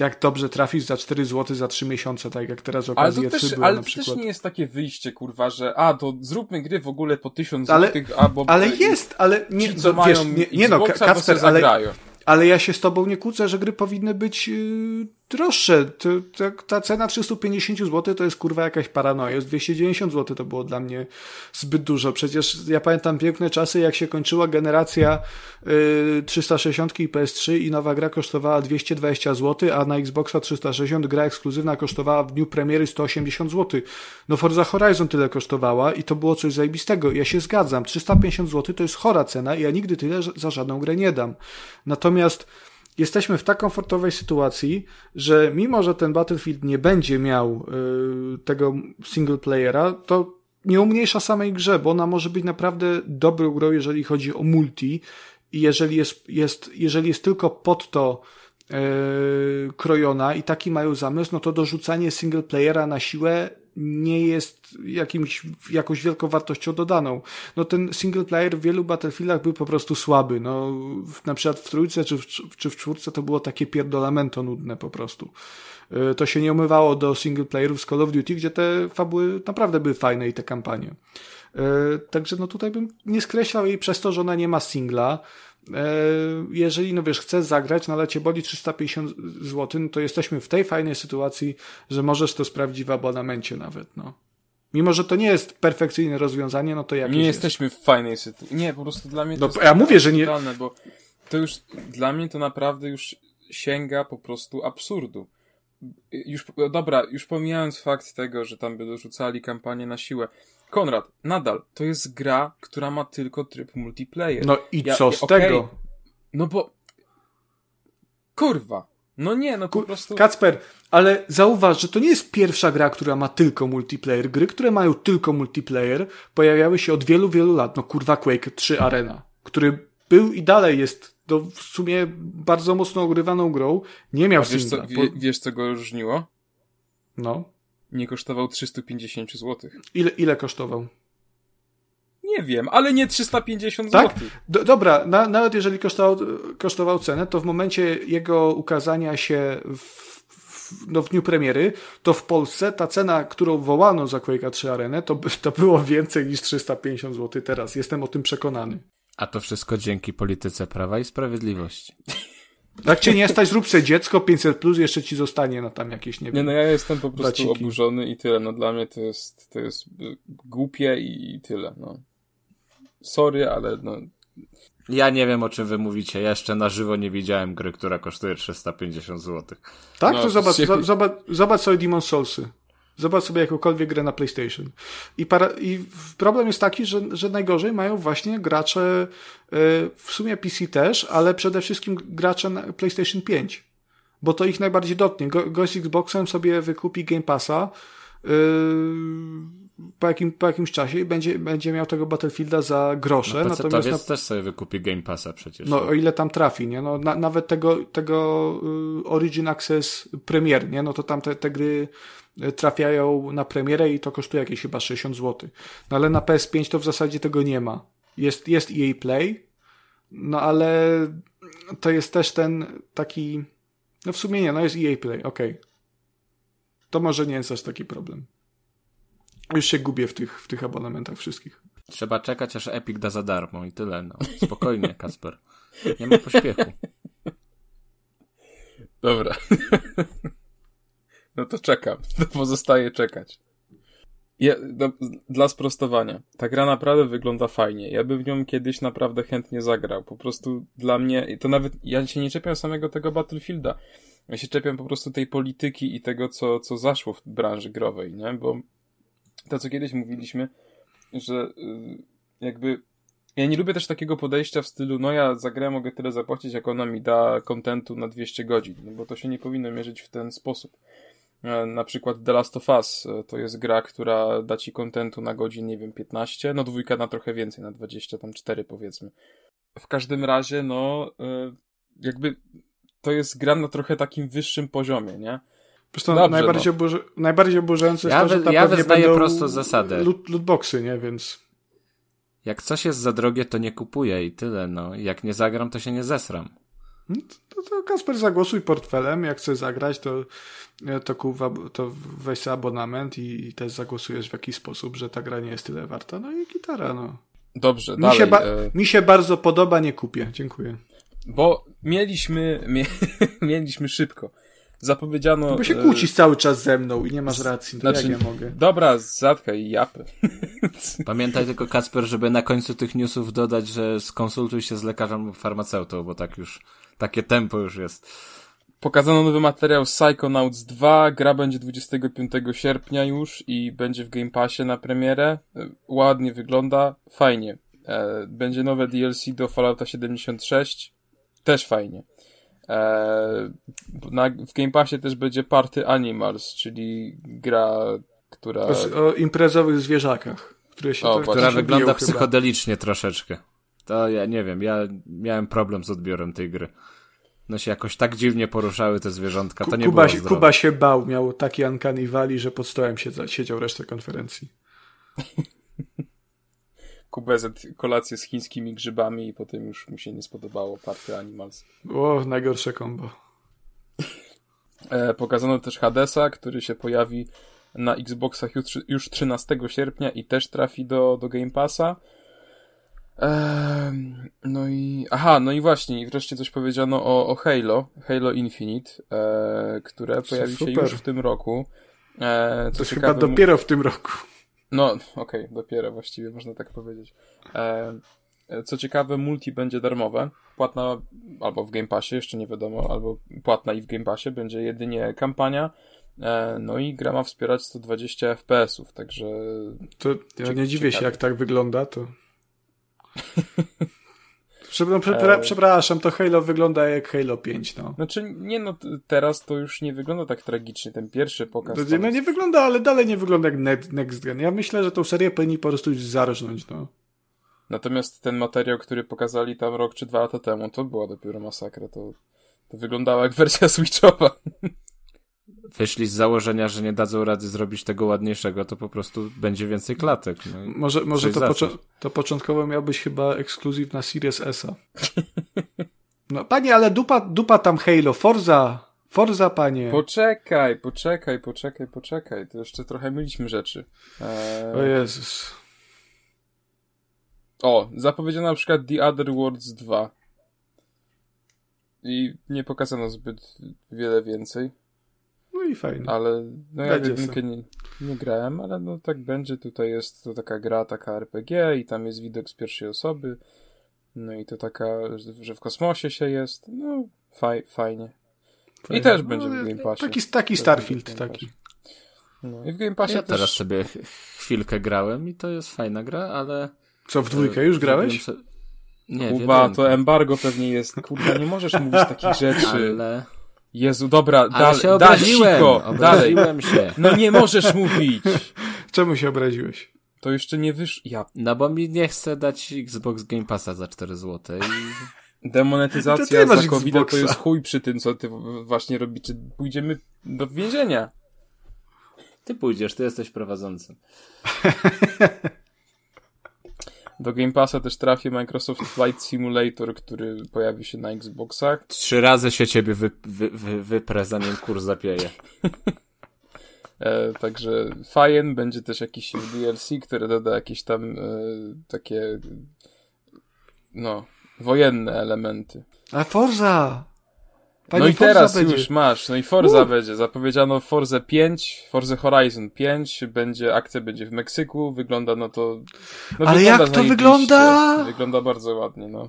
jak dobrze trafisz, za 4 zł za 3 miesiące, tak jak teraz okazję ale to też, było ale na przykład. to też nie jest takie wyjście, kurwa, że a, to zróbmy gry w ogóle po 1000 ale, złotych, albo... Ale jest, ale nie, ci, co wiesz, nie, nie no, Kacper, ale, ale ja się z tobą nie kłócę, że gry powinny być yy, droższe. To, to, ta cena 350 zł to jest kurwa jakaś paranoja. 290 zł to było dla mnie zbyt dużo. Przecież ja pamiętam piękne czasy, jak się kończyła generacja yy, 360 i PS3 i nowa gra kosztowała 220 zł, a na Xboxa 360 gra ekskluzywna kosztowała w dniu premiery 180 zł. No Forza Horizon tyle kosztowała i to było coś zajebistego. Ja się zgadzam. 350 zł to jest chora cena i ja nigdy tyle za żadną grę nie dam. Natomiast jesteśmy w tak komfortowej sytuacji, że mimo, że ten Battlefield nie będzie miał y, tego single playera, to nie umniejsza samej grze, bo ona może być naprawdę dobrą grą, jeżeli chodzi o multi i jeżeli jest, jest, jeżeli jest tylko pod to yy, krojona i taki mają zamysł, no to dorzucanie single playera na siłę nie jest jakimś, jakąś wielką wartością dodaną. No ten single player w wielu Battlefieldach był po prostu słaby. No, na przykład w trójce czy w, czy w czwórce to było takie pierdolamento nudne po prostu. Y, to się nie umywało do single playerów z Call of Duty, gdzie te fabuły naprawdę były fajne i te kampanie. Także no tutaj bym nie skreślał jej przez to, że ona nie ma singla. Jeżeli, no wiesz, chcesz zagrać, no ale cię boli 350 zł, no to jesteśmy w tej fajnej sytuacji, że możesz to sprawdzić w abonamencie nawet, no. Mimo, że to nie jest perfekcyjne rozwiązanie, no to jakieś Nie jest. jesteśmy w fajnej sytuacji. Nie, po prostu dla mnie to No, jest ja mówię, że nie- bo to już, dla mnie to naprawdę już sięga po prostu absurdu. Już, dobra, już pomijając fakt tego, że tam by dorzucali kampanię na siłę. Konrad, nadal, to jest gra, która ma tylko tryb multiplayer. No i Ja- co z okej. tego? No bo... Kurwa. No nie, no po prostu... Kacper, ale zauważ, że to nie jest pierwsza gra, która ma tylko multiplayer. Gry, które mają tylko multiplayer, pojawiały się od wielu, wielu lat. No kurwa Quake 3 Arena, który był i dalej jest to w sumie bardzo mocno ogrywaną grą. Nie miał A wiesz, co, wie, wiesz, co go różniło? No. Nie kosztował 350 zł. Ile, ile kosztował? Nie wiem, ale nie 350 Tak? zł. Do, dobra, na, nawet jeżeli kosztował, kosztował cenę, to w momencie jego ukazania się w, no w dniu premiery, to w Polsce ta cena, którą wołano za Quake'a 3 Arenę, to, to było więcej niż 350 zł teraz. Jestem o tym przekonany. A to wszystko dzięki polityce Prawa i Sprawiedliwości. Jak cię nie stać, zrób sobie dziecko, 500 plus, jeszcze ci zostanie na tam jakieś, nie Nie, wiem. no ja jestem po prostu Baciki. oburzony i tyle. No dla mnie to jest, to jest głupie i, i tyle, no. Sorry, ale no. Ja nie wiem, o czym wy mówicie. Ja jeszcze na żywo nie widziałem gry, która kosztuje 350 zł. Tak? No, to zobacz, się- zo- zobacz, zobacz sobie Demon Soulsy. Zobacz sobie jakąkolwiek grę na PlayStation. I, para, I problem jest taki, że, że najgorzej mają właśnie gracze, y, w sumie PC też, ale przede wszystkim gracze na PlayStation 5. Bo to ich najbardziej dotknie. Go, gość z Xboxem sobie wykupi Game Passa y, po, jakim, po jakimś czasie i będzie, będzie miał tego Battlefielda za grosze. No natomiast na, też sobie wykupi Game Passa przecież. no, o ile tam trafi, nie? No, na, nawet tego, tego y, Origin Access Premier, nie? No to tam te, te gry trafiają na premierę i to kosztuje jakieś chyba 60 zł. No ale na PS5 to w zasadzie tego nie ma. Jest, jest EA Play, no ale to jest też ten taki, no w sumie nie, no jest EA Play, okej. To może nie jest aż taki problem. Już się gubię w tych, w tych abonamentach wszystkich. Trzeba czekać, aż Epic da za darmo i tyle, no. Spokojnie, Kasper. Nie ma pośpiechu. Dobra. no to czekam. To pozostaje czekać. Ja, do, dla sprostowania. Ta gra naprawdę wygląda fajnie. Ja bym w nią kiedyś naprawdę chętnie zagrał. Po prostu dla mnie, to nawet, ja się nie czepiam samego tego Battlefielda. Ja się czepiam po prostu tej polityki i tego, co, co zaszło w branży growej, nie? Bo to, co kiedyś mówiliśmy, że y, jakby ja nie lubię też takiego podejścia w stylu, no ja za grę mogę tyle zapłacić, jak ona mi da kontentu na 200 godzin, no bo to się nie powinno mierzyć w ten sposób. E, Na przykład The Last of Us e, to jest gra, która da ci kontentu na godzin, nie wiem, 15, no dwójka na trochę więcej, na 20, tam 4 powiedzmy. W każdym razie, no e, jakby to jest gra na trochę takim wyższym poziomie, nie? Zresztą Dobrze, najbardziej, oburzy, najbardziej oburzające jest Ja to, że tam ja wyznaję będą prostą zasadę. Loot, lootboxy, nie? Więc Jak coś jest za drogie, to nie kupuję i tyle, no. Jak nie zagram, to się nie zesram. No to, Kasper zagłosuj portfelem, jak chcesz zagrać, to, to, kuwa, to weź sobie abonament i, i też zagłosujesz w jakiś sposób, że ta gra nie jest tyle warta. No i gitara, no. Dobrze, Mi, dalej. się, e, mi się bardzo podoba, nie kupię. Dziękuję. Bo mieliśmy, mie, mieliśmy szybko. Zapowiedziano. Bo się e, kłócisz cały czas ze mną i nie masz racji. To znaczy- jak ja mogę? Dobra, zatkaj japy. Pamiętaj tylko, Kacper, żeby na końcu tych newsów dodać, że skonsultuj się z lekarzem lub farmaceutą, bo tak już, takie tempo już jest. Pokazano nowy materiał Psychonauts 2. Gra będzie 25 sierpnia już i będzie w Game Passie na premierę. E, Ładnie wygląda, fajnie. E, Będzie nowe DLC do Fallouta 76. Też fajnie. E, Na, w Game Passie też będzie Party Animals, czyli gra, która... O, o imprezowych zwierzakach, które się O, tak-. Która wygląda biją chyba. psychodelicznie troszeczkę. To ja nie wiem, ja miałem problem z odbiorem tej gry. No się jakoś tak dziwnie poruszały te zwierzątka, to nie Kuba, było zdrowe. Kuba się bał, miał taki uncanny valley, że pod stołem siedział resztę konferencji. Zjadł kolację z chińskimi grzybami i potem już mu się nie spodobało Party Animals. O, najgorsze kombo. E, pokazano też Hadesa, który się pojawi na Xboxach już, już 13 sierpnia i też trafi do, do Game Passa. No i. Aha, no i właśnie, i wreszcie coś powiedziano o, o Halo, Halo Infinite, e, które pojawi się już w tym roku. E, co to ciekawe, chyba dopiero w tym roku. No, okej, okay, dopiero właściwie można tak powiedzieć. E, co ciekawe, multi będzie darmowe, płatna albo w Game Passie, jeszcze nie wiadomo, albo płatna i w Game Passie, będzie jedynie kampania. E, no i gra ma wspierać 120 FPS-ów, także. To ja nie dziwię się, jak tak wygląda, to. No, przepra przepraszam, to Halo wygląda jak Halo 5, no. Znaczy, nie no, teraz to już nie wygląda tak tragicznie, ten pierwszy pokaz. No, no nie wygląda, ale dalej nie wygląda jak Next Gen. Ja myślę, że tą serię powinni po prostu już zarżnąć, no. Natomiast ten materiał, który pokazali tam rok czy dwa lata temu, to była dopiero masakra, to, to wyglądało jak wersja Switchowa. Wyszli z założenia, że nie dadzą rady zrobić tego ładniejszego, to po prostu będzie więcej klatek. No może może to, pocz to początkowo miał być chyba ekskluzyw na Series S. No panie, ale dupa, dupa tam Halo, Forza, Forza panie. Poczekaj, poczekaj, poczekaj, poczekaj, to jeszcze trochę myliśmy rzeczy. Eee... O Jezus. O, zapowiedziano na przykład The Other Worlds 2. I nie pokazano zbyt wiele więcej. No i fajnie. Ale no ja jedynkę nie, nie grałem, ale no tak będzie. Tutaj jest to taka gra, taka RPG i tam jest widok z pierwszej osoby. No i to taka, że w kosmosie się jest. No faj, fajnie. fajnie. I też no, będzie w Game Passie. Taki, taki Starfield, taki. No i w Game Passie ja też... teraz sobie chwilkę grałem i to jest fajna gra, ale... Co, w dwójkę już grałeś? Nie, Kuba, to embargo pewnie jest. Kurwa, nie możesz mówić takich rzeczy. Ale... Jezu, dobra, dalej, się dalej, się. No nie możesz mówić. Czemu się obraziłeś? To jeszcze nie wysz... Ja... No bo mi nie chce dać Xbox Game Passa za 4 zł i... Demonetyzacja za covid to jest chuj przy tym, co ty właśnie robicie. Pójdziemy do więzienia. Ty pójdziesz, ty jesteś prowadzącym. Do Game Passa też trafi Microsoft Flight Simulator, który pojawi się na Xboxach. Trzy razy się ciebie wy, wy, wy, wyprę, zanim kurs zapieje. e, także fajnie, będzie też jakiś DLC, który doda jakieś tam e, takie no, wojenne elementy. A Forza! Panie no i Forza teraz będzie. już masz, no i Forza uh. będzie. Zapowiedziano Forza 5, Forza Horizon 5, będzie, akcja będzie w Meksyku, wygląda no to... No Ale jak to wygląda? Wygląda bardzo ładnie, no.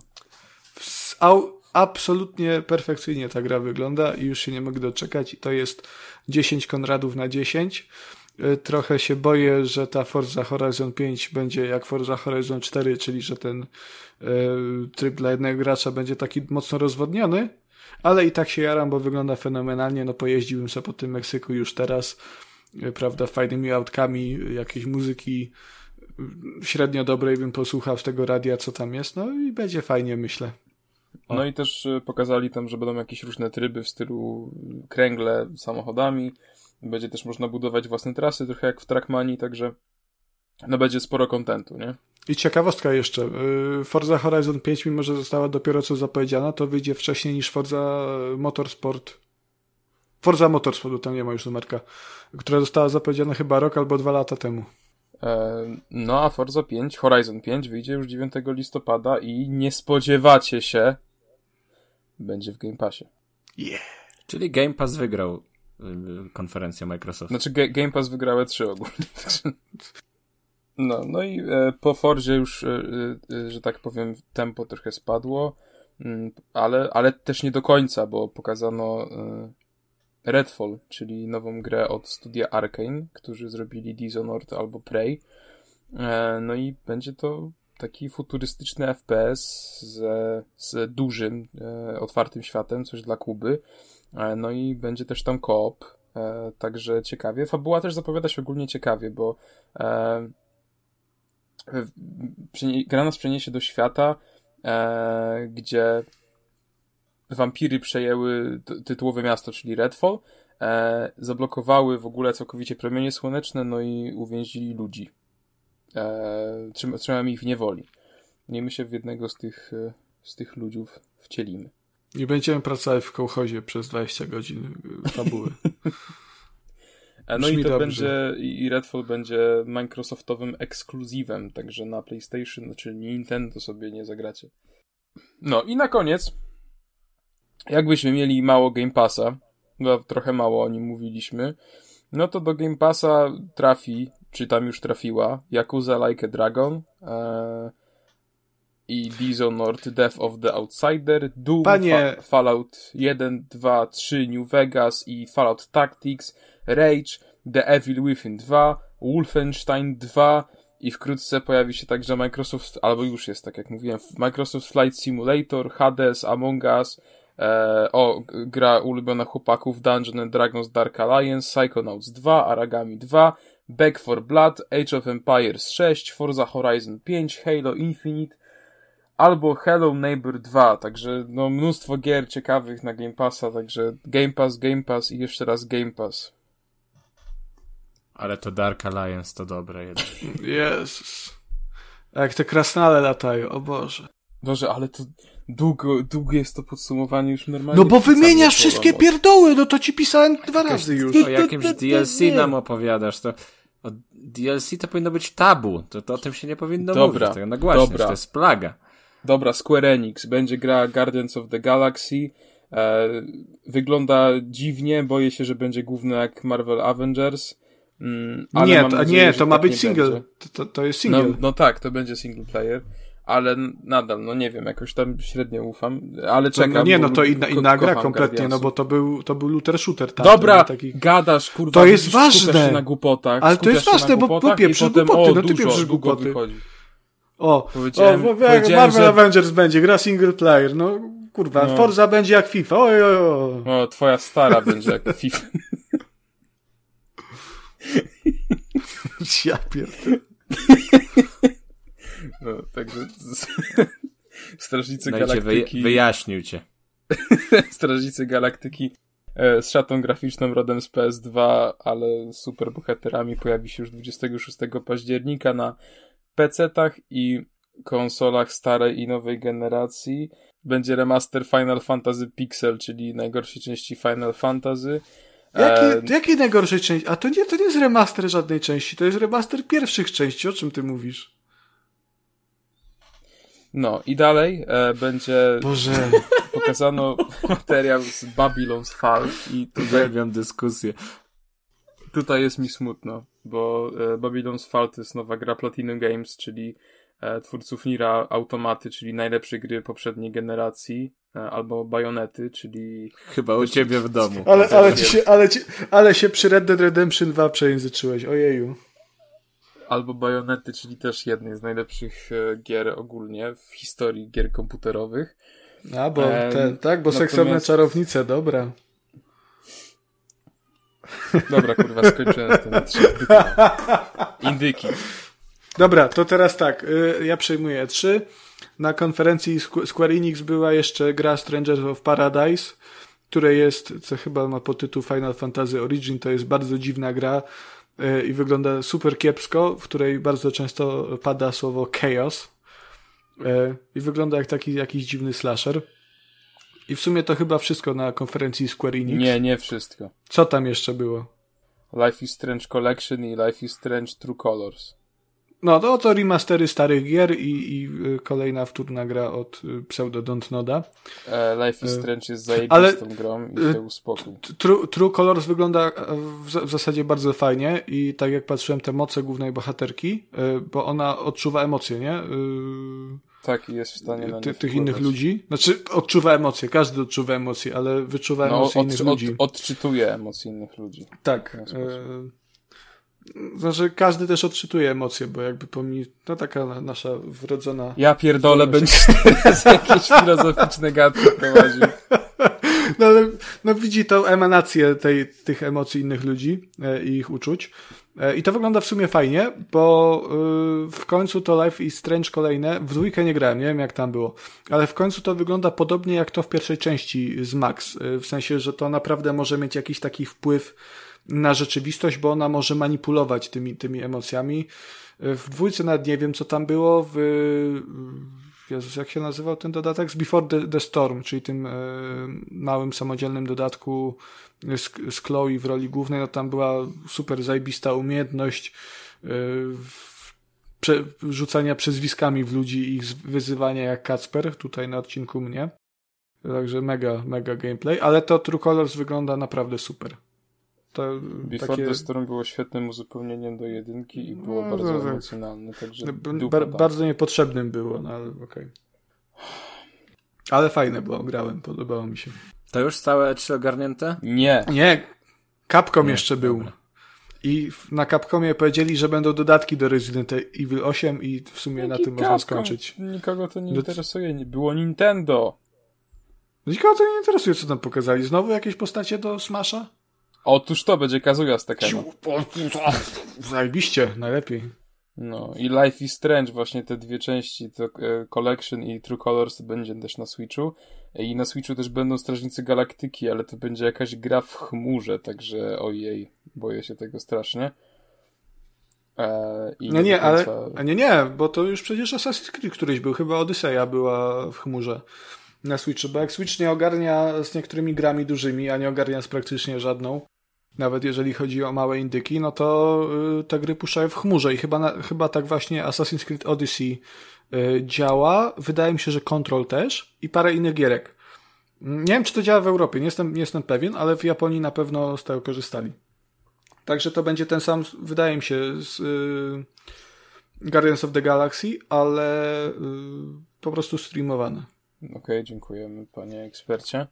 Au, absolutnie perfekcyjnie ta gra wygląda i już się nie mogę doczekać. I to jest 10 Konradów na 10. Y, trochę się boję, że ta Forza Horizon 5 będzie jak Forza Horizon 4, czyli że ten y, tryb dla jednego gracza będzie taki mocno rozwodniony, ale i tak się jaram, bo wygląda fenomenalnie, no pojeździłbym sobie po tym Meksyku już teraz, e, prawda, fajnymi autkami, jakiejś muzyki e, średnio dobrej bym posłuchał z tego radia, co tam jest, no i będzie fajnie, myślę. O. No i też e, pokazali tam, że będą jakieś różne tryby w stylu kręgle samochodami, będzie też można budować własne trasy, trochę jak w Trackmanii, także no będzie sporo kontentu, nie? I ciekawostka jeszcze. Y, Forza Horizon 5, mimo że została dopiero co zapowiedziana, to wyjdzie wcześniej niż Forza Motorsport. Forza Motorsport, tam nie ma już numerka, która została zapowiedziana chyba rok albo dwa lata temu. E, no a Forza 5, Horizon 5 wyjdzie już 9 listopada i nie spodziewacie się, będzie w Game Passie. Yeah. Czyli Game Pass wygrał y, konferencję Microsoft. Znaczy Game Pass wygrał 3 ogólnie. No, no i e, po Forzie już, e, e, że tak powiem, tempo trochę spadło, mm, ale, ale też nie do końca, bo pokazano Redfall, czyli nową grę od studia Arkane, którzy zrobili Dishonored albo Prey. No i będzie to taki futurystyczny FPS z, z dużym, otwartym światem, coś dla Kuby. No i będzie też tam koop, także ciekawie. Fabuła też zapowiada się ogólnie ciekawie, bo gra nas przeniesie do świata, e, gdzie wampiry przejęły tytułowe miasto, czyli Redfall, e, zablokowały w ogóle całkowicie promienie słoneczne, no i uwięzili ludzi. E, trzymają ich w niewoli. I my się w jednego z tych, e, z tych ludziów wcielimy. I będziemy pracować w kołchozie przez 20 godzin fabuły. E, no Brzmi i to dobrze. będzie, i Redfall będzie Microsoftowym ekskluzywem, także na PlayStation, czyli Nintendo sobie nie zagracie. No i na koniec, jakbyśmy mieli mało Game Passa, bo trochę mało o nim mówiliśmy, no to do Game Passa trafi, czy tam już trafiła, Yakuza Like a Dragon, e, i Dishonored Death of the Outsider, Doom, Panie... Fa Fallout 1, 2, 3, New Vegas i Fallout Tactics, Rage, The Evil Within 2, Wolfenstein 2 i wkrótce pojawi się także Microsoft, albo już jest, tak jak mówiłem, Microsoft Flight Simulator, Hades, Among Us, e, o, gra ulubiona chłopaków Dungeon and Dragons Dark Alliance, Psychonauts 2, Aragami 2, Back for Blood, Age of Empires 6, Forza Horizon 5, Halo Infinite, albo Hello Neighbor 2, także no mnóstwo gier ciekawych na Game Passa, także Game Pass, Game Pass i jeszcze raz Game Pass. Ale to Dark Alliance to dobre jednak. Jezus. Jak te krasnale latają, o Boże. Boże, ale to długo, długo jest to podsumowanie już normalnie. No bo wymieniasz wszystkie pierdoły, no to ci pisałem dwa razy już. O jakimś DLC nam opowiadasz, to o DLC to powinno być tabu, to, to o tym się nie powinno dobra, mówić, tego nagłaśniać, dobra. to jest plaga. Dobra, Square Enix, będzie gra Guardians of the Galaxy, e, wygląda dziwnie, boję się, że będzie główny jak Marvel Avengers, mm, nie, to, nadzieję, nie, to ma tak być single, to, to, jest single. No, no tak, to będzie single player ale nadal, no nie wiem, jakoś tam średnio ufam, ale czekam. No, no nie, no to inna, inna gra kompletnie, no bo to był, to był looter shooter. Tak, Dobra, taki... gadasz, kurwa, to jest ważne. na głupotach, ale to jest ważne, bo po pierwsze głupoty, o, no ty pierwszy głupoty. Wychodzi. O, powiedziałem, o powiedziałem, Marvel że... Avengers będzie, gra single player, no kurwa, no. Forza będzie jak FIFA, oj, oj, oj. O, twoja stara będzie jak FIFA. ja pierdolę. No, także Strażnicy no Galaktyki... Wyja wyjaśnił cię. Strażnicy Galaktyki e, z szatą graficzną rodem z PS2, ale super bohaterami pojawi się już 26 października na PC-tach i konsolach starej i nowej generacji. Będzie remaster Final Fantasy Pixel, czyli najgorszej części Final Fantasy. Jakiej, e... jakiej najgorszej części? A to nie, to nie jest remaster żadnej części, to jest remaster pierwszych części. O czym ty mówisz? No i dalej e, będzie Boże. pokazano materiał z Babylon's Fall i tutaj uwielbiam dyskusję. Tutaj jest mi smutno, bo e, Babylon's Fall to jest nowa gra Platinum Games, czyli twórców Nira Automaty, czyli najlepszej gry poprzedniej generacji, e, albo Bajonety, czyli... Chyba u ciebie w domu. Ale, ale, ci się, ale, ci, ale się przy Red Dead Redemption 2 przejęzyczyłeś, ojeju albo Bajonety, czyli też jednej z najlepszych e, gier ogólnie w historii gier komputerowych. A, bo te, tak, bo natomiast... seksowne czarownice, dobra. Dobra, kurwa, skończyłem z tym. Indyki. Dobra, to teraz tak, y, ja przejmuję trzy. Na konferencji Square Enix była jeszcze gra Strangers of Paradise, które jest, co chyba ma po tytuł Final Fantasy Origin, to jest bardzo dziwna gra, E, i wygląda super kiepsko, w której bardzo często pada słowo chaos e, i wygląda jak taki jakiś dziwny slasher. I w sumie to chyba wszystko na konferencji Square Enix. Nie, nie wszystko. Co tam jeszcze było? Life is Strange Collection i Life is Strange True Colors. No to oto remastery starych gier i, i y, kolejna wtórna gra od y, pseudo Dontnoda. E, Life is e, Strange jest zajebistą grą i się uspokój. True, True Colors wygląda e, w, w, zasadzie bardzo fajnie i tak jak patrzyłem te moce głównej bohaterki, bo ona odczuwa emocje, nie? Tak, i jest w stanie na Ty, tych innych ludzi. Znaczy, odczuwa emocje, każdy odczuwa emocje, ale wyczuwa no, emocje innych ludzi. Od, odczytuje emocje innych ludzi. Tak. Znaczy, każdy też odczytuje emocje, bo jakby pomni, no taka nasza wrodzona... Ja pierdolę, będziesz teraz jakieś filozoficzne gadki prowadził. No ale, no widzi tą emanację tej, tych emocji innych ludzi e, i ich uczuć. E, I to wygląda w sumie fajnie, bo y, w końcu to Life is Strange kolejne, w dwójkę nie grałem, nie wiem jak tam było, ale w końcu to wygląda podobnie jak to w pierwszej części z Max, y, w sensie, że to naprawdę może mieć jakiś taki wpływ na rzeczywistość, bo ona może manipulować tymi, tymi emocjami. W dwójce nawet nie wiem, co tam było. W, Jezus, jak się nazywał ten dodatek? Z Before the, the Storm, czyli tym e, małym samodzielnym dodatku z, z Chloe w roli głównej, no tam była super zajbista umiejętność e, prze, rzucania przezwiskami w ludzi i ich wyzywania jak Kacper, tutaj na odcinku mnie. Także mega, mega gameplay, ale to True Colors wygląda naprawdę super. To Before takie... the Storm było świetnym uzupełnieniem do jedynki i było no, bardzo no, tak. emocjonalne, także no, ba bardzo niepotrzebnym było, no ale okej. Okay. Ale fajne było, grałem, podobało mi się. To już całe E3 ogarnięte? Nie. Nie, Capcom Nie, jeszcze dobra. był. I na Capcomie powiedzieli, że będą dodatki do Resident Evil 8 i w sumie Jaki na tym Capcom? można skończyć. Nikogo to nie do... interesuje, nie było Nintendo. Nikogo to nie interesuje, co tam pokazali. Znowu jakieś postacie do Smasha? Otóż to będzie Kazuya z Tekena. Zajebiście, najlepiej. No i Life is Strange, właśnie te dwie części, to e, Collection i True Colors będzie też na Switchu. I na Switchu też będą Strażnicy Galaktyki, ale to będzie jakaś gra w chmurze, także ojej, boję się tego strasznie. E, no nie, końca... ale nie, nie, bo to już przecież Assassin's Creed któryś był, chyba Odyseja była w chmurze na Switchu, bo jak Switch nie ogarnia z niektórymi grami dużymi, a nie ogarnia z praktycznie żadną, nawet jeżeli chodzi o małe indyki, no to y, te gry puszczają w chmurze i chyba, chyba tak właśnie Assassin's Creed Odyssey y, działa. Wydaje mi się, że Control też i parę innych gierek. Nie wiem, czy to działa w Europie, nie jestem, nie jestem pewien, ale w Japonii na pewno z tego korzystali. Także to będzie ten sam, wydaje mi się, z y, Guardians of the Galaxy, ale y, po prostu streamowane. Okej, okay, dziękujemy panie ekspercie.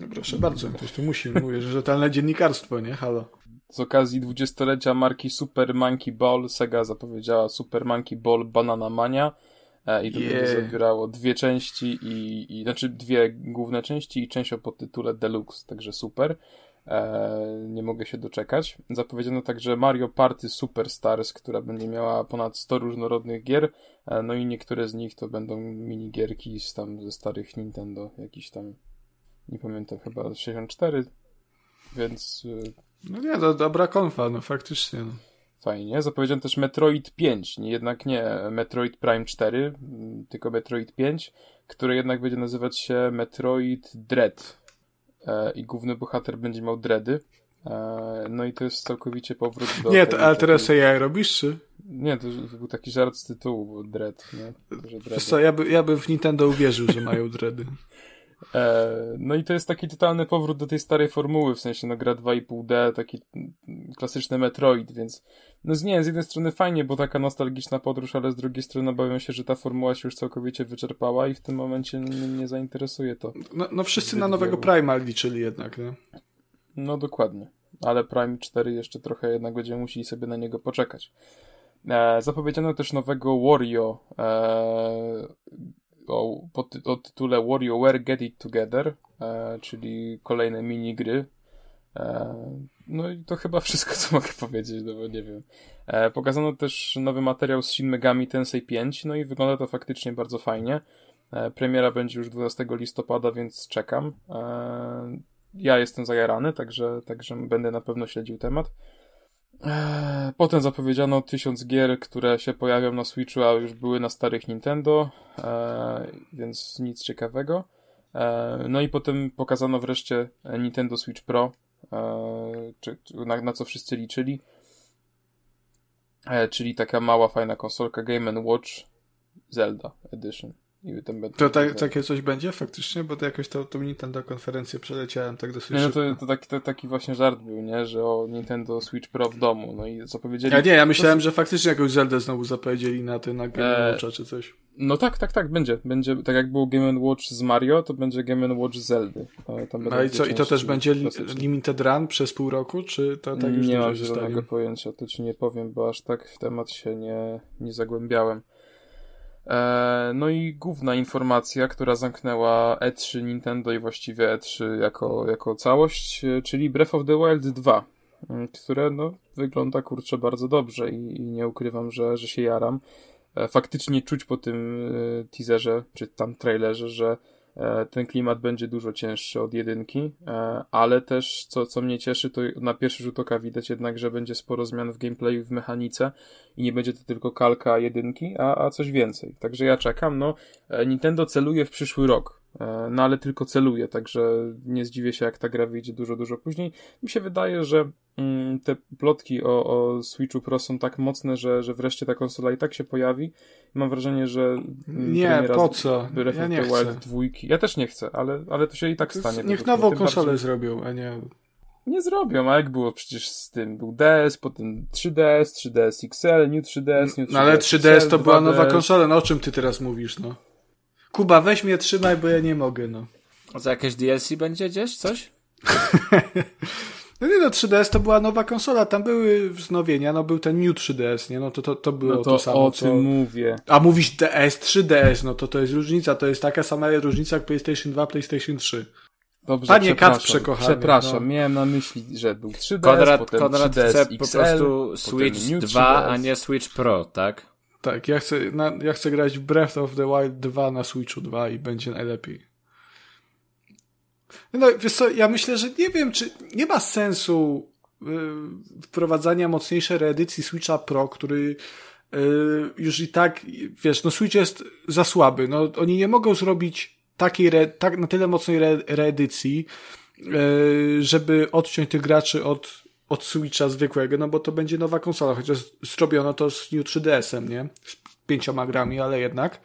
No proszę bardzo, ktoś tu musi. Mówię, że rzetelne dziennikarstwo, nie? Halo. Z okazji dwudziestolecia marki Super Monkey Ball Sega zapowiedziała Super Monkey Ball Banana Mania e, i to yeah. będzie zawierało dwie części i, i znaczy dwie główne części i część o podtytule Deluxe, także super. E, nie mogę się doczekać. Zapowiedziano także Mario Party Superstars, która będzie miała ponad 100 różnorodnych gier, e, no i niektóre z nich to będą minigierki z tam ze starych Nintendo, jakiś tam nie pamiętam, chyba 64, więc... Y, no nie, to dobra konfa, no faktycznie. No. Fajnie. Zapowiedziano też Metroid 5, nie, jednak nie Metroid Prime 4, mm, tylko Metroid 5, które jednak będzie nazywać się Metroid Dread. E, I główny bohater będzie miał dready. E, no i to jest całkowicie powrót do... Nie, to, ale teraz takiej... AI robisz, czy? Nie, to był taki żart z tytułu, Dread, nie? Wiesz co, ja, by, ja bym w Nintendo uwierzył, że mają dready. E, no i to jest taki totalny powrót do tej starej formuły, w sensie no gra 2,5D, taki klasyczny Metroid, więc no z nie, z jednej strony fajnie, bo taka nostalgiczna podróż, ale z drugiej strony obawiam się, że ta formuła się już całkowicie wyczerpała i w tym momencie nie, nie zainteresuje to. No, no wszyscy na nowego Prima liczyli jednak, nie? No dokładnie, ale Prime 4 jeszcze trochę jednak będziemy musieli sobie na niego poczekać. E, zapowiedziano też nowego Wario, e, o, o tytule WarioWare Get It Together, e, czyli kolejne minigry. E, no i to chyba wszystko, co mogę powiedzieć, no bo nie wiem. E, pokazano też nowy materiał z Shin Megami Tensei 5, no i wygląda to faktycznie bardzo fajnie. E, premiera będzie już 12 listopada, więc czekam. E, ja jestem zajarany, także, także będę na pewno śledził temat. Eee, potem zapowiedziano tysiąc gier, które się pojawią na Switchu, a już były na starych Nintendo, eee, więc nic ciekawego. Eee, no i potem pokazano wreszcie Nintendo Switch Pro, na co wszyscy liczyli. Czyli taka mała, fajna konsolka Game Watch Zelda Edition. I tam to tak, takie coś będzie faktycznie? Bo to jakoś to, to Nintendo konferencję przeleciałem tak dosyć Nie, no to, to, taki, to taki właśnie żart był, nie? Że o Nintendo Switch Pro w domu, no i zapowiedzieli... Ja nie, ja myślałem, to... że faktycznie jakąś Zeldę znowu zapowiedzieli na tym, na Game e... Watcha czy coś. No tak, tak, tak, będzie. Będzie, tak jak był Game Watch z Mario, to będzie Game Watch z Zeldy. No i co, i to też będzie limited run przez pół roku, czy to tak już nie mam zielonego pojęcia, to ci nie powiem, bo aż tak w temat się nie, nie zagłębiałem. E, no i główna informacja, która zamknęła E3 Nintendo i właściwie E3 jako, jako całość, e, czyli Breath of the Wild 2, które no, wygląda kurczę bardzo dobrze i, i nie ukrywam, że, że się jaram. E, faktycznie czuć po tym teaserze, czy tam trailerze, że ten klimat będzie dużo cięższy od jedynki, e, ale też co, co mnie cieszy, to na pierwszy rzut oka widać jednak, że będzie sporo zmian w gameplayu, w mechanice i nie będzie to tylko kalka jedynki, a, a coś więcej. Także ja czekam, no e, Nintendo celuje w przyszły rok, no ale tylko celuje, także nie zdziwię się jak ta gra wyjdzie dużo, dużo później. Mi się wydaje, że mm, te plotki o, o Switchu Pro są tak mocne, że, że wreszcie ta konsola i tak się pojawi. Mam wrażenie, że mm, nie, po co? Ja nie chcę. dwójki. Ja też nie chcę, ale, ale to się i tak stanie. Niech nową konsolę bardziej... zrobią, a nie... Nie zrobią, a jak było przecież z tym? Był DS, potem 3DS, 3DS XL, New 3DS, New 3DS No ale 3DS XL, to była 2DS. nowa konsola, no o czym ty teraz mówisz, no? Kuba, weź mnie, trzymaj, bo ja nie mogę, no. A co, jakieś DLC będzie gdzieś, coś? no nie no, 3DS to była nowa konsola, tam były wznowienia, no był ten New 3DS, nie? No to, to, to było no to, to samo, o co... czym mówię. A mówisz DS, 3DS, no to to jest różnica, to jest taka sama różnica jak PlayStation 2, PlayStation 3. Dobrze, Panie Kat przekochany. Przepraszam, no. miałem na myśli, że był 3DS, Konrad, potem Konrad 3DS chce XL, po prostu Switch 2, a nie Switch Pro, tak? Tak, ja chcę, na, ja chcę grać w Breath of the Wild 2 na Switchu 2 i będzie najlepiej. No wiesz co, ja myślę, że nie wiem, czy nie ma sensu yy, wprowadzania mocniejszej reedycji Switcha Pro, który yy, już i tak, wiesz, no Switch jest za słaby. No oni nie mogą zrobić takiej, re, tak, na tyle mocnej re, reedycji, yy, żeby odciąć tych graczy od od Switcha zwykłego, no bo to będzie nowa konsola, chociaż zrobiono to z New 3DS-em, nie? Z pięcioma grami, ale jednak.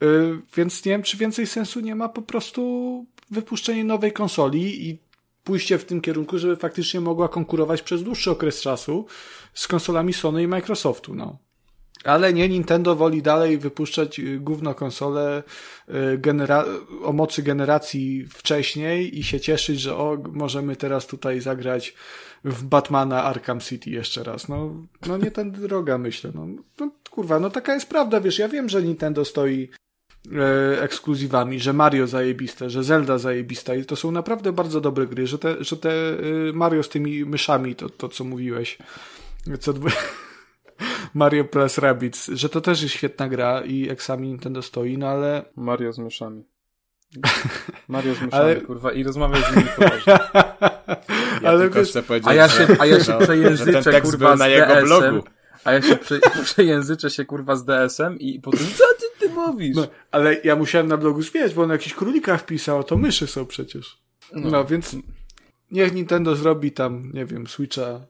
Yy, więc nie wiem, czy więcej sensu nie ma po prostu wypuszczenie nowej konsoli i pójście w tym kierunku, żeby faktycznie mogła konkurować przez dłuższy okres czasu z konsolami Sony i Microsoftu, no. Ale nie, Nintendo woli dalej wypuszczać y, gówno konsole y, o mocy generacji wcześniej i się cieszyć, że o, możemy teraz tutaj zagrać w Batmana Arkham City jeszcze raz. No, no nie ten droga, myślę. No, no kurwa, no taka jest prawda, wiesz, ja wiem, że Nintendo stoi e, ekskluzywami, że Mario zajebiste, że Zelda zajebista i to są naprawdę bardzo dobre gry, że te, że te e, Mario z tymi myszami, to, to co mówiłeś, co. Mario plus Rabbids, że to też jest świetna gra i eksami Nintendo stoi, no ale... Mario z myszami. Mario z myszami, ale... kurwa, i rozmawiaj z nimi poważnie. Ja ale wiesz, chcę powiedzieć, a ja się, a ja się przejęzyczę, kurwa, na jego blogu. A ja się prze, przejęzyczę się, kurwa, z DS-em i potem, co ty, ty mówisz? No, ale ja musiałem na blogu śmieć, bo on jakiś królika wpisał, to myszy są przecież. No, no więc niech Nintendo zrobi tam, nie wiem, Switcha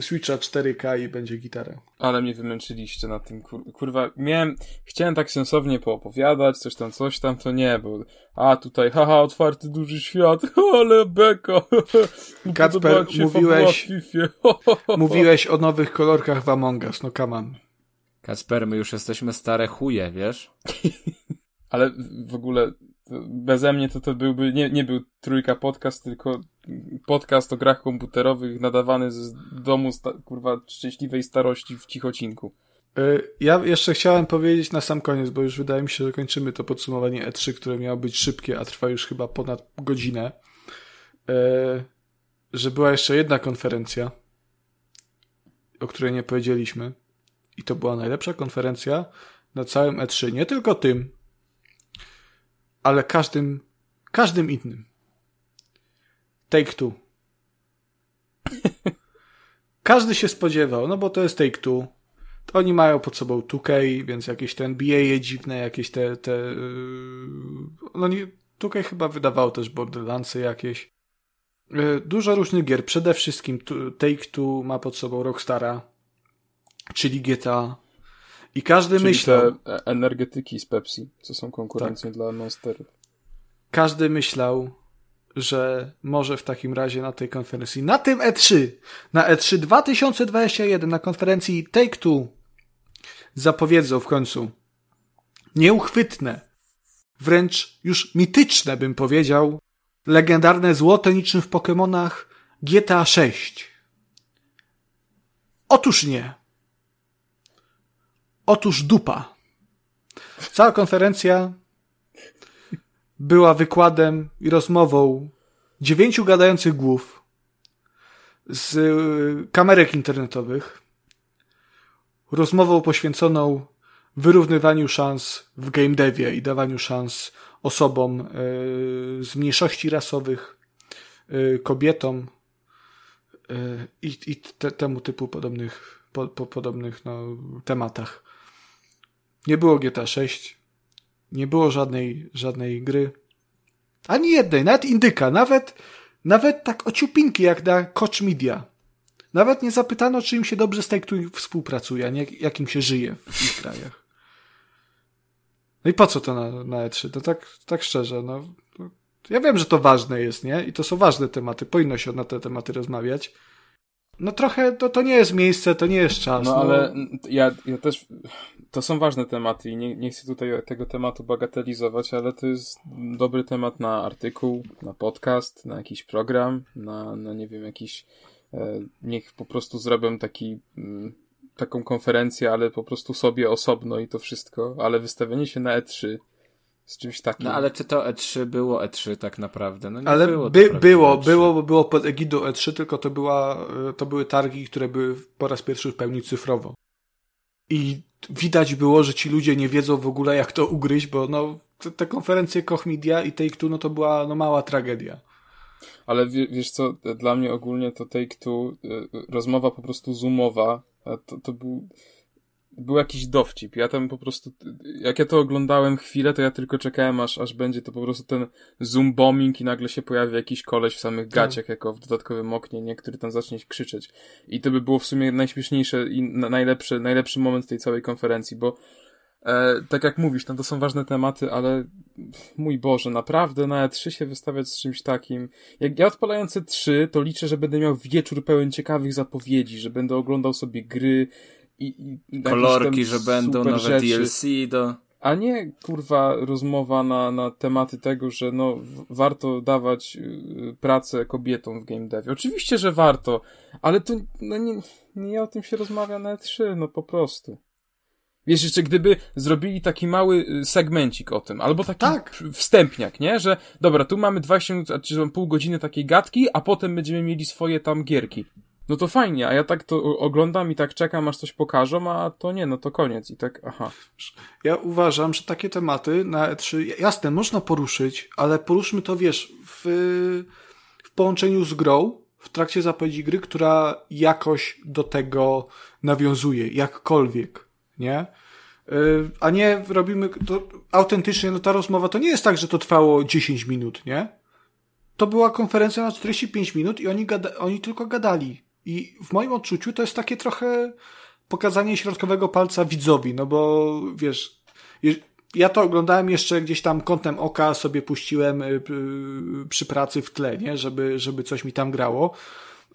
Switcha 4K i będzie gitara. Ale mnie wymęczyliście na tym, kur kurwa, miałem, chciałem tak sensownie poopowiadać, coś tam, coś tam, to nie, bo a tutaj, haha, otwarty duży świat, ale beka. Kacper, mówiłeś, mówiłeś o nowych kolorkach w Among Us, no come on. Kacper, my już jesteśmy stare chuje, wiesz? ale w ogóle beze mnie to to byłby, nie, nie był trójka podcast, tylko podcast o grach komputerowych nadawany z domu, sta, kurwa, szczęśliwej starości w cichocinku. E, ja jeszcze chciałem powiedzieć na sam koniec, bo już wydaje mi się, że kończymy to podsumowanie E3, które miało być szybkie, a trwa już chyba ponad godzinę. E, że była jeszcze jedna konferencja, o której nie powiedzieliśmy. I to była najlepsza konferencja na całym E3. Nie tylko tym, ale każdym, każdym innym. Take Two. Każdy się spodziewał, no bo to jest Take Two. To oni mają pod sobą 2K, więc jakieś te NBA dziwne, jakieś te, te yy... no nie, 2K chyba wydawało też Borderlandsy jakieś. Yy, dużo różnych gier. Przede wszystkim Take Two ma pod sobą Rockstara, czyli GTA, i każdy Czyli myślał. Te energetyki z Pepsi, co są konkurencją tak. dla Monsterów. Każdy myślał, że może w takim razie na tej konferencji, na tym E3, na E3 2021, na konferencji Take Two, zapowiedzą w końcu nieuchwytne, wręcz już mityczne, bym powiedział, legendarne złote niczym w Pokémonach GTA 6. Otóż nie. Otóż dupa. Cała konferencja była wykładem i rozmową dziewięciu gadających głów z y, kamerek internetowych, rozmową poświęconą wyrównywaniu szans w game devie i dawaniu szans osobom e, z mniejszości rasowych, e, kobietom i, i te, temu typu podobnych, po, po, podobnych no, tematach. Nie było GTA 6, nie było żadnej, żadnej gry, ani jednej, nawet indyka, nawet, nawet tak ociupinki jak na Koch Media. Nawet nie zapytano, czy im się dobrze z tej, współpracuje, a nie jak im się żyje w ich krajach. No i po co to na, na E3? To tak, tak szczerze, no, no. Ja wiem, że to ważne jest, nie? I to są ważne tematy. Powinno się na te tematy rozmawiać. No trochę to, to nie jest miejsce, to nie jest czas. No, no. ale ja, ja też. To są ważne tematy i nie, nie chcę tutaj tego tematu bagatelizować, ale to jest dobry temat na artykuł, na podcast, na jakiś program, na, na nie wiem, jakiś. E, niech po prostu zrobią taki. Mm, taką konferencję, ale po prostu sobie osobno i to wszystko, ale wystawienie się na E3 z czymś takim. No ale czy to E3 było E3 tak naprawdę? No nie ale było, by, było, E3. było, bo było pod egidą E3, tylko to, była, to były targi, które były po raz pierwszy w pełni cyfrowo. I widać było, że ci ludzie nie wiedzą w ogóle jak to ugryźć, bo no, te, te konferencje Koch Media i Take-Two, no to była no, mała tragedia. Ale wiesz co, dla mnie ogólnie to Take-Two, y, rozmowa po prostu zoomowa, to, to był był jakiś dowcip. Ja tam po prostu, jak ja to oglądałem chwilę, to ja tylko czekałem, aż, aż będzie to po prostu ten zoom bombing i nagle się pojawi jakiś koleś w samych tak. gaciach, jako w dodatkowym oknie, nie? Który tam zacznie krzyczeć. I to by było w sumie najśmieszniejsze i najlepszy, najlepszy moment tej całej konferencji, bo e, tak jak mówisz, tam to są ważne tematy, ale mój Boże, naprawdę na E3 się wystawiać z czymś takim. Jak ja odpalający 3, to liczę, że będę miał wieczór pełen ciekawych zapowiedzi, że będę oglądał sobie gry, i, i kolorki, że będą nowe rzeczy. DLC do... A nie, kurwa, rozmowa na, na tematy tego, że no, warto dawać y, pracę kobietom w game devie. Oczywiście, że warto, ale to no, nie, nie o tym się rozmawia na E3, no po prostu. Wiesz, jeszcze gdyby zrobili taki mały y, segmencik o tym, albo taki tak. wstępniak, nie? Że dobra, tu mamy 20 minut, czy pół godziny takiej gadki, a potem będziemy mieli swoje tam gierki. No to fajnie, a ja tak to oglądam i tak czekam, aż coś pokażą, a to nie, no to koniec. I tak, aha. Ja uważam, że takie tematy na E3, jasne, można poruszyć, ale poruszmy to, wiesz, w, w połączeniu z grą, w trakcie zapowiedzi gry, która jakoś do tego nawiązuje, jakkolwiek, nie? Y, a nie robimy to autentycznie, no ta rozmowa to nie jest tak, że to trwało 10 minut, nie? To była konferencja na 45 minut i oni, gada, oni tylko gadali. I w moim odczuciu to jest takie trochę pokazanie środkowego palca widzowi, no bo wiesz, ja to oglądałem jeszcze gdzieś tam kątem oka, sobie puściłem y, przy pracy w tle, nie? Żeby, żeby coś mi tam grało.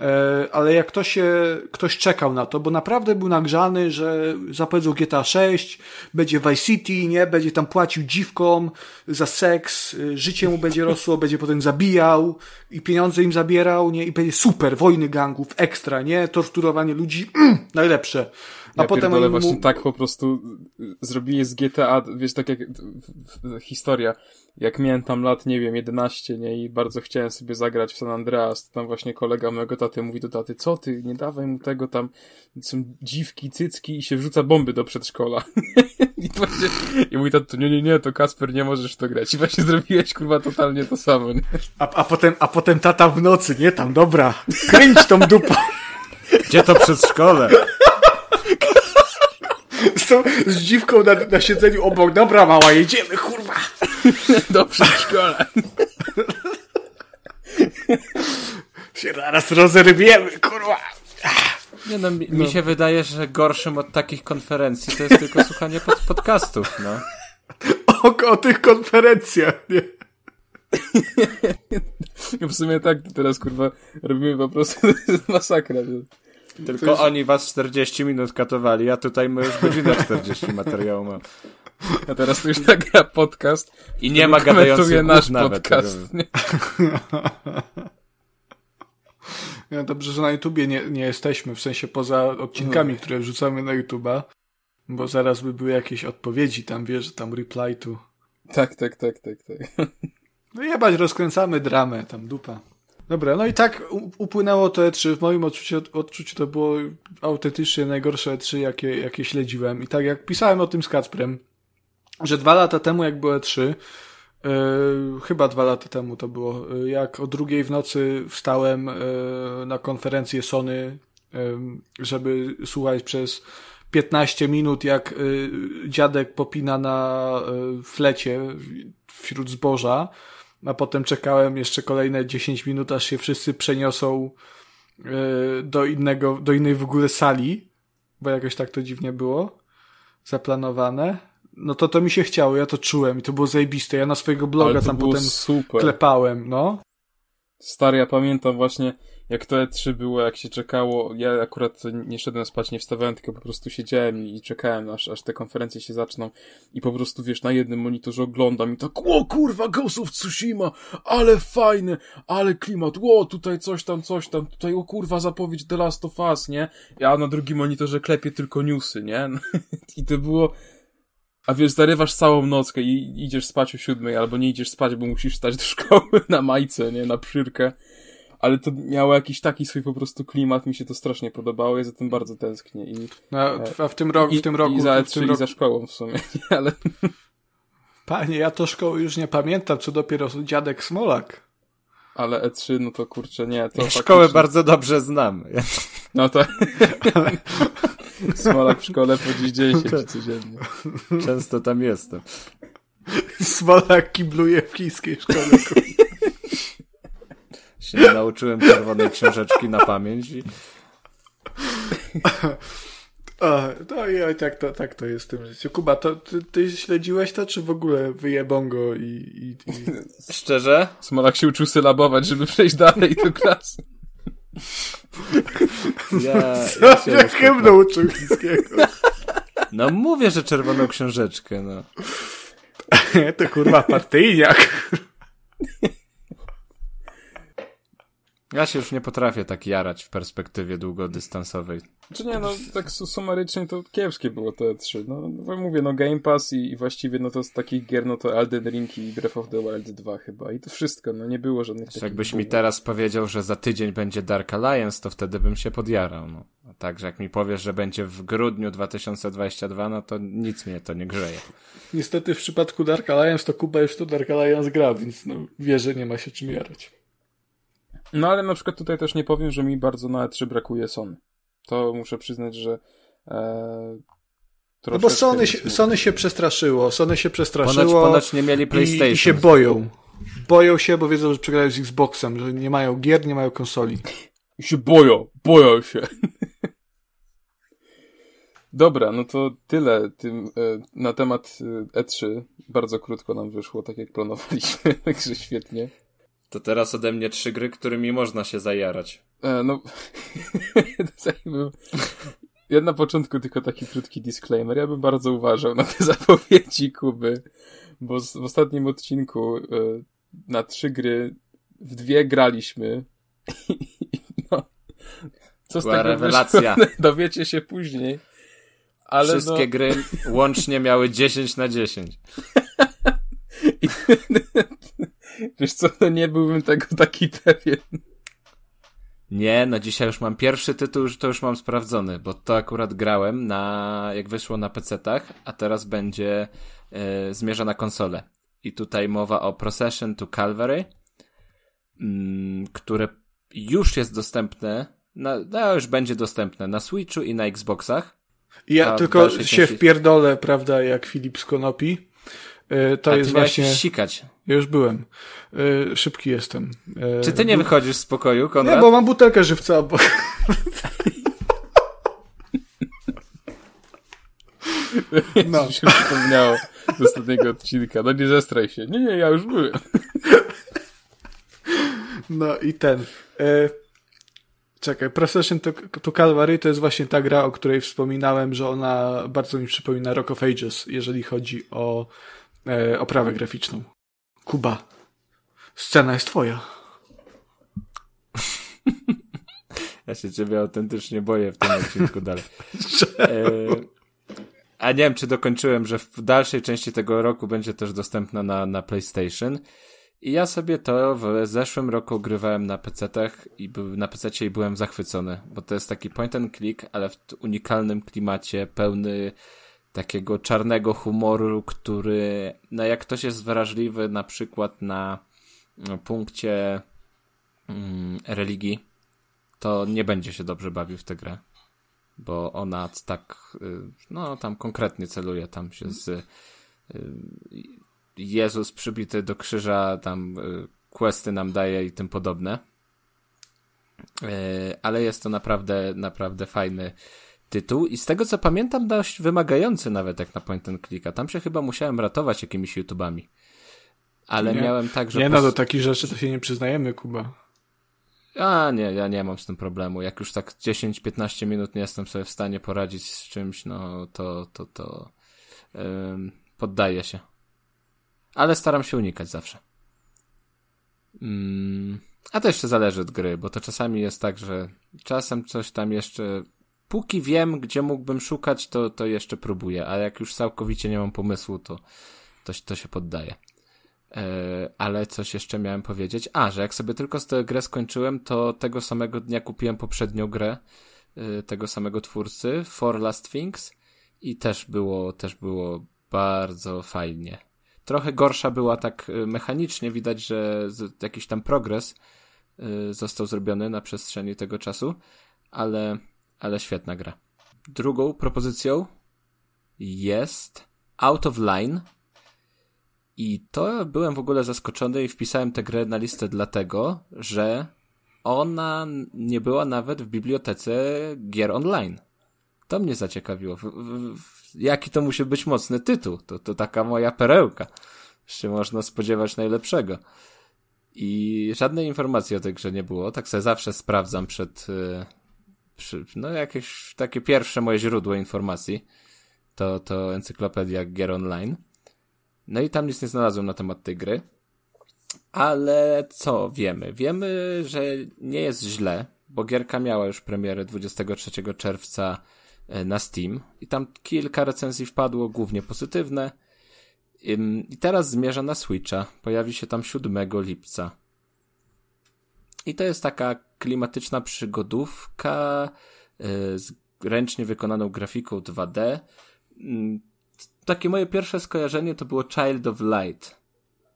E, ale jak ktoś, się, ktoś czekał na to, bo naprawdę był nagrzany, że zapowiedzą GTA 6, będzie Vice City, nie, będzie tam płacił dziwkom za seks, y, życie mu będzie rosło, będzie potem zabijał i pieniądze im zabierał, nie, i będzie super, wojny gangów, ekstra, nie, torturowanie ludzi, mm, najlepsze. A ja potem oni właśnie mu... tak po prostu zrobili z GTA, wiesz, tak jak historia, jak miałem tam lat, nie wiem, 11, nie, i bardzo chciałem sobie zagrać w San Andreas, to tam właśnie kolega mojego taty mówi do taty, co ty, nie dawaj mu tego, tam są dziwki, cycki i się wrzuca bomby do przedszkola. I, właśnie, I mój tato, nie, nie, nie, to Kasper, nie możesz to grać. I właśnie zrobiłeś, kurwa, totalnie to samo, nie? A, a, potem, a potem tata w nocy, nie, tam, dobra, kręć tą dupą. Gdzie to przedszkole? Z, tą, z dziwką na, na siedzeniu obok. Dobra, mała, jedziemy, kurwa. Do przedszkola. się zaraz rozerwiemy, kurwa. Nie no, mi, no. mi, się wydaje, że gorszym od takich konferencji to jest tylko słuchanie pod, podcastów, no. O, o tych konferencjach, nie? w sumie tak, teraz kurwa robimy po prostu masakra. Tylko jest... oni was 40 minut katowali, a tutaj my już godzinę 40 materiału mamy. A teraz to już nagra podcast. I nie ma gadających nasz podcast. Nie? Ja, dobrze, że na YouTubie nie, nie jesteśmy, w sensie poza odcinkami, no. które wrzucamy na YouTuba, bo zaraz by były jakieś odpowiedzi tam, wiesz, tam reply to. Tak, tak, tak, tak, tak. No jebać, rozkręcamy dramę, tam dupa. Dobra, no i tak upłynęło to E3. W moim odczuciu, odczuciu to było autentycznie najgorsze E3, jakie, jakie śledziłem. I tak jak pisałem o tym z Kacprem, że dwa lata temu, jak było E3, yy, chyba dwa lata temu to było, yy, jak o drugiej w nocy wstałem yy, na konferencję Sony, żeby słuchać przez 15 minut, jak dziadek popina na flecie wśród zboża, a potem czekałem jeszcze kolejne 10 minut, aż się wszyscy przeniosą do innego, do innej w ogóle sali, bo jakoś tak to dziwnie było zaplanowane no to to mi się chciało, ja to czułem i to było zajebiste. Ja na swojego bloga tam potem super. klepałem, no. Stary, ja pamiętam właśnie, jak to E3 było, jak się czekało. Ja akurat nie szedłem spać, nie wstawałem, tylko po prostu siedziałem i czekałem, aż, aż te konferencje się zaczną. I po prostu, wiesz, na jednym monitorze oglądam i tak, o kurwa, Ghost of Tsushima, ale fajne, ale klimat, o, tutaj coś tam, coś tam, tutaj, o kurwa, zapowiedź The Last of Us, nie? Ja na drugim monitorze klepię tylko newsy, nie? I to było a wiesz, zarywasz całą nockę i idziesz spać o siódmej, albo nie idziesz spać, bo musisz stać do szkoły na majce, nie, na przyrkę. Ale to miało jakiś taki swój po prostu klimat, mi się to strasznie podobało, ja za tym bardzo tęsknię. I, no, a w tym roku, i, w tym roku, i za, w tym roku... za szkołą w sumie, ale... Panie, ja to szkoły już nie pamiętam, co dopiero dziadek Smolak. Ale E3, no to kurczę, nie, to ja Szkołę bardzo dobrze znam. No to... ale... Smolak w szkole po dziś 10 codziennie. Często tam jestem. Smolak kibluje w chińskiej szkole. Się nie nauczyłem czerwonej książeczki na pamięć i... O, no i tak to, tak to jest w tym życiu. Kuba, to ty, ty śledziłeś to, czy w ogóle wyjebongo i, i, i... Szczerze? Smolak się uczył sylabować, żeby przejść dalej do klasy. Ja, ja się jak hymno uczył chińskiego. No mówię, że czerwoną książeczkę, no. to kurwa partyjniak. Ja się już nie potrafię tak jarać w perspektywie długodystansowej. Czy nie, no tak sumarycznie to kiepskie było te trzy. No, no mówię, no Game Pass i, i, właściwie no to z takich gier, no to Elden Ring i Breath of the Wild 2 chyba. I to wszystko, no nie było żadnych takich Jakbyś mi teraz powiedział, że za tydzień będzie Dark Alliance, to wtedy bym się podjarał, no. A także jak mi powiesz, że będzie w grudniu 2022, no to nic mnie to nie grzeje. Niestety w przypadku Dark Alliance to Kuba już to Dark Alliance gra, więc no wie, że nie ma się czym jarać. No ale na przykład tutaj też nie powiem, że mi bardzo na E3 brakuje Sony. To muszę przyznać, że e, no bo Sony, Sony się przestraszyło. Sony się przestraszyło. Ponoć, ponoć nie mieli PlayStation. I, I, się boją. Boją się, bo wiedzą, że przegrają z Xboxem, że nie mają gier, nie mają konsoli. I się boją, boją się. Dobra, no to tyle tym, e, na temat e, E3. Bardzo krótko nam wyszło, tak jak planowaliśmy, także świetnie. To teraz ode mnie trzy gry, którymi można się zajarać. E, no, ja na początku tylko taki krótki disclaimer. Ja bym bardzo uważał na te zapowiedzi Kuby, bo w ostatnim odcinku e, na trzy gry w dwie graliśmy. no, co z Była tego rewelacja. Wyszło, dowiecie się później. Ale Wszystkie no... gry łącznie miały 10 na 10. I, wiesz co, no nie byłbym tego taki pewien. Nie, no dzisiaj już mam pierwszy tytuł, to już mam sprawdzony, bo to akurat grałem na, jak wyszło na PC-tach, a teraz będzie e, zmierza na konsolę. I tutaj mowa o Procession to Calvary, mm, które już jest dostępne, na, no już będzie dostępne na Switchu i na Xboxach. Ja tylko się części... wpierdolę, prawda, jak Filip z Konopi. E, to A jest właśnie. sikać. Ja już byłem. E, szybki jestem. E, Czy ty nie wychodzisz z pokoju, Konrad? Nie, bo mam butelkę żywca obok. No. się przypomniało z ostatniego odcinka. No nie zestraj się. Nie, nie, ja już byłem. No i ten. E, czekaj, Procession to, to Calvary to jest właśnie ta gra, o której wspominałem, że ona bardzo mi przypomina Rock of Ages, jeżeli chodzi o e, oprawę graficzną. Kuba, scena jest twoja. Ja się ciebie autentycznie boję w tym odcinku dalej. E, a nie wiem, czy dokończyłem, że w dalszej części tego roku będzie też dostępna na, na PlayStation. I ja sobie to w zeszłym roku grywałem na PC-tach i był, na PC i byłem zachwycony, bo to jest taki point and click, ale w unikalnym klimacie, pełny takiego czarnego humoru, który, no jak ktoś jest wrażliwy na przykład na no, punkcie mm, religii, to nie będzie się dobrze bawił w tę grę, bo ona tak, y, no tam konkretnie celuje, tam się z y, Jezus przybity do krzyża, tam y, questy nam daje i tym podobne. Ale jest to naprawdę, naprawdę fajny tytuł i z tego co pamiętam dość wymagający nawet jak na point and clicka. Tam się chyba musiałem ratować jakimiś YouTubami. Ale nie, miałem tak, że... Nie, no do takich rzeczy to się nie przyznajemy, Kuba. A nie, ja nie mam z tym problemu. Jak już tak 10-15 minut nie jestem sobie w stanie poradzić z czymś, no to, to, to yy, poddaję się. Ale staram się unikać zawsze. Mm, a to jeszcze zależy od gry, bo to czasami jest tak, że czasem coś tam jeszcze póki wiem, gdzie mógłbym szukać, to, to jeszcze próbuję, a jak już całkowicie nie mam pomysłu, to, to, to się poddaję. E, ale coś jeszcze miałem powiedzieć. A, że jak sobie tylko tę grę skończyłem, to tego samego dnia kupiłem poprzednią grę e, tego samego twórcy, For Last Things i też było, też było bardzo fajnie. Trochę gorsza była tak e, mechanicznie, widać, że jakiś tam progres został zrobiony na przestrzeni tego czasu, ale ale świetna gra. Drugą propozycją jest Out of Line. I to byłem w ogóle zaskoczony i wpisałem tę grę na listę dlatego, że ona nie była nawet w bibliotece gier online. To mnie zaciekawiło. W, w, w, jaki to musi być mocny tytuł? To, to taka moja perełka. Jeszcze można spodziewać najlepszego. I żadnej informacji o tej grze nie było. Tak sobie zawsze sprawdzam przed, y, no jakieś takie pierwsze moje źródło informacji to, to encyklopedia gier online. No i tam nic nie znalazłem na temat tej gry. Ale co wiemy? Wiemy, że nie jest źle, bo gierka miała już premierę 23 czerwca e, na Steam i tam kilka recenzji wpadło, głównie pozytywne. I teraz zmierza na Switcha. Pojawi się tam 7 lipca. I to jest taka klimatyczna przygodówka e, z ręcznie wykonaną grafiką 2D. Mm, takie moje pierwsze skojarzenie to było Child of Light.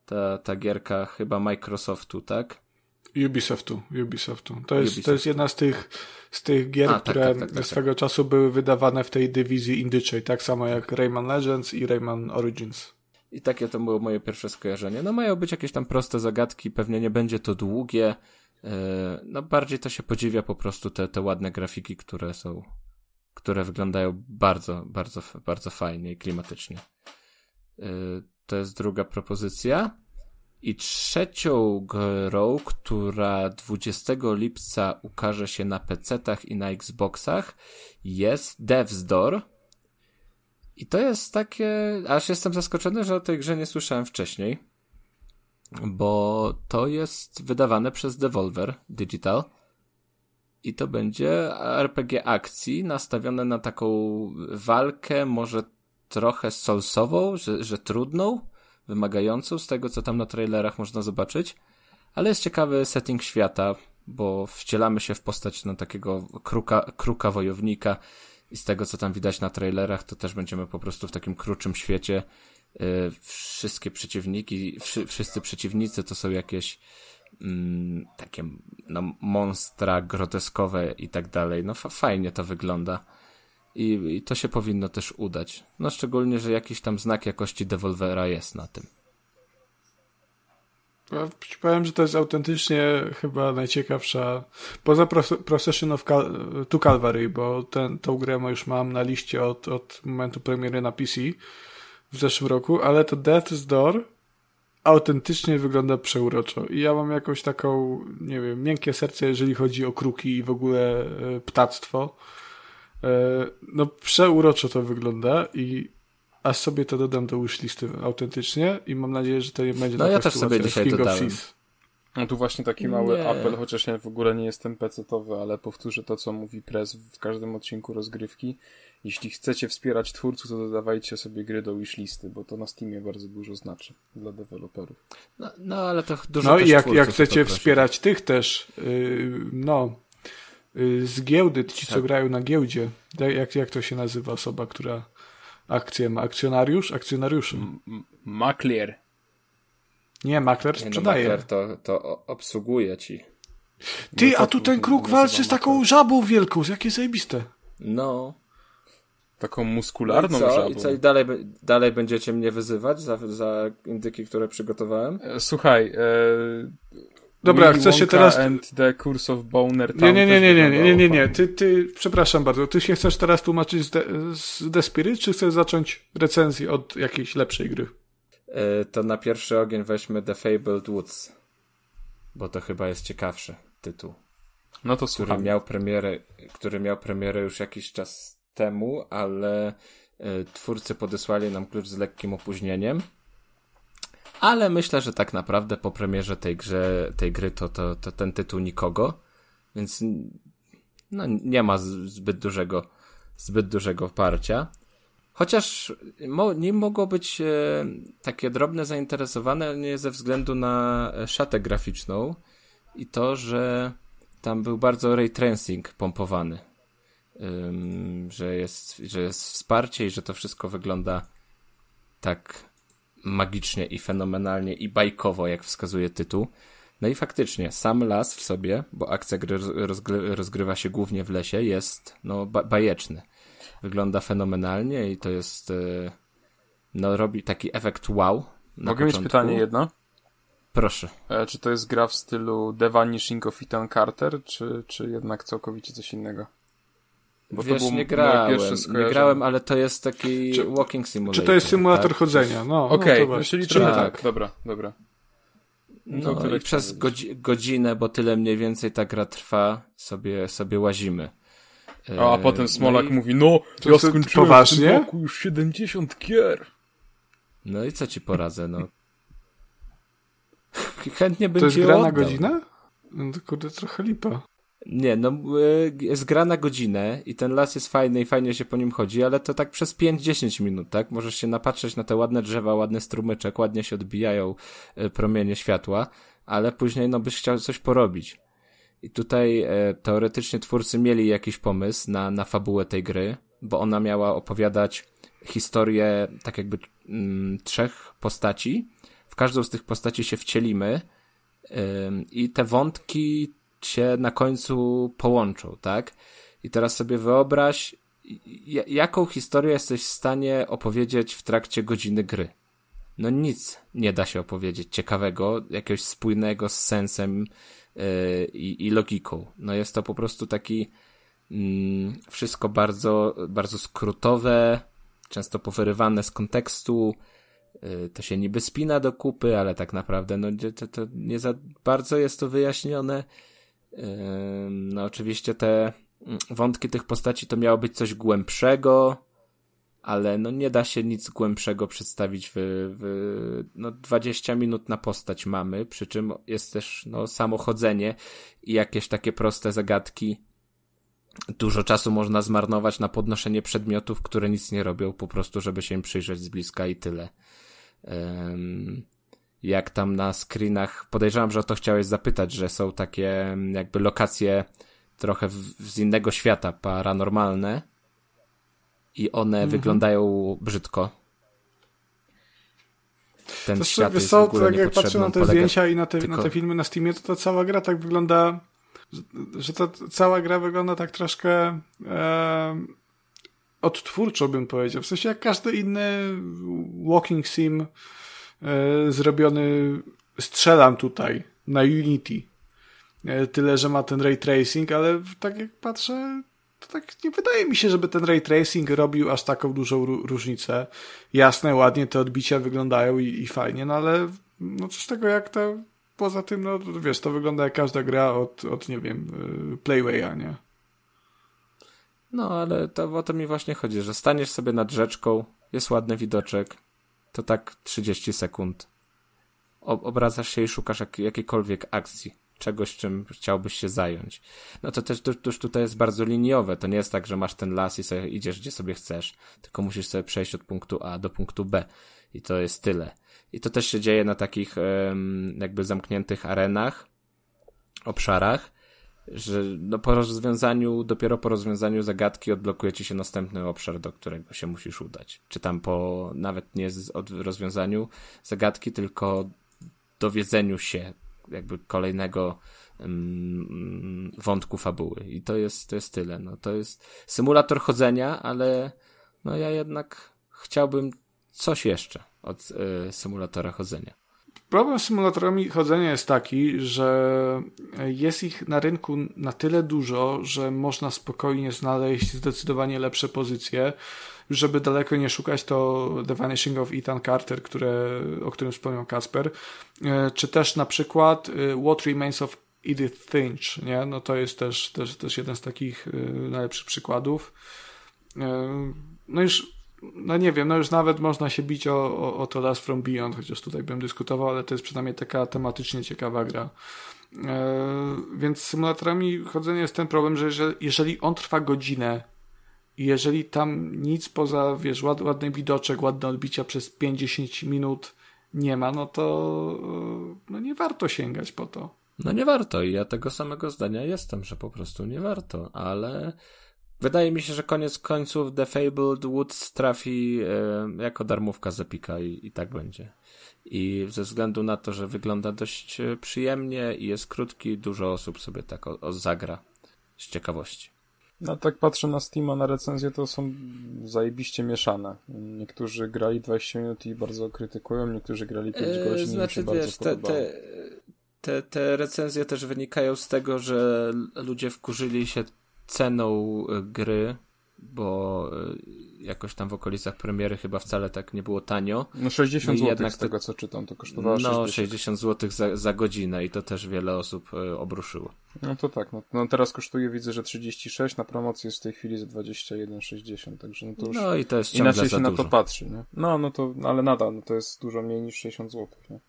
Ta, ta gierka chyba Microsoftu, tak? Ubisoftu, Ubisoftu. To jest, Ubisoftu. to jest jedna z tych, z tych gier, A, tak, które tak, tak, tak, swego tak. czasu były wydawane w tej dywizji indyczej, tak samo jak Rayman Legends i Rayman Origins. I takie to było moje pierwsze skojarzenie. No mają być jakieś tam proste zagadki, pewnie nie będzie to długie. E, no bardziej to się podziwia po prostu te, te ładne grafiki, które są, które wyglądają bardzo, bardzo, bardzo fajnie i klimatycznie. E, to jest druga propozycja. I trzecią grą, która 20 lipca ukaże się na PC-tach i na Xboxach, jest Death's Door. I to jest takie, aż jestem zaskoczony, że o tej grze nie słyszałem wcześniej bo to jest wydawane przez Devolver Digital i to będzie RPG akcji nastawione na taką walkę, może trochę solsową, że, że trudną, wymagającą z tego, co tam na trailerach można zobaczyć, ale jest ciekawy setting świata, bo wcielamy się w postać no, takiego kruka, kruka wojownika i z tego, co tam widać na trailerach, to też będziemy po prostu w takim kruczym świecie wszystkie przeciwniki, wszyscy przeciwnicy to są jakieś mm, takie no, monstra groteskowe i tak dalej. No fajnie to wygląda. I, I, to się powinno też udać. No szczególnie, że jakiś tam znak jakości Devolvera jest na tym. Ja powiem, że to jest autentycznie chyba najciekawsza, poza Procession of Cal to Calvary, bo ten, grę już mam na liście od, od momentu premiery na PC w zeszłym roku, ale to Death's Door autentycznie wygląda przeuroczo. I ja mam jakąś taką, nie wiem, miękkie serce, jeżeli chodzi o kruki i w ogóle e, ptactwo. E, no, przeuroczo to wygląda i aż sobie to dodam do wishlisty autentycznie i mam nadzieję, że to nie będzie No ja też sobie dzisiaj dodałem. No tu właśnie taki mały Nie. apel, chociaż ja w ogóle nie jestem pecetowy, ale powtórzę to, co mówi Press w każdym odcinku rozgrywki. Jeśli chcecie wspierać twórców, to dodawajcie sobie gry do wishlisty, bo to na Steamie bardzo dużo znaczy dla deweloperów. No, no ale to dużo No i jak, jak chcecie wspierać tych też, yy, no, yy, z giełdy, ci co Tak. grają na giełdzie, jak- jak, to się nazywa osoba, która akcję ma? Akcjonariusz? Akcjonariuszy. M- Maklier. Nie, makler Nie, no, sprzedaje. makler to, to obsługuje ci. Ty, No a tu ten kruk walczy z taką makler. żabą wielką, jakie zajebiste. No. Taką No muskularną i co? żabą. I co? I dalej, dalej będziecie mnie wyzywać za, za indyki, które przygotowałem? E, Słuchaj, e... Dobra, Willy chcesz się teraz- and the Curse of Boner Nie, nie, nie, nie, nie, nie, nie, nie, nie. Ty, ty, przepraszam bardzo, ty się chcesz teraz tłumaczyć z The, z The Spirit, czy chcesz zacząć recenzję od jakiejś lepszej gry? E, to na pierwszy ogień weźmy The Fabled Woods. Bo to chyba jest ciekawszy tytuł. No to który słucham. miał premierę, który miał premierę już jakiś czas temu, ale y, twórcy podesłali nam klucz z lekkim opóźnieniem. Ale myślę, że tak naprawdę po premierze tej, grze, tej gry to, to, to ten tytuł nikogo, więc no, nie ma zbyt dużego, zbyt dużego. Chociaż mo, nim mogło być e, takie drobne zainteresowane nie ze względu na e, szatę graficzną i to, że tam był bardzo ray tracing pompowany. Że, jest, że jest wsparcie i że to wszystko wygląda tak magicznie i fenomenalnie i bajkowo, jak wskazuje tytuł. No i faktycznie, sam las w sobie, bo akcja gry roz- rozgry- rozgrywa się głównie w lesie, jest no, ba- bajeczny. Wygląda fenomenalnie i to jest e, no robi taki efekt wow. Mogę mieć początku. pytanie jedno? Proszę. E, czy to jest gra w stylu The Vanishing of Ethan Carter, czy, czy jednak całkowicie coś innego? Bo to Wiesz, było nie moje grałem, nie grałem, ale to jest taki Czy- walking simulator. Czy to jest symulator tak? chodzenia? No, Okej, no to no, właśnie. czyli tak. tak. Dobra, dobra. No To tyle i przez godzi- godzinę, bo tyle mniej więcej ta gra trwa, sobie, sobie łazimy. O, a E, potem Smolak no i, mówi, no, To ja skończyłem poważnie? w tym roku już 70 gier. No i co ci poradzę, no. Chętnie bym To jest ci gra ją na oddał. godzinę? No to kurde, trochę lipa. Nie, no e, jest gra na godzinę i ten las jest fajny i fajnie się po nim chodzi, ale to tak przez 5-10 minut, tak? Możesz się napatrzeć na te ładne drzewa, ładny strumyczek, ładnie się odbijają e, promienie światła, ale później no byś chciał coś porobić. I tutaj e, teoretycznie twórcy mieli jakiś pomysł na, na fabułę tej gry, bo ona miała opowiadać historię tak jakby mm, trzech postaci. W każdą z tych postaci się wcielimy i te wątki się na końcu połączą, tak? I teraz sobie wyobraź, jaką historię jesteś w stanie opowiedzieć w trakcie godziny gry. No nic nie da się opowiedzieć ciekawego, jakiegoś spójnego z sensem yy, i, logiką. No jest to po prostu taki mm, wszystko bardzo, bardzo skrótowe, często powyrywane z kontekstu, yy, to się niby spina do kupy, ale tak naprawdę no, to, to nie za bardzo jest to wyjaśnione. No oczywiście te mm, wątki tych postaci to miało być coś głębszego, ale no nie da się nic głębszego przedstawić w, w no 20 minut na postać mamy, przy czym jest też no samochodzenie i jakieś takie proste zagadki. Dużo czasu można zmarnować na podnoszenie przedmiotów, które nic nie robią, po prostu żeby się im przyjrzeć z bliska i tyle. Ym, jak tam na screenach, podejrzewam, że o to chciałeś zapytać, że są takie mm, jakby lokacje trochę w, z innego świata, paranormalne i one Mhm. wyglądają brzydko. Ten To świat wiesz jest w ogóle tak jak patrzę na te polega- zdjęcia i na te, tylko- na te filmy na Steamie, to ta cała gra tak wygląda, że, ta cała gra wygląda tak troszkę e, odtwórczo bym powiedział. W sensie jak każdy inny walking sim zrobiony strzelam tutaj na Unity. E, tyle, że ma ten ray tracing, ale tak jak patrzę, to tak nie wydaje mi się, żeby ten ray tracing robił aż taką dużą ró- różnicę. Jasne, ładnie te odbicia wyglądają i, i fajnie, no ale no co z tego jak to poza tym, no wiesz, to wygląda jak każda gra od, od nie wiem, y, Playwaya, nie? No, ale to o to mi właśnie chodzi, że staniesz sobie nad rzeczką, jest ładny widoczek, to tak 30 sekund. obracasz się i szukasz jak, jakiejkolwiek akcji, czegoś, czym chciałbyś się zająć. No to też już tutaj jest bardzo liniowe. To nie jest tak, że masz ten las i sobie idziesz gdzie sobie chcesz, tylko musisz sobie przejść od punktu A do punktu B. I to jest tyle. I to też się dzieje na takich jakby zamkniętych arenach, obszarach, że no po rozwiązaniu, dopiero po rozwiązaniu zagadki odblokuje ci się następny obszar, do którego się musisz udać. Czy tam po, nawet nie z, od rozwiązaniu zagadki, tylko dowiedzeniu się jakby kolejnego um, wątku fabuły. I to jest, to jest tyle. No, to jest symulator chodzenia, ale no ja jednak chciałbym coś jeszcze od y, symulatora chodzenia. Problem z symulatorami chodzenia jest taki, że jest ich na rynku na tyle dużo, że można spokojnie znaleźć zdecydowanie lepsze pozycje. Żeby daleko nie szukać, to The Vanishing of Ethan Carter, które, o którym wspomniał Kasper, e, czy też na przykład e, What Remains of Edith Finch, nie? No to jest też, też, też jeden z takich e, najlepszych przykładów. No już no nie wiem, no już nawet można się bić o, o, o to Last From Beyond, chociaż tutaj bym dyskutował, ale to jest przynajmniej taka tematycznie ciekawa gra. E, więc z symulatorami chodzenia jest ten problem, że jeżeli, on trwa godzinę i jeżeli tam nic poza, wiesz, ład, ładny widoczek, ładne odbicia przez 5-10 minut nie ma, no to no nie warto sięgać po to. No nie warto i ja tego samego zdania jestem, że po prostu nie warto, ale Wydaje mi się, że koniec końców The Fabled Woods trafi e, jako darmówka z Epika i, i tak będzie. I ze względu na to, że wygląda dość e, przyjemnie i jest krótki, dużo osób sobie tak o, o zagra z ciekawości. No tak patrzę na Steama, na recenzję, to są zajebiście mieszane. Niektórzy grali 20 minut i bardzo krytykują, niektórzy grali 5 e, godzin znaczy, i mi się wiesz, bardzo te, te, te, te recenzje też wynikają z tego, że ludzie wkurzyli się ceną e, gry, bo e, jakoś tam w okolicach premiery chyba wcale tak nie było tanio. No 60 no zł z tego co czytam, to kosztowało No 60, 60 zł za, za godzinę i to też wiele osób e, obruszyło. No to tak, no, no teraz kosztuje widzę, że 36, na promocji jest w tej chwili za 21,60, także no to już no i to jest inaczej się na to patrzy, nie? No, no to, ale nadal, no to jest dużo mniej niż 60 zł, nie?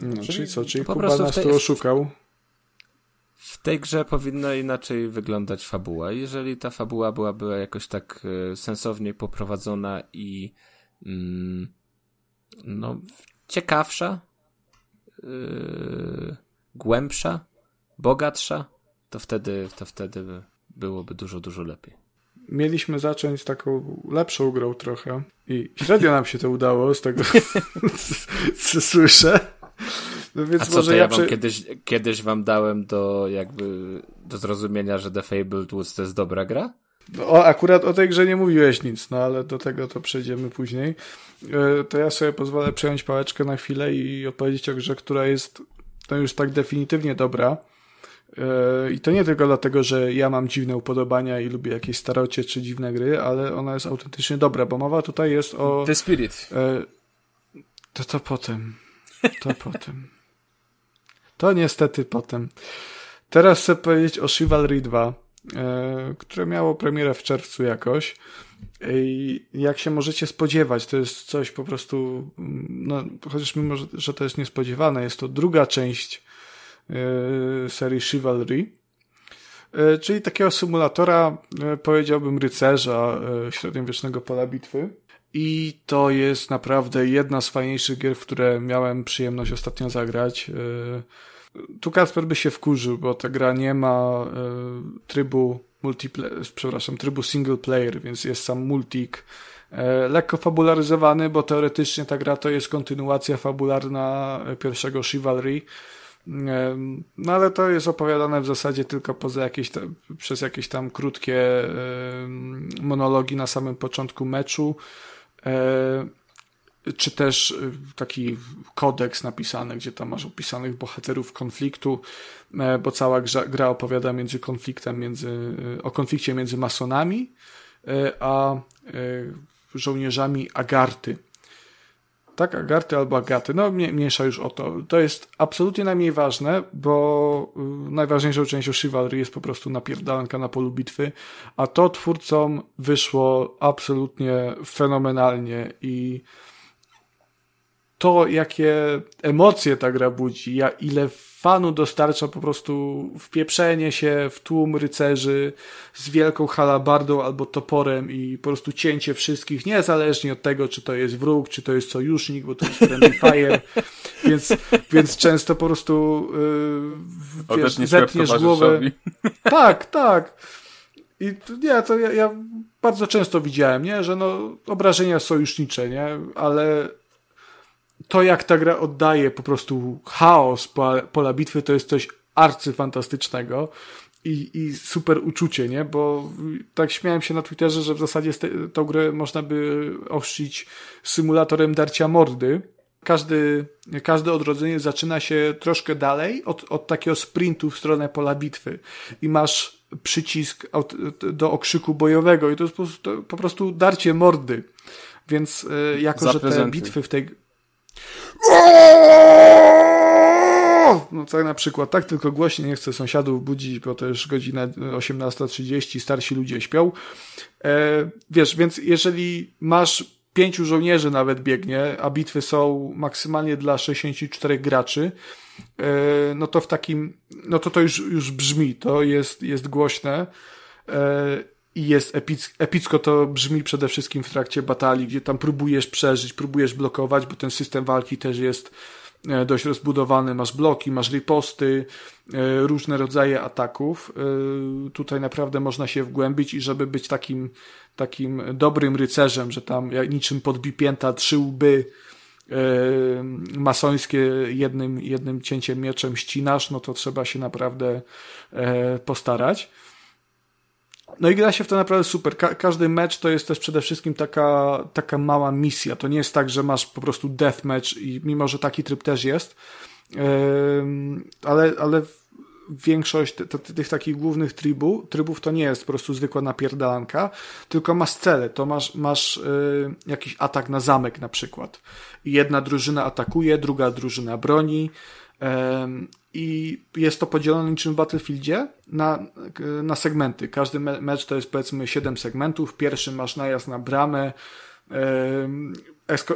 No, czyli, czyli co, czyli Kuba nas tu oszukał? W tej grze powinna inaczej wyglądać fabuła. Jeżeli ta fabuła byłaby jakoś tak e, sensownie poprowadzona i mm, no, ciekawsza, yy, głębsza, bogatsza, to wtedy, to wtedy byłoby dużo, dużo lepiej. Mieliśmy zacząć taką lepszą grą trochę i średnio nam się to udało z tego, co słyszę. No więc A co może to ja, ja wam kiedyś, kiedyś wam dałem do jakby do zrozumienia, że The Fabled Woods to jest dobra gra? No, o, akurat o tej grze nie mówiłeś nic, no ale do tego to przejdziemy później. E, to ja sobie pozwolę przejąć pałeczkę na chwilę i opowiedzieć o grze, która jest to już tak definitywnie dobra. E, I to nie tylko dlatego, że ja mam dziwne upodobania i lubię jakieś starocie czy dziwne gry, ale ona jest autentycznie dobra, bo mowa tutaj jest o... The Spirit. E, to to potem. To potem. To niestety potem. Teraz chcę powiedzieć o Chivalry 2, e, które miało premierę w czerwcu jakoś. I jak się możecie spodziewać, to jest coś po prostu, mm, no, chociaż mimo, że to jest niespodziewane, jest to druga część e, serii Chivalry, e, czyli takiego symulatora, powiedziałbym, rycerza średniowiecznego pola bitwy. I to jest naprawdę jedna z fajniejszych gier, w które miałem przyjemność ostatnio zagrać. E, tu Kasper by się wkurzył, bo ta gra nie ma e, trybu multiplayer, przepraszam, trybu single player, więc jest sam multik. E, lekko fabularyzowany, bo teoretycznie ta gra to jest kontynuacja fabularna pierwszego Chivalry. No ale to jest opowiadane w zasadzie tylko poza jakieś przez jakieś tam krótkie monologi na samym początku meczu. E, czy też e, taki kodeks napisany, gdzie tam masz opisanych bohaterów konfliktu, e, bo cała gra, gra opowiada między konfliktem między, o konflikcie między masonami a żołnierzami Agarty. Tak, Agarty albo Agaty. No, mniejsza już o to. To jest absolutnie najmniej ważne, bo y, najważniejszą częścią Chivalry jest po prostu napierdalanka na polu bitwy, a to twórcom wyszło absolutnie fenomenalnie i to, jakie emocje ta gra budzi, ja, ile fanu dostarcza po prostu wpieprzenie się w tłum rycerzy z wielką halabardą albo toporem i po prostu cięcie wszystkich, niezależnie od tego, czy to jest wróg, czy to jest sojusznik, bo to jest friendly fire, więc, więc często po prostu yy, wiesz, zetniesz głowę. Tak, tak. I nie, to ja, ja bardzo często widziałem, nie, że no obrażenia sojusznicze, nie, ale to, jak ta gra oddaje po prostu chaos pola, pola bitwy, to jest coś arcyfantastycznego i, i super uczucie, nie? Bo tak śmiałem się na Twitterze, że w zasadzie tą grę można by ochrzcić symulatorem darcia mordy. Każdy, każde odrodzenie zaczyna się troszkę dalej od, od takiego sprintu w stronę pola bitwy i masz przycisk do okrzyku bojowego i to jest po prostu, po prostu darcie mordy. Więc e, jako, że te bitwy w tej no tak na przykład, tak tylko głośniej, nie chcę sąsiadów budzić, bo to już godzina 18.30, starsi ludzie śpią. E, wiesz, więc jeżeli masz pięciu żołnierzy nawet biegnie, a bitwy są maksymalnie dla 64 graczy, e, no to w takim, no to to już, już brzmi, to jest, jest głośne. E, i jest epic, epicko to brzmi przede wszystkim w trakcie batalii, gdzie tam próbujesz przeżyć, próbujesz blokować, bo ten system walki też jest e, dość rozbudowany. Masz bloki, masz riposty, e, różne rodzaje ataków. E, tutaj naprawdę można się wgłębić i żeby być takim, takim dobrym rycerzem, że tam niczym podbipięta trzy łby masońskie jednym, jednym cięciem mieczem ścinasz, no to trzeba się naprawdę postarać. No i gra się w to naprawdę super. Ka każdy mecz to jest też przede wszystkim taka, taka mała misja. To nie jest tak, że masz po prostu deathmatch i mimo, że taki tryb też jest, yy, ale, ale większość tych takich głównych trybu, trybów to nie jest po prostu zwykła napierdalanka, tylko masz cele. To masz, masz yy, jakiś atak na zamek na przykład. I jedna drużyna atakuje, druga drużyna broni. I jest to podzielone niczym w Battlefieldzie na, na segmenty. Każdy mecz to jest powiedzmy 7 segmentów. Pierwszy masz najazd na bramę,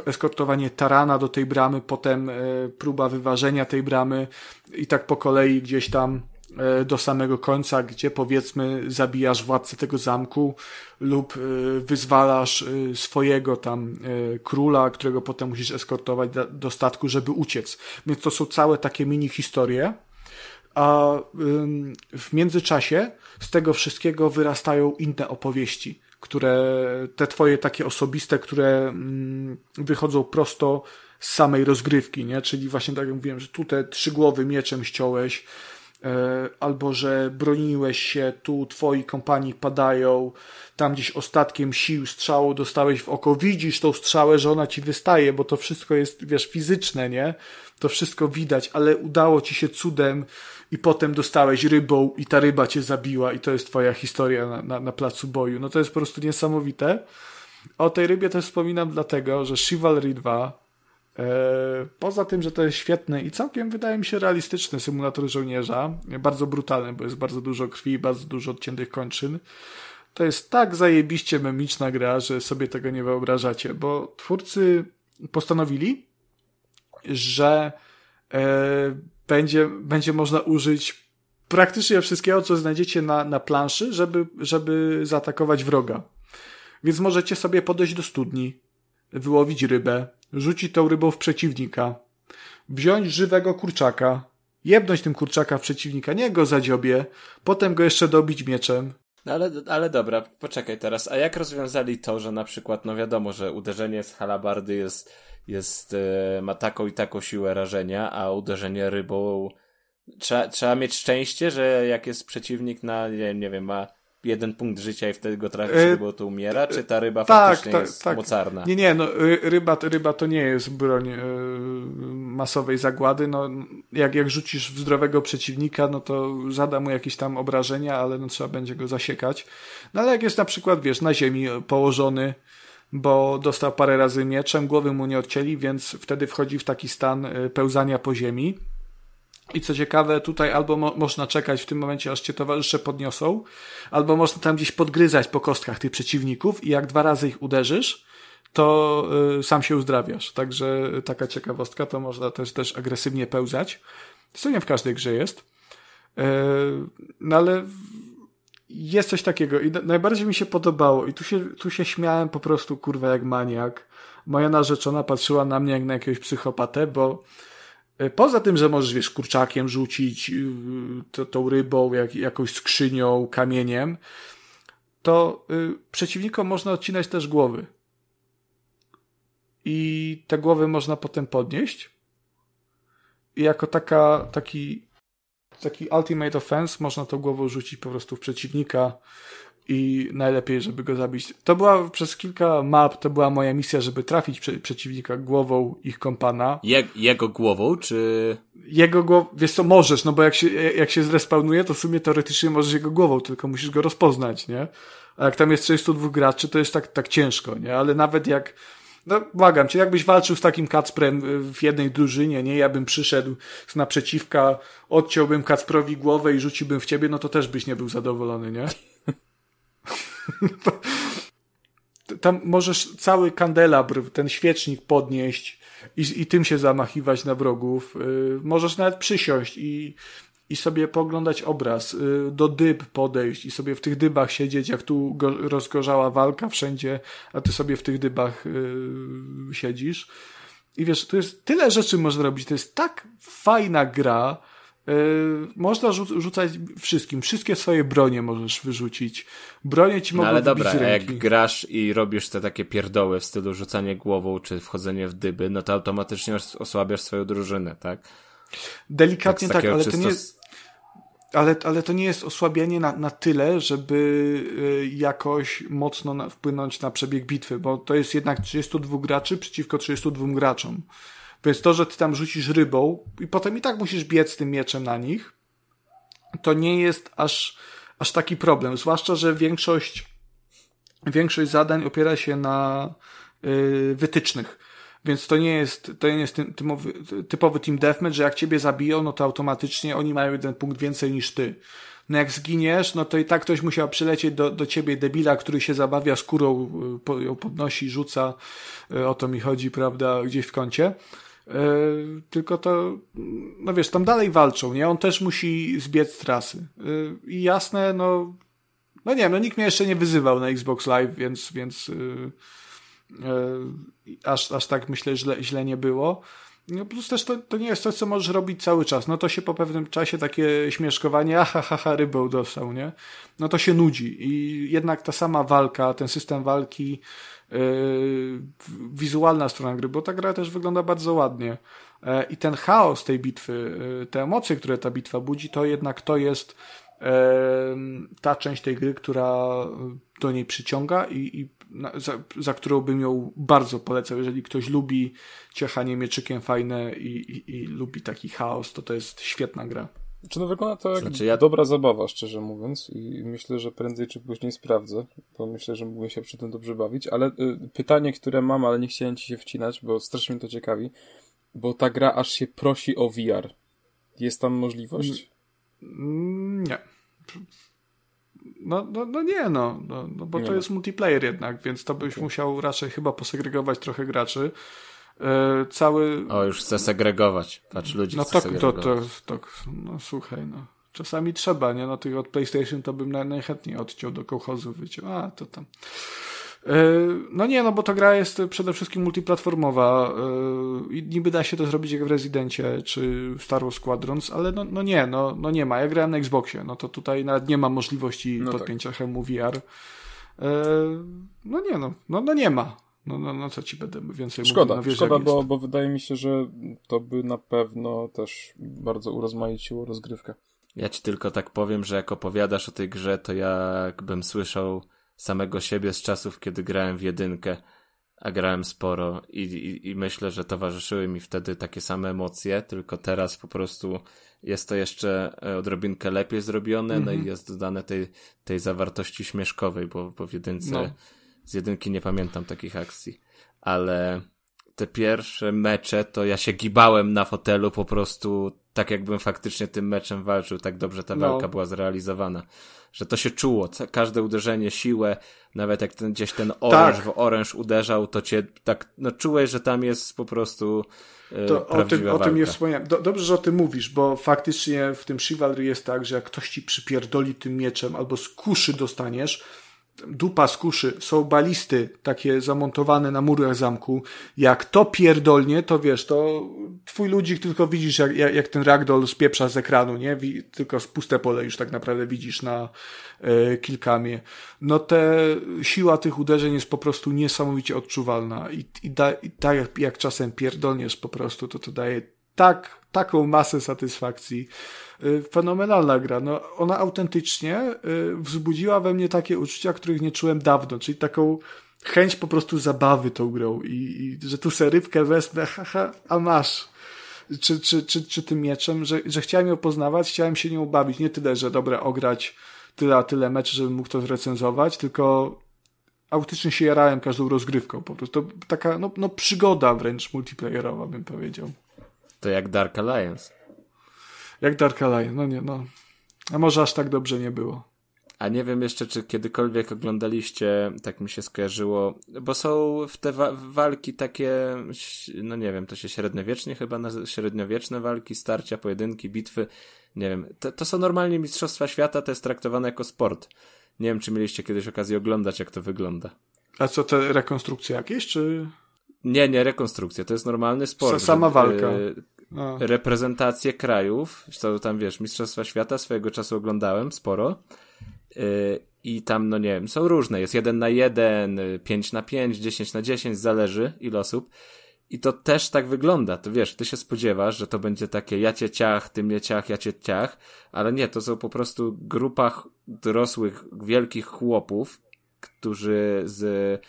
eskortowanie tarana do tej bramy, potem e, próba wyważenia tej bramy i tak po kolei gdzieś tam do samego końca, gdzie powiedzmy zabijasz władcę tego zamku lub e, wyzwalasz e, swojego tam króla, którego potem musisz eskortować do statku, żeby uciec. Więc to są całe takie mini historie. A w międzyczasie z tego wszystkiego wyrastają inne opowieści, które te twoje takie osobiste, które mm, wychodzą prosto z samej rozgrywki, nie? Czyli właśnie tak jak mówiłem, że tutaj trzy głowy mieczem ściąłeś, E, albo że broniłeś się, tu twoi kompanii padają, tam gdzieś ostatkiem sił strzału dostałeś w oko, widzisz tą strzałę, że ona ci wystaje, bo to wszystko jest, wiesz, fizyczne, nie? To wszystko widać, ale udało ci się cudem i potem dostałeś rybą i ta ryba cię zabiła i to jest twoja historia na, na, na placu boju. No to jest po prostu niesamowite. O tej rybie też wspominam dlatego, że Chivalry 2 E, poza tym, że to jest świetny i całkiem wydaje mi się realistyczny symulator żołnierza, bardzo brutalny, bo jest bardzo dużo krwi, bardzo dużo odciętych kończyn. To jest tak zajebiście memiczna gra, że sobie tego nie wyobrażacie, bo twórcy postanowili, że e, będzie, będzie można użyć praktycznie wszystkiego, co znajdziecie na, na planszy, żeby, żeby zaatakować wroga. Więc możecie sobie podejść do studni, wyłowić rybę, rzucić tą rybą w przeciwnika, wziąć żywego kurczaka, jebnąć tym kurczaka w przeciwnika, nie go zadziobie, potem go jeszcze dobić mieczem. No ale, ale dobra, poczekaj teraz, a jak rozwiązali to, że na przykład, no wiadomo, że uderzenie z halabardy jest, jest e, ma taką i taką siłę rażenia, a uderzenie rybą trzeba, trzeba mieć szczęście, że jak jest przeciwnik na, nie, nie wiem, ma jeden punkt życia i wtedy go trafisz, e, bo to umiera, czy ta ryba tak, faktycznie tak, jest tak. mocarna? Nie, nie, no ryba, ryba to nie jest broń yy, masowej zagłady, no jak, jak rzucisz w zdrowego przeciwnika, no to zada mu jakieś tam obrażenia, ale no trzeba będzie go zasiekać. No ale jak jest na przykład, wiesz, na ziemi położony, bo dostał parę razy mieczem, głowy mu nie odcięli, więc wtedy wchodzi w taki stan e, pełzania po ziemi i co ciekawe, tutaj albo mo można czekać w tym momencie, aż cię towarzysze podniosą, albo można tam gdzieś podgryzać po kostkach tych przeciwników i jak dwa razy ich uderzysz, to y, sam się uzdrawiasz. Także taka ciekawostka, to można też, też agresywnie pełzać. Co nie w każdej grze jest. Y, no ale jest coś takiego i najbardziej mi się podobało i tu się, tu się śmiałem po prostu kurwa jak maniak. Moja narzeczona patrzyła na mnie jak na jakiegoś psychopatę, bo poza tym, że możesz, wiesz, kurczakiem rzucić to, tą rybą, jak, jakąś skrzynią, kamieniem, to y, przeciwnikom można odcinać też głowy i te głowy można potem podnieść. I jako taka, taki, taki ultimate offense można tą głową rzucić po prostu w przeciwnika i najlepiej, żeby go zabić. To była przez kilka map, to była moja misja, żeby trafić prze, przeciwnika głową ich kompana. Je, jego głową, czy... Jego głową, wiesz co, możesz, no bo jak się, jak się zrespawnuje, to w sumie teoretycznie możesz jego głową, tylko musisz go rozpoznać, nie? A jak tam jest 32 graczy, to jest tak, tak ciężko, nie? Ale nawet jak no, błagam cię, jakbyś walczył z takim Kacprem w jednej drużynie, nie? Ja bym przyszedł z naprzeciwka, odciąłbym Kacprowi głowę i rzuciłbym w ciebie, no to też byś nie był zadowolony, nie? Tam możesz cały kandelabr, ten świecznik podnieść i, i tym się zamachiwać na wrogów. Yy, możesz nawet przysiąść i i sobie poglądać obraz, y, do dyb podejść i sobie w tych dybach siedzieć, jak tu rozgorzała walka wszędzie, a ty sobie w tych dybach yy, siedzisz. I wiesz, to jest tyle rzeczy można robić. To jest tak fajna gra. Yy, można rzu rzucać wszystkim. Wszystkie swoje bronie możesz wyrzucić. Bronie ci no, mogą no, ale dobra, a jak grasz i robisz te takie pierdoły w stylu rzucanie głową czy wchodzenie w dyby, no to automatycznie osłabiasz swoją drużynę, tak? Delikatnie tak, tak ale czysto... to nie jest ale, ale to nie jest osłabienie na, na tyle, żeby y, jakoś mocno na, wpłynąć na przebieg bitwy, bo to jest jednak 32 graczy przeciwko 32 graczom. Więc to, że ty tam rzucisz rybą i potem i tak musisz biec tym mieczem na nich, to nie jest aż, aż taki problem. Zwłaszcza, że większość, większość zadań opiera się na yy, wytycznych. Więc to nie jest, to nie jest typowy, typowy team deathmatch, że jak ciebie zabiją, no to automatycznie oni mają jeden punkt więcej niż ty. No jak zginiesz, no to i tak ktoś musiał przylecieć do, do ciebie debila, który się zabawia skórą, y, ją podnosi, rzuca, y, o to mi chodzi, prawda, gdzieś w kącie. Yy, tylko to, no wiesz, tam dalej walczą, nie? On też musi zbiec trasy. Yy, I jasne, no, no nie wiem, no nikt mnie jeszcze nie wyzywał na Xbox Live, więc, więc E, aż, aż tak myślę, źle, źle nie było. No plus też to, to nie jest coś, co możesz robić cały czas. No to się po pewnym czasie takie śmieszkowanie, aha, ha, ha, rybą dostał, nie? No to się nudzi. I jednak ta sama walka, ten system walki, wizualna strona gry, bo ta gra też wygląda bardzo ładnie. Yy, I ten chaos tej bitwy, yy, te emocje, które ta bitwa budzi, to jednak to jest ta część tej gry, która do niej przyciąga i, i za, za, którą bym ją bardzo polecał. Jeżeli ktoś lubi ciechanie mieczykiem fajne i, i, i lubi taki chaos, to to jest świetna gra. Czy no wygląda to jak znaczy, ja... dobra zabawa, szczerze mówiąc i myślę, że prędzej czy później sprawdzę, bo myślę, że mógłbym się przy tym dobrze bawić, ale y, pytanie, które mam, ale nie chciałem ci się wcinać, bo strasznie mnie to ciekawi, bo ta gra aż się prosi o VR. Jest tam możliwość? Mm, nie. No, no, no nie, no, no, no bo nie to jest multiplayer jednak, więc to byś okay. musiał raczej chyba posegregować trochę graczy. E, cały... O, już chcę segregować. Patrz, ludzi No to, to, to, to, no słuchaj, no. Czasami trzeba, nie? No tych od PlayStation to bym najchętniej odciął do kołchozu, wyciął. A, to tam. E, no nie, no bo ta gra jest przede wszystkim multiplatformowa e, i niby da się to zrobić jak w Rezydencie czy Star Wars Squadrons, ale no, no nie, no, no nie ma. Ja grałem na Xboxie, no to tutaj nawet nie ma możliwości no podpięcia tak. VR. No nie, no, no, no nie ma. No, no, no co ci będę więcej szkoda, mówił? No, szkoda, bo, bo wydaje mi się, że to by na pewno też bardzo urozmaiciło rozgrywkę. Ja ci tylko tak powiem, że jak opowiadasz o tej grze, to jakbym słyszał samego siebie z czasów, kiedy grałem w jedynkę, a grałem sporo i, i, i myślę, że towarzyszyły mi wtedy takie same emocje, tylko teraz po prostu jest to jeszcze e, odrobinkę lepiej zrobione, mm -hmm. no i mhm. jest dodane tej, tej zawartości śmieszkowej, bo, bo w jedynce, no. Z jedynki nie pamiętam takich akcji, ale te pierwsze mecze to ja się gibałem na fotelu po prostu tak jakbym faktycznie tym meczem walczył, tak dobrze ta walka no. była zrealizowana. Że to się czuło, każde uderzenie, siłę, nawet jak ten, gdzieś ten oręż tak. w oręż uderzał, to cię tak, no czułeś, że tam jest po prostu yy, to o tym, o tym nie wspomniałem. Do, dobrze, że o tym mówisz, bo faktycznie w tym Chivalry jest tak, że jak ktoś ci przypierdoli tym mieczem albo z kuszy dostaniesz, dupa z kuszy, są balisty takie zamontowane na murach zamku. Jak to pierdolnie, to wiesz, to twój ludzik tylko widzisz, jak, jak, jak ten ragdoll spieprza z ekranu, nie? Tylko puste pole już tak naprawdę widzisz na e, kilkamie. No te siła tych uderzeń jest po prostu niesamowicie odczuwalna i, i, da, i tak jak, jak czasem pierdolniesz po prostu, to to daje tak, taką masę satysfakcji. Y, fenomenalna gra. No, ona autentycznie y, wzbudziła we mnie takie uczucia, których nie czułem dawno, czyli taką chęć po prostu zabawy tą grą i, i że tu serywkę wezmę, haha, a masz. Czy, czy, czy, czy tym mieczem, że, że chciałem ją poznawać, chciałem się nią bawić. Nie tyle, że dobra, ograć tyle a tyle meczy, żebym mógł to zrecenzować, tylko autentycznie się jarałem każdą rozgrywką. Po prostu taka no, no przygoda wręcz multiplayerowa, bym powiedział. To jak Dark Alliance. Jak Dark Alliance, no nie, no. A może aż tak dobrze nie było. A nie wiem jeszcze, czy kiedykolwiek oglądaliście, tak mi się skojarzyło, bo są w te wa walki takie, no nie wiem, to się średniowiecznie chyba, średniowieczne walki, starcia, pojedynki, bitwy, nie wiem. To, to są normalnie Mistrzostwa Świata, to jest traktowane jako sport. Nie wiem, czy mieliście kiedyś okazję oglądać, jak to wygląda. A co, te rekonstrukcje jakieś, czy... Nie, nie rekonstrukcja, to jest normalny sport. Sama walka. No. reprezentacje krajów, to tam wiesz, Mistrzostwa Świata swojego czasu oglądałem sporo. Yy, i tam, no nie wiem, są różne, jest jeden na jeden, pięć na pięć, dziesięć na dziesięć, zależy ile osób. I to też tak wygląda, to wiesz, ty się spodziewasz, że to będzie takie ja cię ciach, ty mnie ciach, ja cię ciach, ale nie, to są po prostu grupa dorosłych, wielkich chłopów, którzy z,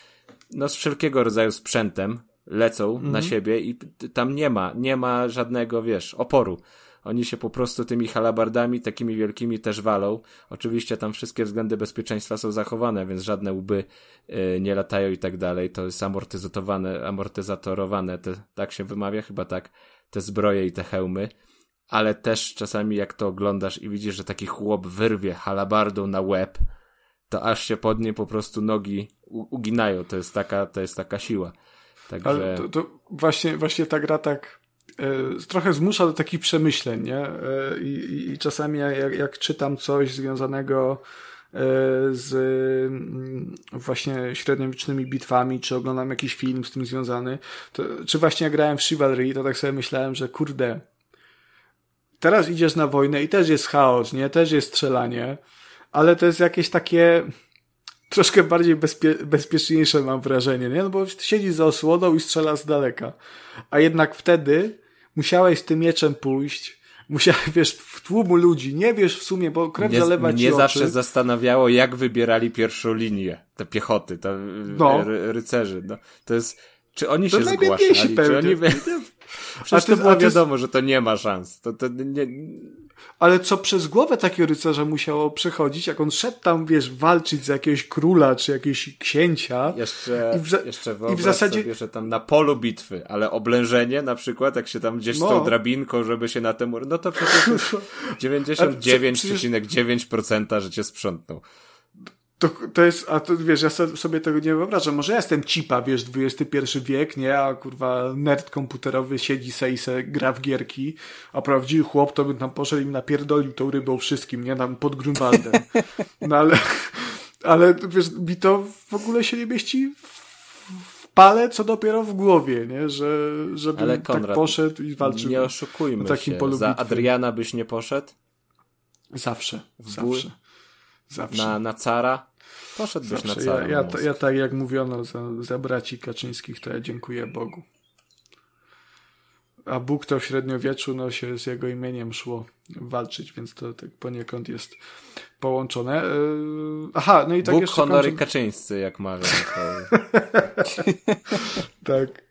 no z wszelkiego rodzaju sprzętem, lecą na mhm. siebie i tam nie ma, nie ma żadnego, wiesz, oporu. Oni się po prostu tymi halabardami takimi wielkimi też walą. Oczywiście tam wszystkie względy bezpieczeństwa są zachowane, więc żadne łby y, nie latają i tak dalej. To jest amortyzowane, amortyzatorowane, te, tak się wymawia chyba tak, te zbroje i te hełmy. Ale też czasami jak to oglądasz i widzisz, że taki chłop wyrwie halabardą na łeb, to aż się pod nie po prostu nogi uginają. To jest taka, to jest taka siła. Także... Ale to, to właśnie, właśnie ta gra tak e, trochę zmusza do takich przemyśleń, nie? E, I, i czasami jak, jak czytam coś związanego e, z mm, właśnie średniowiecznymi bitwami, czy oglądam jakiś film z tym związany, to, czy właśnie grałem w Chivalry, to tak sobie myślałem, że kurde, teraz idziesz na wojnę i też jest chaos, nie? Też jest strzelanie, ale to jest jakieś takie troszkę bardziej bezpie bezpieczniejsze mam wrażenie, nie? No bo siedzi za osłoną i strzela z daleka. A jednak wtedy musiałeś z tym mieczem pójść, musiałeś, wiesz, w tłumu ludzi, nie wiesz w sumie, bo krew mnie, zalewa ci Mnie zawsze zastanawiało, jak wybierali pierwszą linię, te piechoty, te no. rycerzy, no. To jest, czy oni to się zgłaszali, czy oni... Przecież to, to było wiadomo, że to nie ma szans. To, to nie, ale co przez głowę takiego rycerza musiało przechodzić, jak on szedł tam, wiesz, walczyć z jakiegoś króla czy jakiegoś księcia. Jeszcze, i w, jeszcze i w zasadzie sobie, że tam na polu bitwy, ale oblężenie na przykład, jak się tam gdzieś no. z tą drabinką, żeby się na tym, no to przecież 99,9% że cię sprzątnął. To, to jest, a to wiesz, ja sobie tego nie wyobrażam. Może ja jestem cipa, wiesz, XXI wiek, nie? A kurwa, nerd komputerowy siedzi se i se gra w gierki, a prawdziwy chłop to by tam poszedł i napierdolił tą rybą wszystkim, nie? Tam pod Grunwaldem. No ale, ale wiesz, mi to w ogóle się nie mieści w pale, co dopiero w głowie, nie? Że, żeby ale tak Konrad, tak poszedł i walczył. Nie oszukujmy takim się. Za Adriana byś nie poszedł? Zawsze, zawsze. Zawsze. Na, na cara? Poszedłbyś Zawsze. na. Ja, ja, ja, tak jak mówiono za, za braci Kaczyńskich, to ja dziękuję Bogu. A Bóg to w średniowieczu no, się z jego imieniem szło walczyć, więc to tak poniekąd jest połączone. Yy, aha, no i tak Bóg, jeszcze honory. Kaczyńscy, jak mawiam. tak.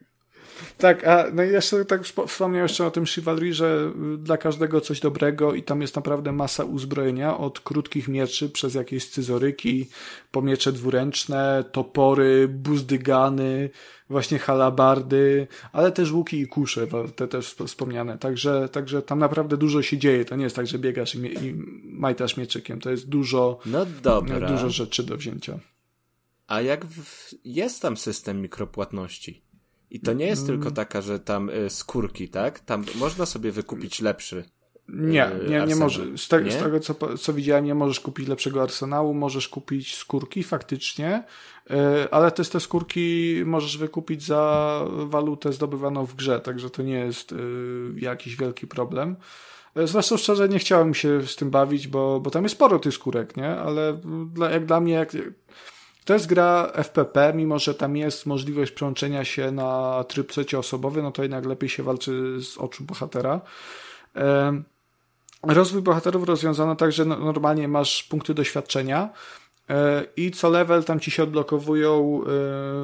Tak, a no i jeszcze tak wspomniałem jeszcze o tym Chivalry, że y, dla każdego coś dobrego i tam jest naprawdę masa uzbrojenia, od krótkich mieczy przez jakieś scyzoryki, po miecze dwuręczne, topory, buzdygany, właśnie halabardy, ale też łuki i kusze, te też wspomniane. Także, także tam naprawdę dużo się dzieje. To nie jest tak, że biegasz i, i majtasz mieczykiem. To jest dużo, no dużo rzeczy do wzięcia. A jak w... jest tam system mikropłatności? I to nie jest mm. tylko taka, że tam y, skórki, tak? Tam można sobie wykupić lepszy. Nie, y, nie, nie może. Z, te, nie? z tego, co, co widziałem, nie możesz kupić lepszego arsenału, możesz kupić skórki faktycznie, y, ale też te skórki możesz wykupić za walutę zdobywaną w grze, także to nie jest y, jakiś wielki problem. Zresztą szczerze nie chciałem się z tym bawić, bo, bo tam jest sporo tych skórek, nie? Ale dla, jak dla mnie, jak, to jest gra FPP, mimo że tam jest możliwość przełączenia się na tryb trzecioosobowy, no to jednak lepiej się walczy z oczu bohatera. Rozwój bohaterów rozwiązano tak, że no, normalnie masz punkty doświadczenia e, i co level tam ci się odblokowują e,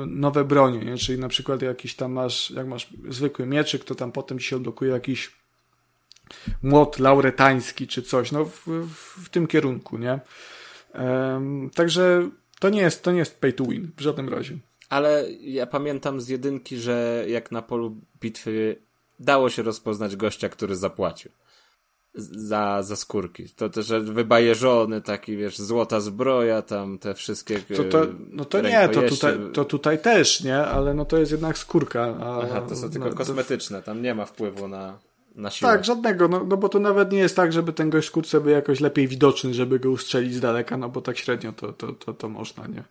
nowe bronie, nie? czyli na przykład jakiś tam masz, jak masz zwykły mieczyk, to tam potem ci się odblokuje jakiś młot lauretański czy coś, no w, w, w tym kierunku, nie? Także to nie jest, to nie jest pay to win w żadnym razie. Ale ja pamiętam z jedynki, że jak na polu bitwy dało się rozpoznać gościa, który zapłacił za, za skórki. To też, wybajeżony taki, wiesz, złota zbroja, tam te wszystkie. To, to, no to nie, to tutaj, to tutaj też, nie, ale no to jest jednak skórka. A, Aha, to są tylko no, kosmetyczne, tam nie ma wpływu na na siłę. Tak, żadnego, no, no bo to nawet nie jest tak, żeby ten gość skórce był jakoś lepiej widoczny, żeby go ustrzelić z daleka, no bo tak średnio to, to, to, to można, nie?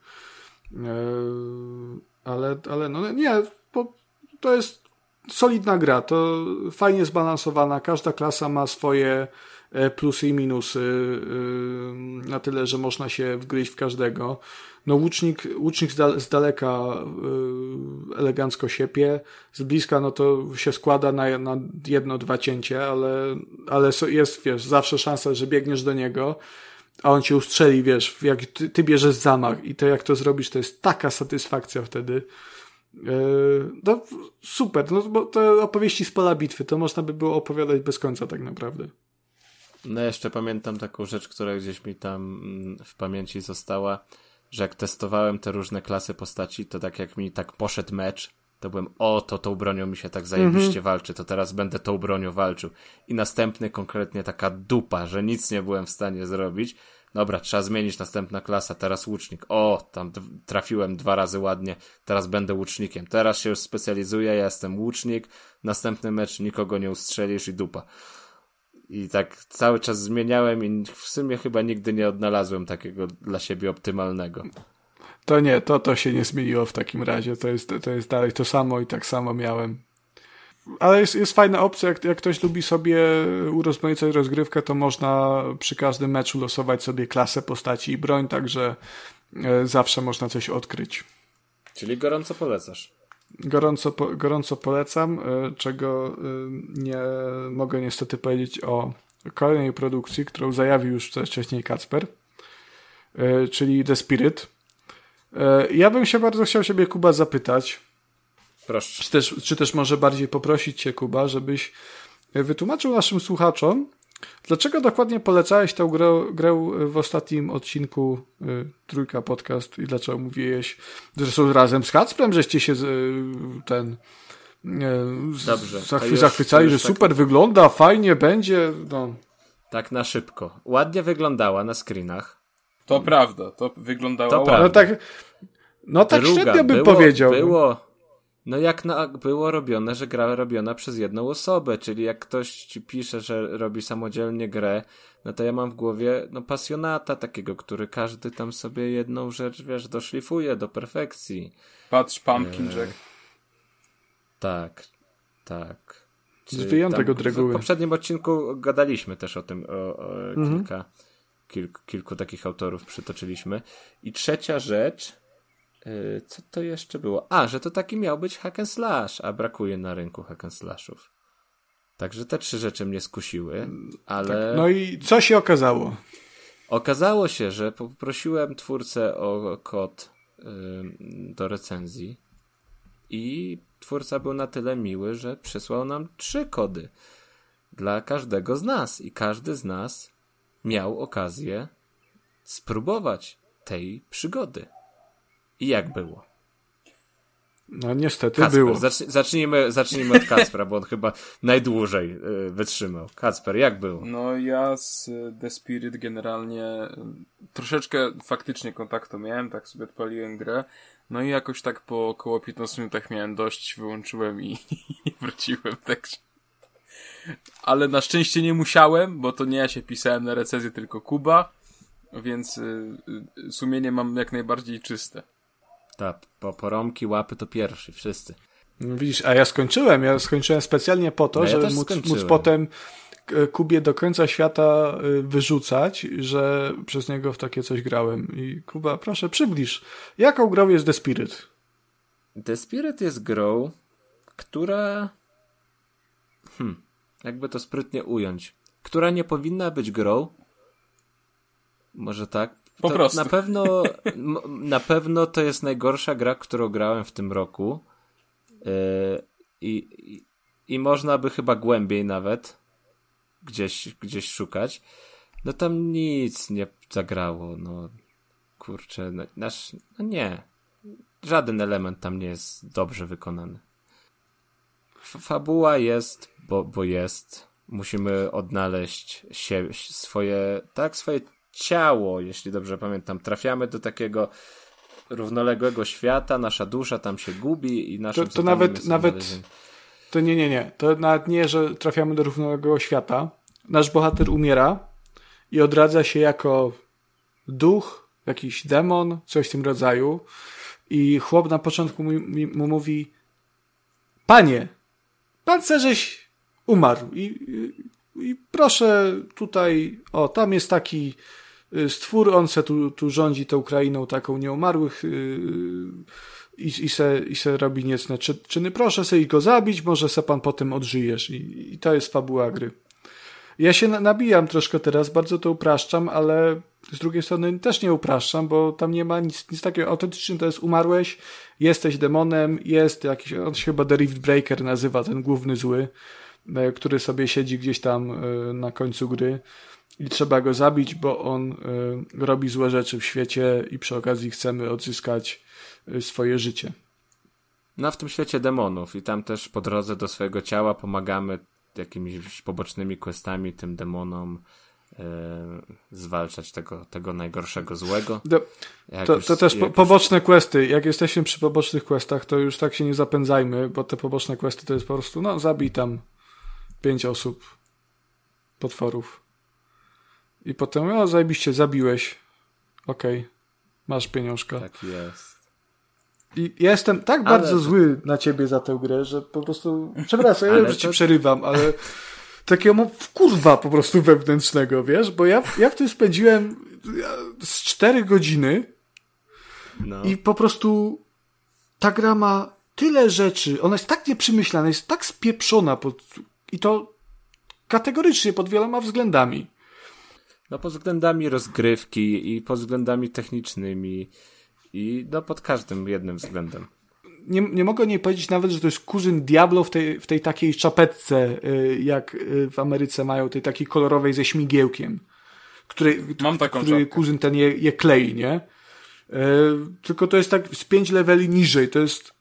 Eee, ale, ale no nie, bo to jest solidna gra, to fajnie zbalansowana, każda klasa ma swoje e, plusy i minusy e, na tyle, że można się wgryźć w każdego. No łucznik, łucznik z daleka yy, elegancko siepie, z bliska no to się składa na, na jedno, dwa cięcie, ale, ale jest, wiesz, zawsze szansa, że biegniesz do niego, a on cię ustrzeli, wiesz, jak ty, ty bierzesz zamach i to jak to zrobisz, to jest taka satysfakcja wtedy. No super, no bo te opowieści z pola bitwy, to można by było opowiadać bez końca tak naprawdę. No jeszcze pamiętam taką rzecz, która gdzieś mi tam mm, w pamięci została że jak testowałem te różne klasy postaci, to tak jak mi tak poszedł mecz, to byłem, o, to tą bronią mi się tak zajebiście mm -hmm. walczy, to teraz będę tą bronią walczył. I następny konkretnie taka dupa, że nic nie byłem w stanie zrobić. Dobra, trzeba zmienić następna klasa, teraz łucznik. O, tam trafiłem dwa razy ładnie, teraz będę łucznikiem. Teraz się już specjalizuję, ja jestem łucznik, następny mecz nikogo nie ustrzelisz i dupa. I tak cały czas zmieniałem i w sumie chyba nigdy nie odnalazłem takiego dla siebie optymalnego. To nie, to, to się nie zmieniło w takim razie. To jest, to jest dalej to samo i tak samo miałem. Ale jest, jest fajna opcja, jak, jak ktoś lubi sobie urozmaicać rozgrywkę, to można przy każdym meczu losować sobie klasę postaci i broń, także e, zawsze można coś odkryć. Czyli gorąco polecasz. Gorąco, gorąco polecam, e, czego e, nie mogę niestety powiedzieć o kolejnej produkcji, którą zajawił już wcześniej Kacper, e, czyli The Spirit. Ja bym się bardzo chciał siebie, Kuba, zapytać. Proszę. Czy też, czy też może bardziej poprosić Cię, Kuba, żebyś wytłumaczył naszym słuchaczom, Dlaczego dokładnie polecałeś tę grę, grę w ostatnim odcinku y, Trójka Podcast i dlaczego mówiłeś, zresztą razem z Kacprem, żeście się y, ten y, Dobrze, zachwy, zachwycali, że tak... super wygląda, fajnie będzie. No. Tak na szybko. Ładnie wyglądała na screenach. To prawda, to wyglądało to ładnie. No tak, no tak Druga, średnio bym było, powiedział. Było, no jak na, było robione, że gra robiona przez jedną osobę, czyli jak ktoś ci pisze, że robi samodzielnie grę, no to ja mam w głowie, no pasjonata takiego, który każdy tam sobie jedną rzecz, wiesz, doszlifuje do perfekcji. Patrz, Pumpkin e... Jack. Tak, tak. Z wyjątek od reguły. W poprzednim odcinku gadaliśmy też o tym, o, o mhm. kilka, kilku, kilku takich autorów przytoczyliśmy. I trzecia rzecz, co to jeszcze było? A, że to taki miał być hack and slash, a brakuje na rynku hack and slashów. Także te trzy rzeczy mnie skusiły, ale... Tak. No i co się okazało? Okazało się, że poprosiłem twórcę o kod do recenzji i twórca był na tyle miły, że przysłał nam trzy kody dla każdego z nas i każdy z nas miał okazję spróbować tej przygody. I jak było? No niestety Kacper, było. zacz- zacznijmy, zacznijmy od Kacpra, bo on chyba najdłużej y, wytrzymał. Kacper, jak było? No ja z y, The Spirit generalnie y, troszeczkę faktycznie kontaktu miałem, tak sobie odpaliłem grę. No i jakoś tak po około 15 minutach miałem dość, wyłączyłem i, i wróciłem, także. Ale na szczęście nie musiałem, bo to nie ja się pisałem na recenzję, tylko Kuba, więc y, y, sumienie mam jak najbardziej czyste. Tak, po poromki, łapy to pierwszy, wszyscy. No Widzisz, a ja skończyłem. Ja skończyłem specjalnie po to, No ja żeby móc, skończyłem. móc potem e, Kubie do końca świata y, wyrzucać, że przez niego w takie coś grałem. I Kuba, proszę, przybliż. Jaką grą jest The Spirit? The Spirit jest grą, która. Hmm, jakby to sprytnie ująć. Która nie powinna być grą. Może tak? Po to prostu. Na pewno, na pewno to jest najgorsza gra, którą grałem w tym roku. Yy, i, i, I można by chyba głębiej nawet gdzieś, gdzieś szukać. No tam nic nie zagrało. No kurczę, no, nasz, no nie. Żaden element tam nie jest dobrze wykonany. F- fabuła jest, bo, bo jest. Musimy odnaleźć się, swoje, tak, swoje ciało, jeśli dobrze pamiętam. Trafiamy do takiego równoległego świata, nasza dusza tam się gubi i naszym To- to nawet- nawet- To nie, nie, nie. To nawet nie, że trafiamy do równoległego świata. Nasz bohater umiera i odradza się jako duch, jakiś demon, coś w tym rodzaju. I chłop na początku mu, mu mówi Panie, pan żeś umarł i, i, i proszę tutaj, o, tam jest taki stwór, on se tu, tu rządzi tą krainą taką nieumarłych yy, i, i, se, i se robi niecne czy, czyny. Proszę se ich go zabić, może se pan potem odżyjesz. I, i to jest fabuła gry. Ja się na- nabijam troszkę teraz, bardzo to upraszczam, ale z drugiej strony też nie upraszczam, bo tam nie ma nic, nic takiego. Autentycznie to jest umarłeś, jesteś demonem, jest jakiś, on się chyba The Rift Breaker nazywa, ten główny zły, e, który sobie siedzi gdzieś tam e, na końcu gry i trzeba go zabić, bo on e, robi złe rzeczy w świecie i przy okazji chcemy odzyskać e, swoje życie. No w tym świecie demonów i tam też po drodze do swojego ciała pomagamy jakimiś pobocznymi questami tym demonom e, zwalczać tego, tego najgorszego złego. Do, To, już- to też po, już- poboczne questy. Jak jesteśmy przy pobocznych questach, to już tak się nie zapędzajmy, bo te poboczne questy to jest po prostu, no zabij tam pięć osób, potworów. I potem, o zajebiście, zabiłeś. Okej, masz pieniążka. Tak jest. I ja jestem tak Ale bardzo to- zły na ciebie za tę grę, że po prostu, przepraszam, ja wiem, że ci to- przerywam, ale takiego kurwa po prostu wewnętrznego, wiesz, bo ja, ja w tym spędziłem z cztery godziny No. i po prostu ta gra ma tyle rzeczy, ona jest tak nieprzemyślana, jest tak spieprzona pod, i to kategorycznie pod wieloma względami. No pod względami rozgrywki i pod względami technicznymi i no pod każdym jednym względem. Nie, nie mogę nie powiedzieć nawet, że to jest kuzyn Diablo w tej, w tej takiej czapetce, y, jak y, w Ameryce mają, tej takiej kolorowej ze śmigiełkiem, który, Mam taką który czapkę. kuzyn ten je, je klei, nie? Y, Tylko to jest tak z pięć leveli niżej, to jest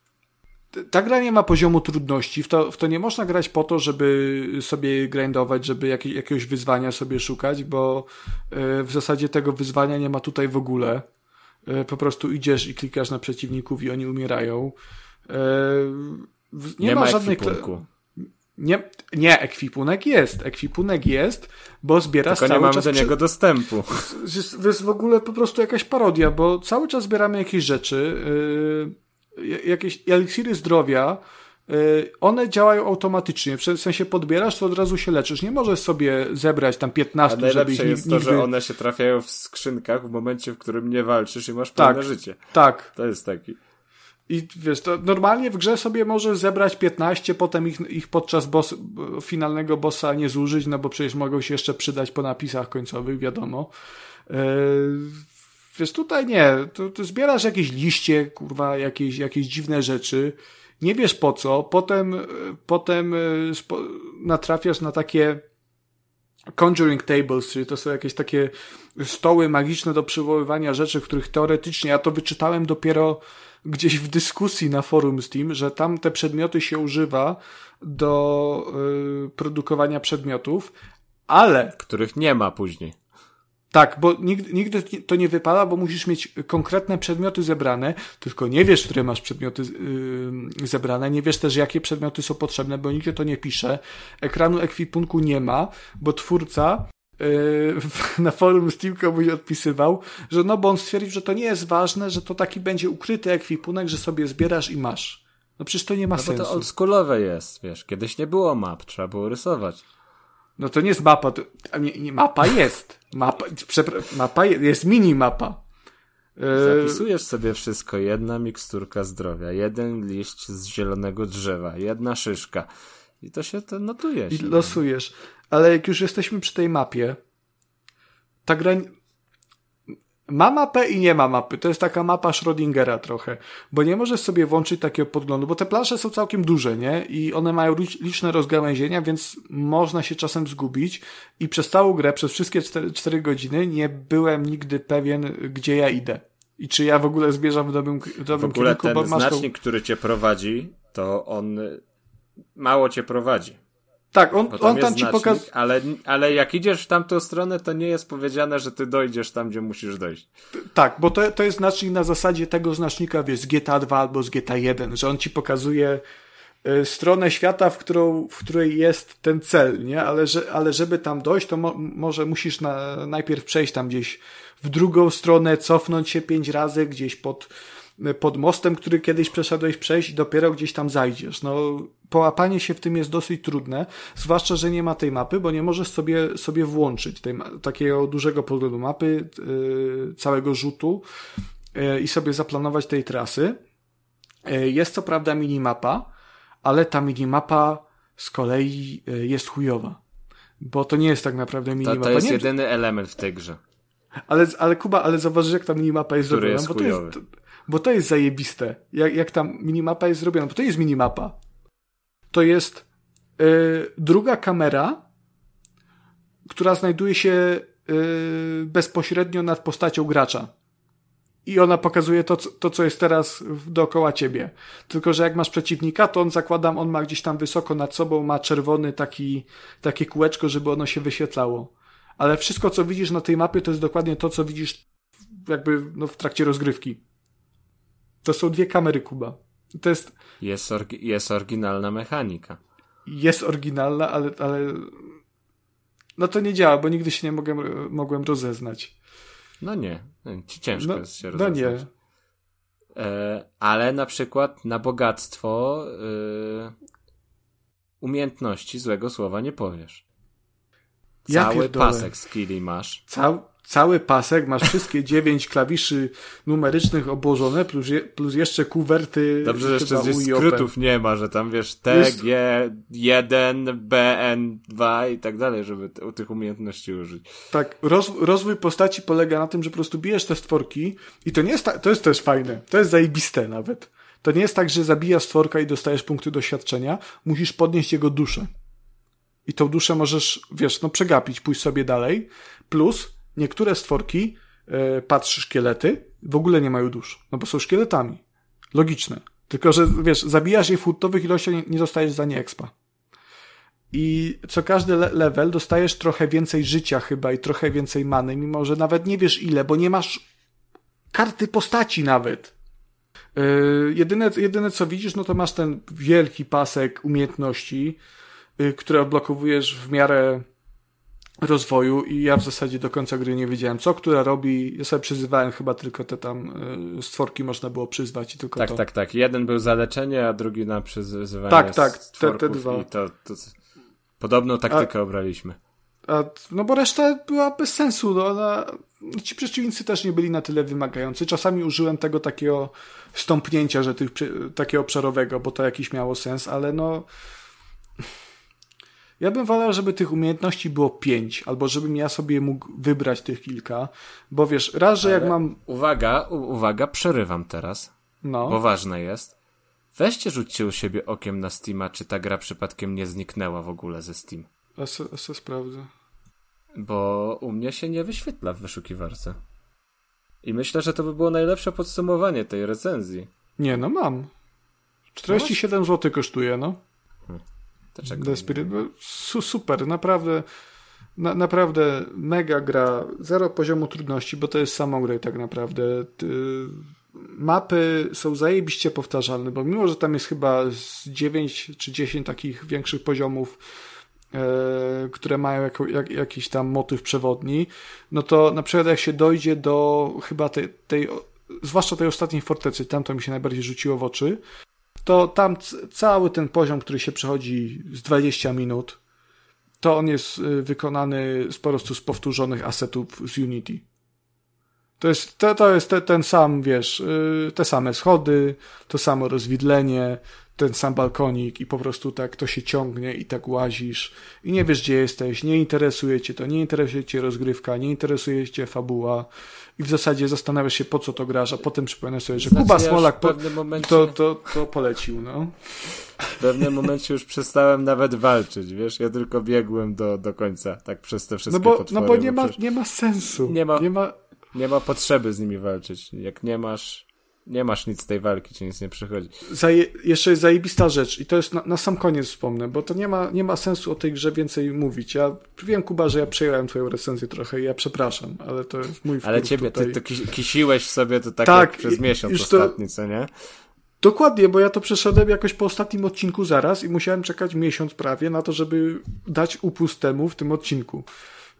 ta gra nie ma poziomu trudności, w to, w to nie można grać po to, żeby sobie grindować, żeby jakie, jakiegoś wyzwania sobie szukać, bo y, w zasadzie tego wyzwania nie ma tutaj w ogóle. Y, Po prostu idziesz i klikasz na przeciwników i oni umierają. W- Nie, Nie, ma, ma żadnej. Nie, nie, ekwipunek jest. Ekwipunek jest, bo zbierasz Tylko nie cały mamy czas. do przy- niego dostępu. to jest w ogóle po prostu jakaś parodia, bo cały czas zbieramy jakieś rzeczy, yy, jakieś eliksiry zdrowia, yy, one działają automatycznie, w sensie podbierasz, to od razu się leczysz. Nie możesz sobie zebrać tam A 15, żeby ich najlepsze ni- jest to, nigdy... że one się trafiają w skrzynkach w momencie, w którym nie walczysz i masz Tak. pełne życie. Tak. To jest taki. I wiesz, to normalnie w grze sobie możesz zebrać 15, potem ich, ich podczas boss, finalnego bossa nie zużyć, no bo przecież mogą się jeszcze przydać po napisach końcowych, wiadomo. Yy, wiesz, tutaj nie. Tu, tu zbierasz jakieś liście, kurwa, jakieś, jakieś dziwne rzeczy nie wiesz po co, potem, potem natrafiasz na takie Conjuring Tables, czyli to są jakieś takie stoły magiczne do przywoływania rzeczy, których teoretycznie, ja to wyczytałem dopiero gdzieś w dyskusji na forum Steam, że tam te przedmioty się używa do y, produkowania przedmiotów, ale... Których nie ma później. Tak, bo nigdy, nigdy to nie wypada, bo musisz mieć konkretne przedmioty zebrane, tylko nie wiesz, które masz przedmioty yy, zebrane, nie wiesz też, jakie przedmioty są potrzebne, bo nigdy to nie pisze. Ekranu ekwipunku nie ma, bo twórca yy, na forum Steam komuś odpisywał, że no bo on stwierdził, że to nie jest ważne, że to taki będzie ukryty ekwipunek, że sobie zbierasz i masz. No przecież to nie ma no sensu. No to oldschoolowe jest, wiesz, kiedyś nie było map, trzeba było rysować. No to nie jest mapa, to, nie, nie, mapa jest. Mapa, mapa jest, jest mini mapa. E, Zapisujesz sobie wszystko. Jedna miksturka zdrowia, jeden liść z zielonego drzewa, jedna szyszka. I to się to notuje. I losujesz. Ale jak już jesteśmy przy tej mapie, ta gra ma mapę i nie ma mapy. To jest taka mapa Schrödingera trochę, bo nie możesz sobie włączyć takiego podglądu, bo te plansze są całkiem duże, nie? I one mają liczne rozgałęzienia, więc można się czasem zgubić i przez całą grę, przez wszystkie 4, 4 godziny nie byłem nigdy pewien, gdzie ja idę. I czy ja w ogóle zmierzam w dobrym, w dobrym w ogóle kierunku, ten znacznik, tą... który cię prowadzi, to on mało cię prowadzi. Tak, on, on tam ci pokazuje. Ale, ale jak idziesz w tamtą stronę, to nie jest powiedziane, że ty dojdziesz tam, gdzie musisz dojść. Tak, bo to, to jest znacznik na zasadzie tego znacznika, wiesz, z GTA 2 albo z GTA 1, że on ci pokazuje y, stronę świata, w, którą, w której jest ten cel, nie? Ale, że, ale żeby tam dojść, to mo, może musisz na, najpierw przejść tam gdzieś w drugą stronę, cofnąć się pięć razy gdzieś pod, pod mostem, który kiedyś przeszedłeś przejść i dopiero gdzieś tam zajdziesz. No, połapanie się w tym jest dosyć trudne, zwłaszcza, że nie ma tej mapy, bo nie możesz sobie, sobie włączyć tej, takiego dużego podglądu mapy, yy, całego rzutu yy, i sobie zaplanować tej trasy. Yy, jest co prawda minimapa, ale ta minimapa z kolei yy, jest chujowa. Bo to nie jest tak naprawdę minimapa. To, to jest nie, jedyny element w tej grze. Ale, ale Kuba, ale zauważysz, jak ta minimapa jest Który zrobiona. Jest bo, to jest, bo to jest zajebiste. Jak, jak tam minimapa jest zrobiona, bo to jest minimapa to jest y, druga kamera, która znajduje się y, bezpośrednio nad postacią gracza. I ona pokazuje to, to, co jest teraz dookoła ciebie. Tylko, że jak masz przeciwnika, to on zakładam, on ma gdzieś tam wysoko nad sobą, ma czerwony taki, takie kółeczko, żeby ono się wyświetlało. Ale wszystko, co widzisz na tej mapie, to jest dokładnie to, co widzisz jakby no, w trakcie rozgrywki. To są dwie kamery Kuba. To jest... Jest, orgi jest oryginalna mechanika. Jest oryginalna, ale, ale no to nie działa, bo nigdy się nie mogłem, mogłem rozeznać. No nie, ci ciężko no, jest się rozeznać. No nie. E, ale na przykład na bogactwo e, umiejętności złego słowa nie powiesz. Cały ja pasek skilli masz. Cały cały pasek, masz wszystkie dziewięć klawiszy numerycznych obłożone, plus, je, plus jeszcze kuwerty. Dobrze, że jeszcze gdzieś skrótów nie ma, że tam wiesz T, G, 1, B, N, 2 i tak dalej, żeby te, tych umiejętności użyć. Tak, roz, rozwój postaci polega na tym, że po prostu bijesz te stworki i to nie jest tak, to jest też fajne, to jest zajebiste nawet. To nie jest tak, że zabijasz stworka i dostajesz punkty doświadczenia, musisz podnieść jego duszę. I tą duszę możesz, wiesz, no przegapić, pójść sobie dalej. Plus niektóre stworki, e, patrz, szkielety, w ogóle nie mają dusz, no bo są szkieletami. Logiczne. Tylko, że wiesz, zabijasz je w hurtowych ilościach, nie, nie dostajesz za nie expa. I co każdy le level dostajesz trochę więcej życia chyba i trochę więcej many, mimo że nawet nie wiesz ile, bo nie masz karty postaci nawet. Yy, jedyne, jedyne co widzisz, no to masz ten wielki pasek umiejętności, yy, które odblokowujesz w miarę rozwoju i ja w zasadzie do końca gry nie wiedziałem, co która robi. Ja sobie przyzywałem chyba tylko te tam y, stworki można było przyzwać i tylko tak, to. Tak, tak, Jeden był za leczenie, a drugi na przyzywanie Tak, tak, te, te dwa. I to, to podobną taktykę a, obraliśmy. A, no bo reszta była bez sensu. No, ona, ci przeciwnicy też nie byli na tyle wymagający. Czasami użyłem tego takiego stąpnięcia, że tych, takiego obszarowego, bo to jakiś miało sens, ale no ja bym wolał, żeby tych umiejętności było pięć, albo żebym ja sobie mógł wybrać tych kilka, bo wiesz, raz, że Ale jak mam... Uwaga, uwaga, przerywam teraz, no. bo ważne jest. weźcie rzućcie u siebie okiem na Steama, czy ta gra przypadkiem nie zniknęła w ogóle ze Steam. A se, a se sprawdzę. Bo u mnie się nie wyświetla w wyszukiwarce. I myślę, że to by było najlepsze podsumowanie tej recenzji. Nie, no mam. 47 zł kosztuje, no. To czego? The Spirit. Su, super, naprawdę. Na, naprawdę mega gra. Zero poziomu trudności, bo to jest samą grę tak naprawdę. Ty, mapy są zajebiście powtarzalne, bo mimo, że tam jest chyba z 9 czy 10 takich większych poziomów, e, które mają jako, jak, jakiś tam motyw przewodni, no to na przykład jak się dojdzie do chyba tej, tej zwłaszcza tej ostatniej fortecy, tam to mi się najbardziej rzuciło w oczy, to tam cały ten poziom, który się przechodzi z 20 minut, to on jest y, wykonany z, po prostu z powtórzonych asetów z Unity. To jest, to, to jest te, ten sam, wiesz, y, te same schody, to samo rozwidlenie, ten sam balkonik i po prostu tak to się ciągnie i tak łazisz i nie wiesz, gdzie jesteś, nie interesuje cię to, nie interesuje cię rozgrywka, nie interesuje cię fabuła i w zasadzie zastanawiasz się, po co to grasz, a potem przypominasz sobie, że Znaczy, Kuba Smolak po, momencie, to, to, to polecił, no. w pewnym momencie już przestałem nawet walczyć, wiesz? Ja tylko biegłem do, do końca, tak przez te wszystkie No bo, no potwory. bo nie ma, przecież nie ma sensu. Nie ma- Nie ma, nie ma potrzeby z nimi walczyć. Jak nie masz, nie masz nic z tej walki, ci nic nie przychodzi. zaje, jeszcze jest zajebista rzecz i to jest na, na sam koniec wspomnę, bo to nie ma, nie ma sensu o tej grze więcej mówić. Ja wiem, Kuba, że ja przejąłem twoją recenzję trochę i ja przepraszam, ale to jest mój Ale ciebie, tutaj. ty to ki- kisiłeś sobie to tak, Tak, jak przez miesiąc już to- ostatni, co nie? Dokładnie, bo ja to przeszedłem jakoś po ostatnim odcinku zaraz i musiałem czekać miesiąc prawie na to, żeby dać upust temu w tym odcinku.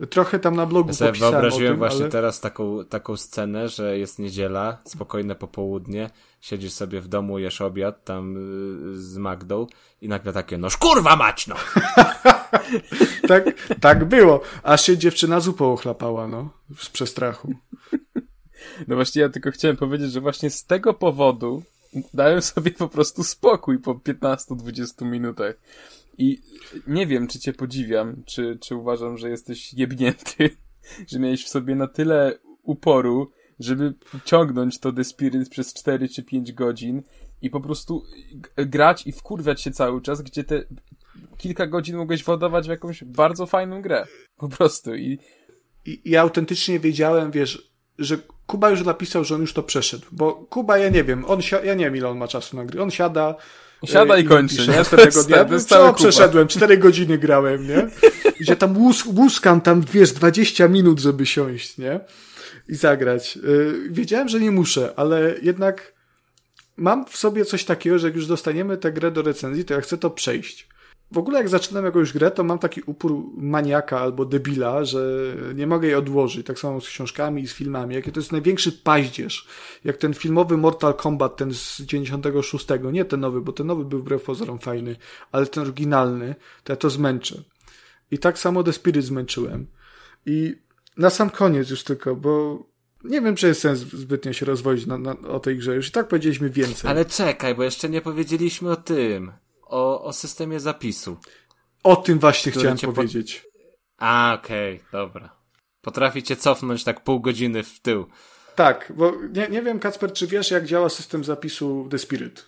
Trochę tam na blogu Ja sobie wyobraziłem tym, właśnie ale... teraz taką, taką scenę, że jest niedziela, spokojne popołudnie, siedzisz sobie w domu, jesz obiad tam y, z Magdą i nagle takie, no kurwa mać, no! tak, tak było. Aż się dziewczyna zupą ochlapała, no, z przestrachu. No właśnie ja tylko chciałem powiedzieć, że właśnie z tego powodu dałem sobie po prostu spokój po 15-20 minutach. I nie wiem, czy cię podziwiam, czy, czy uważam, że jesteś jebnięty, że miałeś w sobie na tyle uporu, żeby ciągnąć to The Spirit przez 4 czy 5 godzin i po prostu grać i wkurwiać się cały czas, gdzie te kilka godzin mogłeś wodować w jakąś bardzo fajną grę. Po prostu. I I ja autentycznie wiedziałem, wiesz, że Kuba już napisał, że on już to przeszedł. Bo Kuba, ja nie wiem, on si- ja nie wiem, ile on ma czasu na gry. On siada. Siada e, i kończy, pisze nie? następnego dnia. to jest Co przeszedłem? Cztery godziny grałem, nie? Gdzie tam łus, łuskam tam, wiesz, 20 minut, żeby siąść, nie? I zagrać. Y, Wiedziałem, że nie muszę, ale jednak mam w sobie coś takiego, że jak już dostaniemy tę grę do recenzji, to ja chcę to przejść. W ogóle jak zaczynam jakąś grę, to mam taki upór maniaka albo debila, że nie mogę jej odłożyć. Tak samo z książkami i z filmami. Jakie to jest największy paździerz. Jak ten filmowy Mortal Kombat, ten z 96. Nie ten nowy, bo ten nowy był wbrew pozorom fajny, ale ten oryginalny, to ja to zmęczę. I tak samo The Spirit zmęczyłem. I na sam koniec już tylko, bo nie wiem, czy jest sens zbytnio się rozwodzić na, na, o tej grze. Już i tak powiedzieliśmy więcej. Ale czekaj, bo jeszcze nie powiedzieliśmy o tym, o, o systemie zapisu. O tym właśnie chciałem cię po- powiedzieć. A, okej, dobra. Potraficie cofnąć tak pół godziny w tył. Tak, bo nie, nie wiem, Kacper, czy wiesz, jak działa system zapisu The Spirit?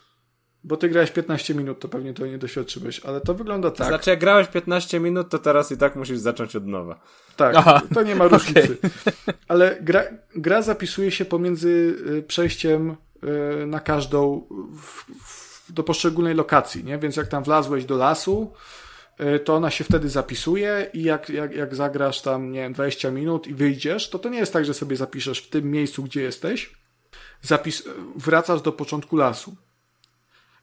Bo ty grałeś 15 minut, to pewnie to nie doświadczyłeś, ale to wygląda tak. znaczy, jak grałeś 15 minut, to teraz i tak musisz zacząć od nowa. Tak, Aha, to nie ma różnicy. Ale gra, gra zapisuje się pomiędzy y, przejściem y, na każdą w, w, do poszczególnej lokacji, nie? Więc jak tam wlazłeś do lasu, y, to ona się wtedy zapisuje i jak, jak, jak zagrasz tam, nie wiem, 20 minut i wyjdziesz, to to nie jest tak, że sobie zapiszesz w tym miejscu, gdzie jesteś, zapis, wracasz do początku lasu.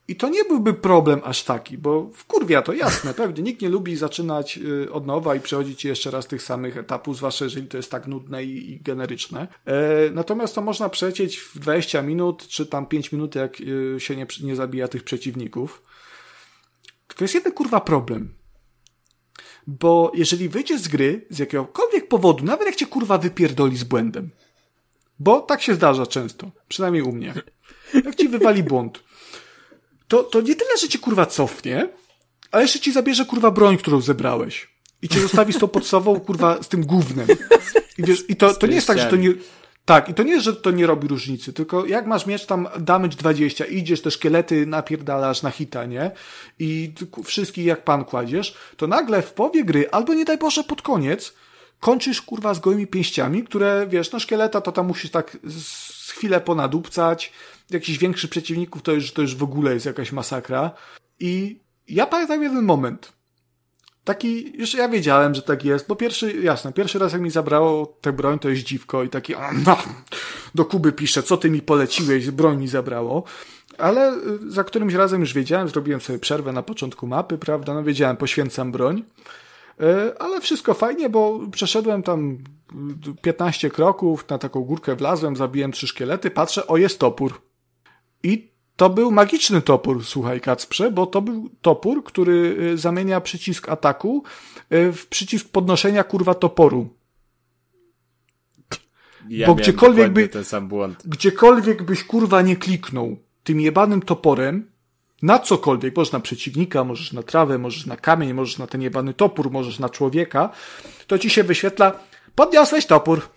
I to nie byłby problem aż taki, bo w kurwia to jasne, pewnie nikt nie lubi zaczynać y, od nowa i przechodzić jeszcze raz tych samych etapów, zwłaszcza jeżeli to jest tak nudne i, i generyczne. E, natomiast to można przecieć w 20 minut, czy tam 5 minut, jak y, się nie, nie zabija tych przeciwników. To jest jeden kurwa problem. Bo jeżeli wyjdziesz z gry z jakiegokolwiek powodu, nawet jak cię kurwa wypierdoli z błędem, bo tak się zdarza często, przynajmniej u mnie, jak ci wywali błąd, to, to nie tyle, że cię kurwa cofnie, ale jeszcze ci zabierze kurwa broń, którą zebrałeś. I cię zostawi z tą podstawą kurwa z tym gównem. I wiesz, i to, to nie jest tak, że to nie, Tak, i to nie jest, że to nie robi różnicy, tylko jak masz mieć tam damage 20, idziesz, te szkielety napierdalasz na hita, nie? I wszystkich jak pan kładziesz, to nagle w połowie gry, albo nie daj Boże pod koniec, kończysz kurwa z gołymi pięściami, które, wiesz, no szkieleta to tam musisz tak z chwilę ponadupcać, jakichś większych przeciwników to już, to już w ogóle jest jakaś masakra. I ja pamiętam jeden moment, taki, już ja wiedziałem, że tak jest, bo pierwszy, jasne, pierwszy raz jak mi zabrało tę broń, to jest dziwko i taki, no, do Kuby pisze, co ty mi poleciłeś, broń mi zabrało. Ale y, za którymś razem już wiedziałem, zrobiłem sobie przerwę na początku mapy, prawda, no wiedziałem, poświęcam broń. Y, ale wszystko fajnie, bo przeszedłem tam 15 kroków, na taką górkę wlazłem, zabiłem trzy szkielety, patrzę, o jest topór. I to był magiczny topór, słuchaj Kacprze, bo to był topór, który y, zamienia przycisk ataku y, w przycisk podnoszenia kurwa toporu. Ja bo gdziekolwiek by, ten sam błąd. gdziekolwiek byś kurwa nie kliknął tym jebanym toporem, na cokolwiek, możesz na przeciwnika, możesz na trawę, możesz na kamień, możesz na ten jebany topór, możesz na człowieka, to ci się wyświetla, podniosłeś topór.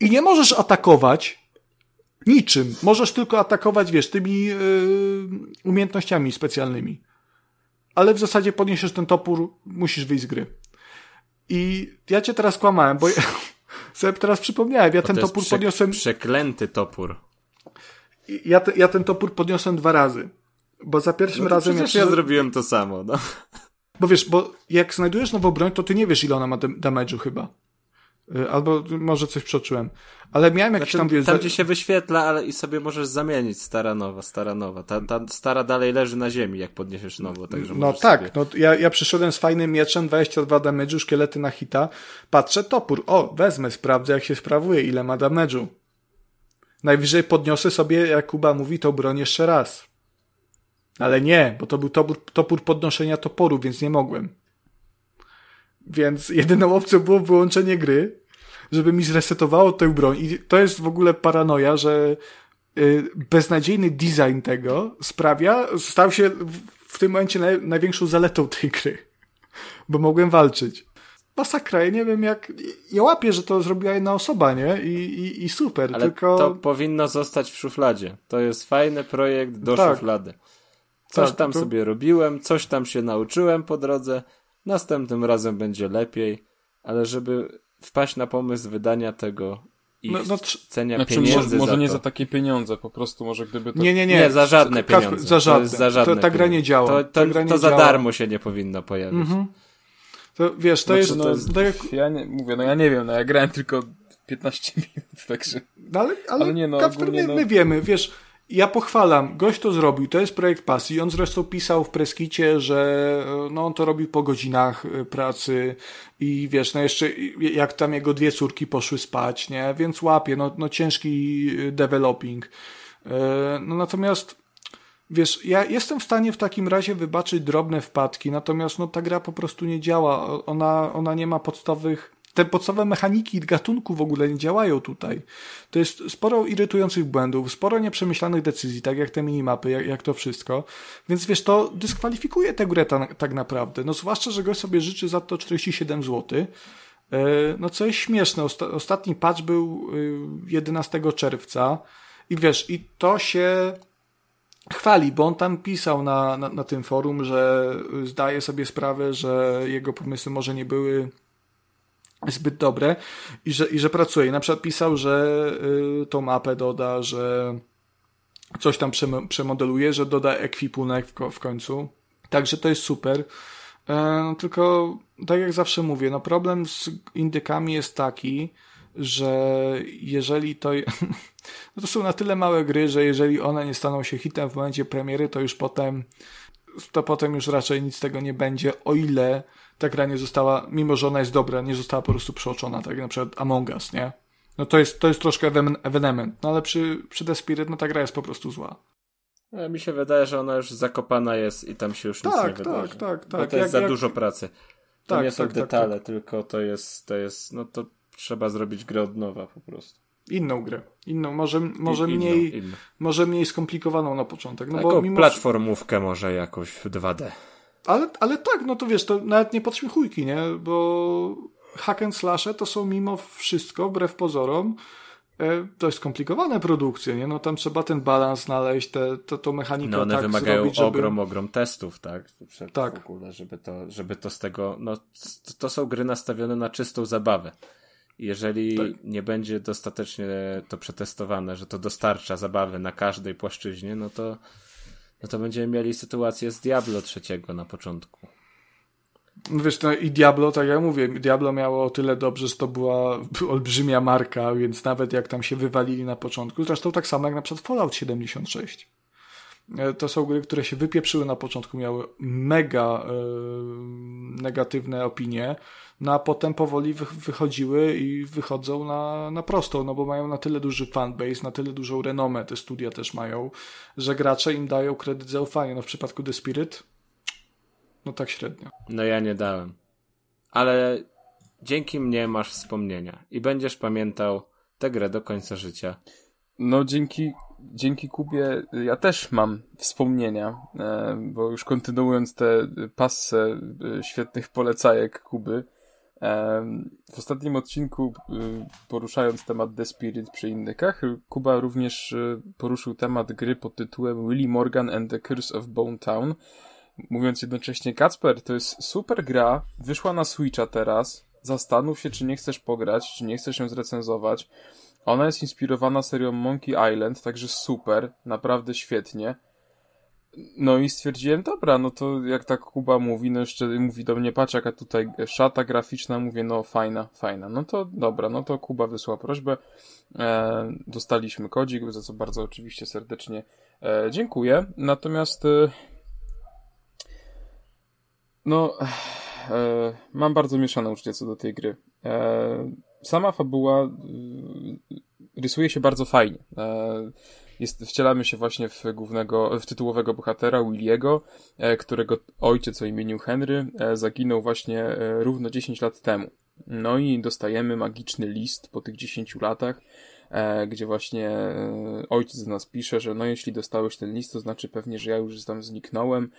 I nie możesz atakować, Niczym. Możesz tylko atakować, wiesz, tymi yy, umiejętnościami specjalnymi. Ale w zasadzie podniesiesz ten topór, musisz wyjść z gry. I ja cię teraz kłamałem, bo ja sobie teraz przypomniałem, ja ten topór prze podniosłem... przeklęty topór. Ja, te, ja ten topór podniosłem dwa razy. Bo za pierwszym no razem... Przecież ja zrobiłem to samo, no. Bo wiesz, bo jak znajdujesz nową broń, to ty nie wiesz, ile ona ma damage'u chyba. Y, albo może coś przeoczyłem. Ale miałem jakiś znaczy, tam... Tam gdzie się wyświetla, ale i sobie możesz zamienić stara nowa, stara nowa. Ta, ta stara dalej leży na ziemi, jak podniesiesz nową, także No tak, sobie... no ja, ja przyszedłem z fajnym mieczem, 22 damage'u, szkielety na hita. Patrzę, topór, o, wezmę, sprawdzę jak się sprawuje, ile ma damage'u. Najwyżej podniosę sobie, jak Kuba mówi, tą broń jeszcze raz. Ale nie, bo to był topór, topór podnoszenia toporu, więc nie mogłem. Więc jedyną opcją było wyłączenie gry, żeby mi zresetowało tę broń. I to jest w ogóle paranoja, że y, beznadziejny design tego sprawia, stał się w tym momencie największą zaletą tej gry. Bo mogłem walczyć. Masakra, ja nie wiem jak... Ja łapię, że to zrobiła jedna osoba, nie? I, i, i super, Ale tylko... to powinno zostać w szufladzie. To jest fajny projekt do tak. szuflady. Coś tak, tam to... sobie robiłem, coś tam się nauczyłem po drodze, następnym razem będzie lepiej, ale żeby wpaść na pomysł wydania tego i no, no, cenia znaczy, pieniędzy może, może nie za takie pieniądze, po prostu może gdyby to... Nie, nie, nie. Nie, za żadne pieniądze. Za żadne. To, za żadne to, ta gra nie działa. To, to, to za działa. darmo się nie powinno pojawić. Mhm. To wiesz, to znaczy, jest... No, to jest... Tak ja nie, mówię, no ja nie wiem, no ja grałem tylko 15 minut, także... No, ale, ale, ale nie, no, ogólnie, my, no... my wiemy, wiesz ja pochwalam, gość to zrobił, to jest projekt pasji. On zresztą pisał w preskicie, że no, on to robił po godzinach y, pracy i wiesz, no jeszcze jak tam jego dwie córki poszły spać, nie? Więc łapie, no, no ciężki y, developing. No natomiast Wiesz, ja jestem w stanie w takim razie wybaczyć drobne wpadki, natomiast no ta gra po prostu nie działa. Ona, ona nie ma podstawowych te podstawowe mechaniki gatunku w ogóle nie działają tutaj. To jest sporo irytujących błędów, sporo nieprzemyślanych decyzji, tak jak te minimapy, jak, jak to wszystko. Więc wiesz, to dyskwalifikuje tę grę ta, tak naprawdę. No zwłaszcza, że gość sobie życzy za to 47 zł. E, no co jest śmieszne, ostatni patch był 11 y, czerwca i wiesz, i to się chwali, bo on tam pisał na, na, na tym forum, że zdaje sobie sprawę, że jego pomysły może nie były zbyt dobre i że, i że pracuje. Na przykład pisał, że y, tą mapę doda, że coś tam przemodeluje, że doda ekwipunek w, w końcu. Także to jest super. E, tylko, tak jak zawsze mówię, no problem z indykami jest taki, że jeżeli to. No to są na tyle małe gry, że jeżeli one nie staną się hitem w momencie premiery, to już potem. To potem już raczej nic z tego nie będzie, o ile ta gra nie została, mimo że ona jest dobra, nie została po prostu przeoczona, tak jak na przykład Among Us, nie? No to jest, to jest troszkę ewenement, no ale przy, przy The Spirit, no ta gra jest po prostu zła. No, mi się wydaje, że ona już zakopana jest i tam się już tak, nic nie tak, wydarzy. Tak, tak, tak. Bo to jest jak, za jak... dużo pracy. To tak, nie są tak, tak detale, tak, tylko to jest, to jest, no to trzeba zrobić grę od nowa po prostu. Inną grę. Inną, może, może, I, mniej, inną. może mniej skomplikowaną na początek. No Taką bo mimo... platformówkę może jakoś w 2D. Ale, ale tak, no to wiesz, to nawet nie podśmiechujki, nie? Bo hack and slashe to są mimo wszystko, wbrew pozorom, e, dość skomplikowane produkcje, nie? No tam trzeba ten balans znaleźć, te, to, to mechanikę No one tak wymagają zrobić, żeby... ogrom, ogrom testów, tak? Przed Tak. W ogóle, żeby to, żeby to z tego, no to są gry nastawione na czystą zabawę. Jeżeli Tak. nie będzie dostatecznie to przetestowane, że to dostarcza zabawy na każdej płaszczyźnie, no to, no to będziemy mieli sytuację z Diablo trzeciego na początku. Wiesz, no i Diablo, tak jak mówię, Diablo miało o tyle dobrze, że to była olbrzymia marka, więc nawet jak tam się wywalili na początku, zresztą tak samo jak na przykład Fallout 76. E, To są gry, które się wypieprzyły na początku, miały mega e, negatywne opinie, no a potem powoli wy, wychodziły i wychodzą na, na prostą, no bo mają na tyle duży fanbase, na tyle dużą renomę, te studia też mają, że gracze im dają kredyt zaufania. No w przypadku The Spirit, no tak średnio. No ja nie dałem. Ale dzięki mnie masz wspomnienia i będziesz pamiętał tę grę do końca życia. No dzięki, dzięki Kubie ja też mam wspomnienia, e, bo już kontynuując te passę e, świetnych polecajek Kuby, w ostatnim odcinku e, poruszając temat The Spirit przy innykach, Kuba również e, poruszył temat gry pod tytułem Willy Morgan and the Curse of Bone Town, mówiąc jednocześnie Kacper, to jest super gra, wyszła na Switcha teraz, zastanów się, czy nie chcesz pograć, czy nie chcesz ją zrecenzować. Ona jest inspirowana serią Monkey Island, także super, naprawdę świetnie. No i stwierdziłem, dobra, no to jak tak Kuba mówi, no jeszcze mówi do mnie, patrz jaka tutaj szata graficzna, mówię, no fajna, fajna. No to dobra, no to Kuba wysłał prośbę, e, dostaliśmy kodzik, za co bardzo oczywiście serdecznie e, dziękuję. Natomiast e, no, e, mam bardzo mieszane uczucie co do tej gry. E, sama fabuła y, rysuje się bardzo fajnie. Jest, wcielamy się właśnie w głównego, w tytułowego bohatera Williego, e, którego ojciec o imieniu Henry e, zaginął właśnie e, równo 10 lat temu. No i dostajemy magiczny list po tych 10 latach, gdzie właśnie ojciec do nas pisze, że no jeśli dostałeś ten list, to znaczy pewnie, że ja już tam zniknąłem,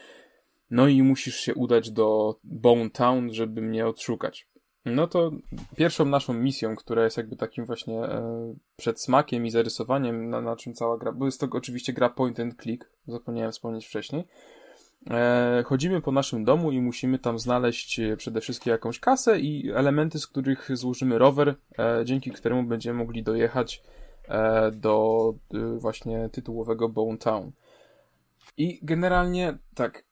no i musisz się udać do Bone Town, żeby mnie odszukać. No to pierwszą naszą misją, która jest jakby takim właśnie e, przedsmakiem i zarysowaniem, na, na czym cała gra, bo jest to oczywiście gra point and click, zapomniałem wspomnieć wcześniej. E, chodzimy po naszym domu i musimy tam znaleźć e, przede wszystkim jakąś kasę i elementy, z których złożymy rower, e, dzięki któremu będziemy mogli dojechać e, do e, właśnie tytułowego Bone Town. I generalnie tak,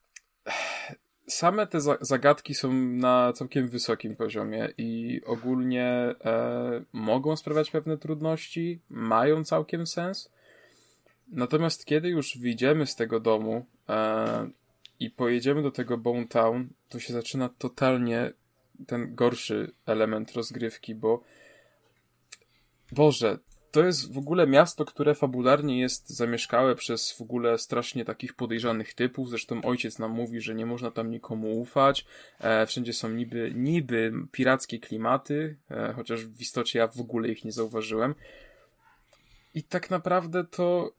same te za- zagadki są na całkiem wysokim poziomie i ogólnie e, mogą sprawiać pewne trudności, mają całkiem sens. Natomiast kiedy już wyjdziemy z tego domu e, i pojedziemy do tego Bone Town, to się zaczyna totalnie ten gorszy element rozgrywki, bo Boże, to jest w ogóle miasto, które fabularnie jest zamieszkałe przez w ogóle strasznie takich podejrzanych typów. Zresztą ojciec nam mówi, że nie można tam nikomu ufać. E, wszędzie są niby, niby pirackie klimaty, e, chociaż w istocie ja w ogóle ich nie zauważyłem. I tak naprawdę to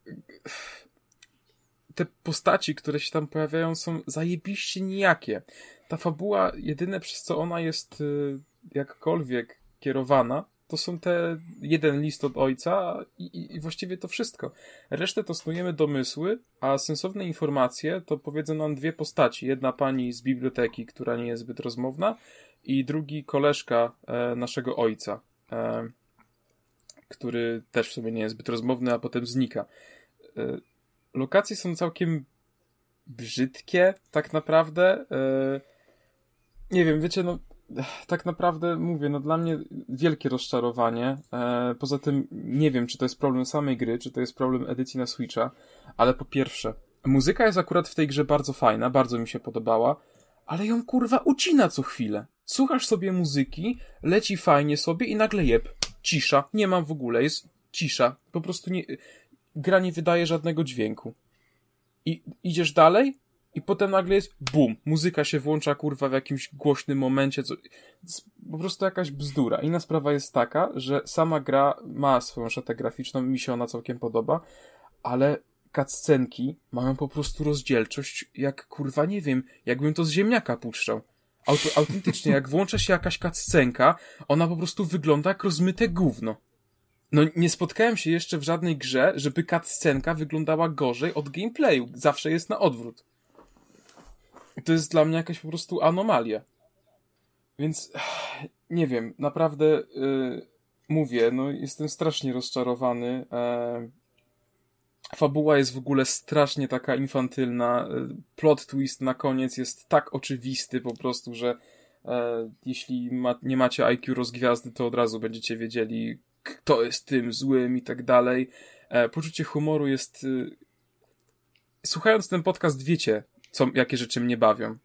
te postaci, które się tam pojawiają, są zajebiście nijakie. Ta fabuła, jedyne przez co ona jest y, jakkolwiek kierowana, to są te jeden list od ojca i, i, właściwie to wszystko. Resztę to snujemy domysły, a sensowne informacje to powiedzą nam dwie postaci. Jedna pani z biblioteki, która nie jest zbyt rozmowna i drugi koleżka e, naszego ojca, e, który też w sumie nie jest zbyt rozmowny, a potem znika. E, lokacje są całkiem brzydkie, tak naprawdę. E, nie wiem, wiecie, no tak naprawdę mówię, no dla mnie wielkie rozczarowanie. E, poza tym nie wiem, czy to jest problem samej gry, czy to jest problem edycji na Switcha, ale po pierwsze, muzyka jest akurat w tej grze bardzo fajna, bardzo mi się podobała, ale ją kurwa ucina co chwilę. Słuchasz sobie muzyki, leci fajnie sobie i nagle jeb, cisza, nie mam w ogóle, jest cisza, po prostu nie, gra nie wydaje żadnego dźwięku. I idziesz dalej, i potem nagle jest bum, muzyka się włącza kurwa w jakimś głośnym momencie, co, po prostu jakaś bzdura. Inna sprawa jest taka, że sama gra ma swoją szatę graficzną, mi się ona całkiem podoba, ale cutscenki mają po prostu rozdzielczość jak kurwa nie wiem, jakbym to z ziemniaka puszczał. Autentycznie, jak włącza się jakaś cutscenka, ona po prostu wygląda jak rozmyte gówno. No, nie spotkałem się jeszcze w żadnej grze, żeby cutscenka wyglądała gorzej od gameplayu. Zawsze jest na odwrót. To jest dla mnie jakaś po prostu anomalia. Więc nie wiem, naprawdę yy, mówię, no jestem strasznie rozczarowany. E, fabuła jest w ogóle strasznie taka infantylna. E, plot twist na koniec jest tak oczywisty po prostu, że e, jeśli ma, nie macie IQ rozgwiazdy, to od razu będziecie wiedzieli, kto jest tym złym i tak dalej. E, poczucie humoru jest. E, słuchając ten podcast, wiecie, co, jakie rzeczy mnie bawią.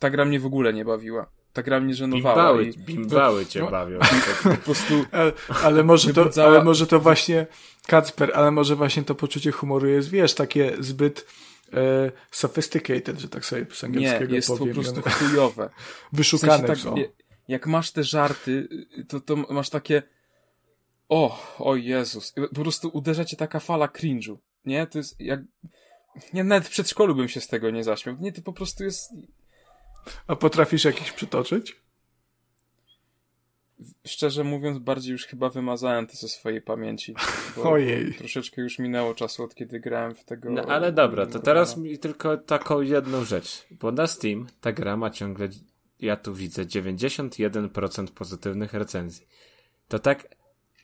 Ta gra mnie w ogóle nie bawiła. Ta gra mnie żenowała. Bimbały, i... bimbały cię no, bawią. Po prostu... Ale, ale, może to, ale może to właśnie, Kacper, ale może właśnie to poczucie humoru jest, wiesz, takie zbyt e, sophisticated, że tak sobie z angielskiego Nie, jest powiem. po prostu chujowe. Wyszukane w sensie tak, Jak masz te żarty, to, to masz takie o, o Jezus. Po prostu uderza cię taka fala cringe'u. Nie? To jest jak... Nie, nawet w przedszkolu bym się z tego nie zaśmiał. Nie, to po prostu jest... A potrafisz jakiś przytoczyć? Szczerze mówiąc, bardziej już chyba wymazałem to ze swojej pamięci. Ojej. Troszeczkę już minęło czasu, od kiedy grałem w tego. No ale dobra, to teraz mi tylko taką jedną rzecz. Bo na Steam ta gra ma ciągle, ja tu widzę, 91% pozytywnych recenzji. To tak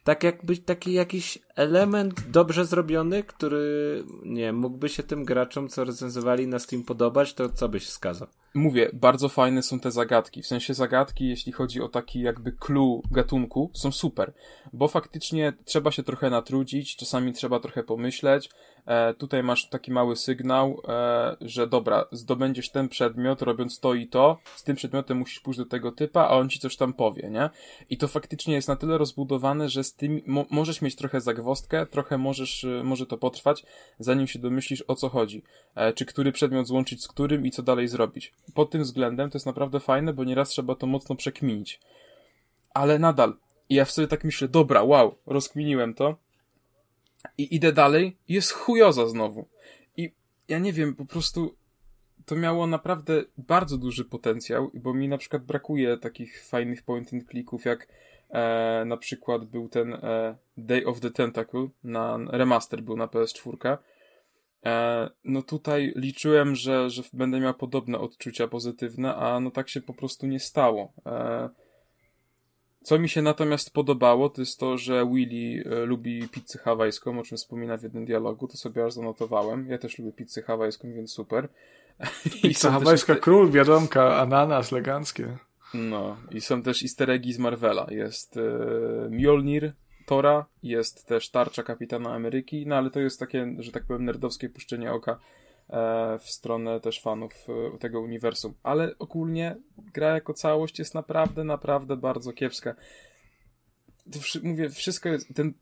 tak jakby taki jakiś element dobrze zrobiony, który nie mógłby się tym graczom, co recenzowali na Steam podobać, to co byś wskazał? Mówię, bardzo fajne są te zagadki. W sensie zagadki, jeśli chodzi o taki jakby clue gatunku, są super, bo faktycznie trzeba się trochę natrudzić, czasami trzeba trochę pomyśleć, e, tutaj masz taki mały sygnał, e, że dobra, zdobędziesz ten przedmiot robiąc to i to, z tym przedmiotem musisz pójść do tego typa, a on ci coś tam powie, nie? I to faktycznie jest na tyle rozbudowane, że z tym mo możesz mieć trochę zagwostkę, trochę możesz, y, może to potrwać, zanim się domyślisz o co chodzi. E, czy który przedmiot złączyć z którym i co dalej zrobić. Pod tym względem to jest naprawdę fajne, bo nieraz trzeba to mocno przekminić. Ale nadal, ja wtedy tak myślę, dobra, wow, rozkminiłem to, i idę dalej, jest chujoza znowu. I ja nie wiem, po prostu to miało naprawdę bardzo duży potencjał, bo mi na przykład brakuje takich fajnych point and clicków, jak e, na przykład był ten e, Day of the Tentacle, na remaster był na PS4. E, no tutaj liczyłem, że, że będę miał podobne odczucia pozytywne, a no tak się po prostu nie stało. E, co mi się natomiast podobało, to jest to, że Willy e, lubi pizzę hawajską, o czym wspomina w jednym dialogu, to sobie aż zanotowałem. Ja też lubię pizzę hawajską, więc super. Pizza hawajska też... król, wiadomka, ananas, eleganckie. No, i są też easter eggi z Marvela. Jest e, Mjolnir, Tora, jest też tarcza Kapitana Ameryki, no ale to jest takie, że tak powiem, nerdowskie puszczenie oka w stronę też fanów e, tego uniwersum. Ale ogólnie gra jako całość jest naprawdę, naprawdę bardzo kiepska. To, mówię, wszystko jest, ten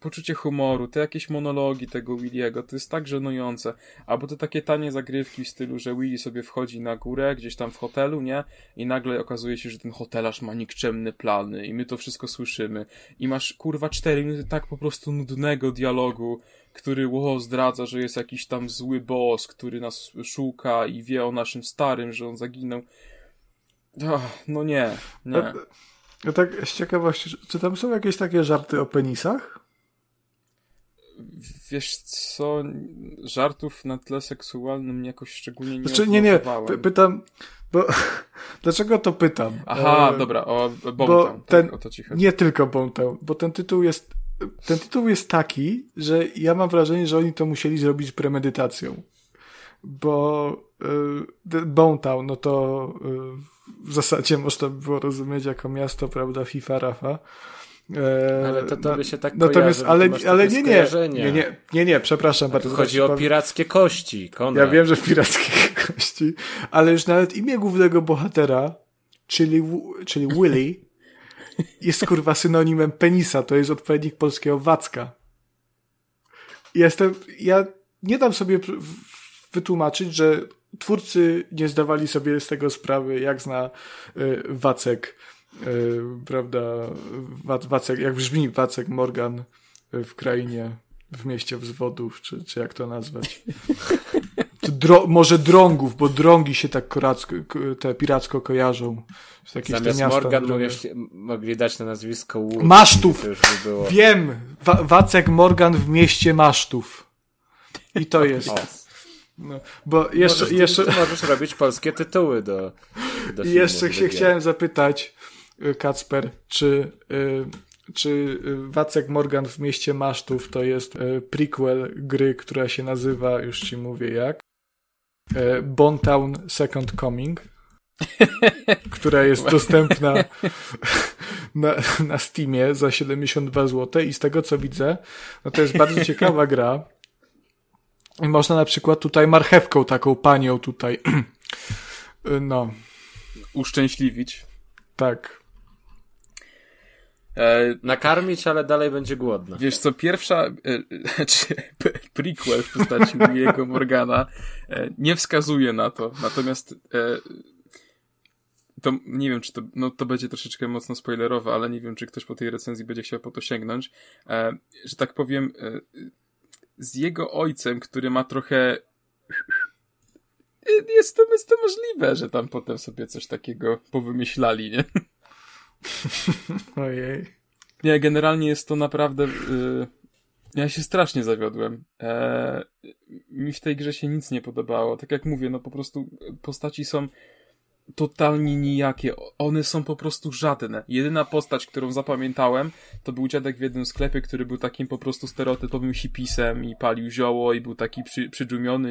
poczucie humoru, te jakieś monologi tego Williego, to jest tak żenujące. Albo te takie tanie zagrywki w stylu, że Willy sobie wchodzi na górę, gdzieś tam w hotelu, nie? I nagle okazuje się, że ten hotelarz ma nikczemne plany i my to wszystko słyszymy. I masz, kurwa, cztery minuty tak po prostu nudnego dialogu, który ło, zdradza, że jest jakiś tam zły boss, który nas szuka i wie o naszym starym, że on zaginął. no nie, nie. Ja tak z ciekawości, czy tam są jakieś takie żarty o penisach? Wiesz co, żartów na tle seksualnym jakoś szczególnie nie Znaczy, nie, nie, pytam, bo dlaczego to pytam? Aha, e, dobra, o Boomtown, ten, tak, o to ci chodzi. Nie tylko Boomtown, bo ten tytuł jest ten tytuł jest taki, że ja mam wrażenie, że oni to musieli zrobić premedytacją. Bo y, Bone Town, no to y, w zasadzie można było rozumieć jako miasto, prawda, FIFA Rafa. E, ale to to by się tak Natomiast, kojarzy, ale, ale nie, nie, nie, nie, nie, nie, przepraszam bardzo. Chodzi o pirackie kości, Konrad. Ja wiem, że pirackie kości, ale już nawet imię głównego bohatera, czyli, czyli Willy, jest kurwa synonimem penisa, to jest odpowiednik polskiego wacka. Jestem, ja nie dam sobie wytłumaczyć, że twórcy nie zdawali sobie z tego sprawy, jak zna y, Wacek, y, prawda, Wacek, jak brzmi Wacek Morgan w krainie, w mieście wzwodów, czy, czy jak to nazwać. Dro może drągów, bo drągi się tak koracko, te piracko kojarzą. Zamiast Morgan mogli, mogli dać na nazwisko Wood. Masztów! By Wiem! Wa Wacek Morgan w mieście Masztów. I to jest. No, bo jeszcze, możesz, jeszcze... możesz robić polskie tytuły do, do filmu, Jeszcze się chciałem zapytać, y, Kacper, czy, y, czy y, Wacek Morgan w mieście Masztów to jest prequel gry, która się nazywa, już ci mówię jak, Bontown Second Coming, która jest dostępna na, na Steamie za 72 zł i z tego co widzę, no to jest bardzo ciekawa gra, i można na przykład tutaj marchewką taką panią tutaj, no. Uszczęśliwić. Tak. E, nakarmić, ale dalej będzie głodna. Wiesz co, pierwsza, e, czy prequel w postaci jego Morgana e, nie wskazuje na to, natomiast e, to nie wiem, czy to, no to będzie troszeczkę mocno spoilerowe, ale nie wiem, czy ktoś po tej recenzji będzie chciał po to sięgnąć, e, że tak powiem, e, z jego ojcem, który ma trochę. Jest to, jest to możliwe, że tam potem sobie coś takiego powymyślali, nie? Ojej. Nie, generalnie jest to naprawdę. Yy... Ja się strasznie zawiodłem. Eee, mi w tej grze się nic nie podobało. Tak jak mówię, no po prostu postaci są totalnie nijakie. One są po prostu żadne. Jedyna postać, którą zapamiętałem, to był dziadek w jednym sklepie, który był takim po prostu stereotypowym hipisem i palił zioło i był taki przy,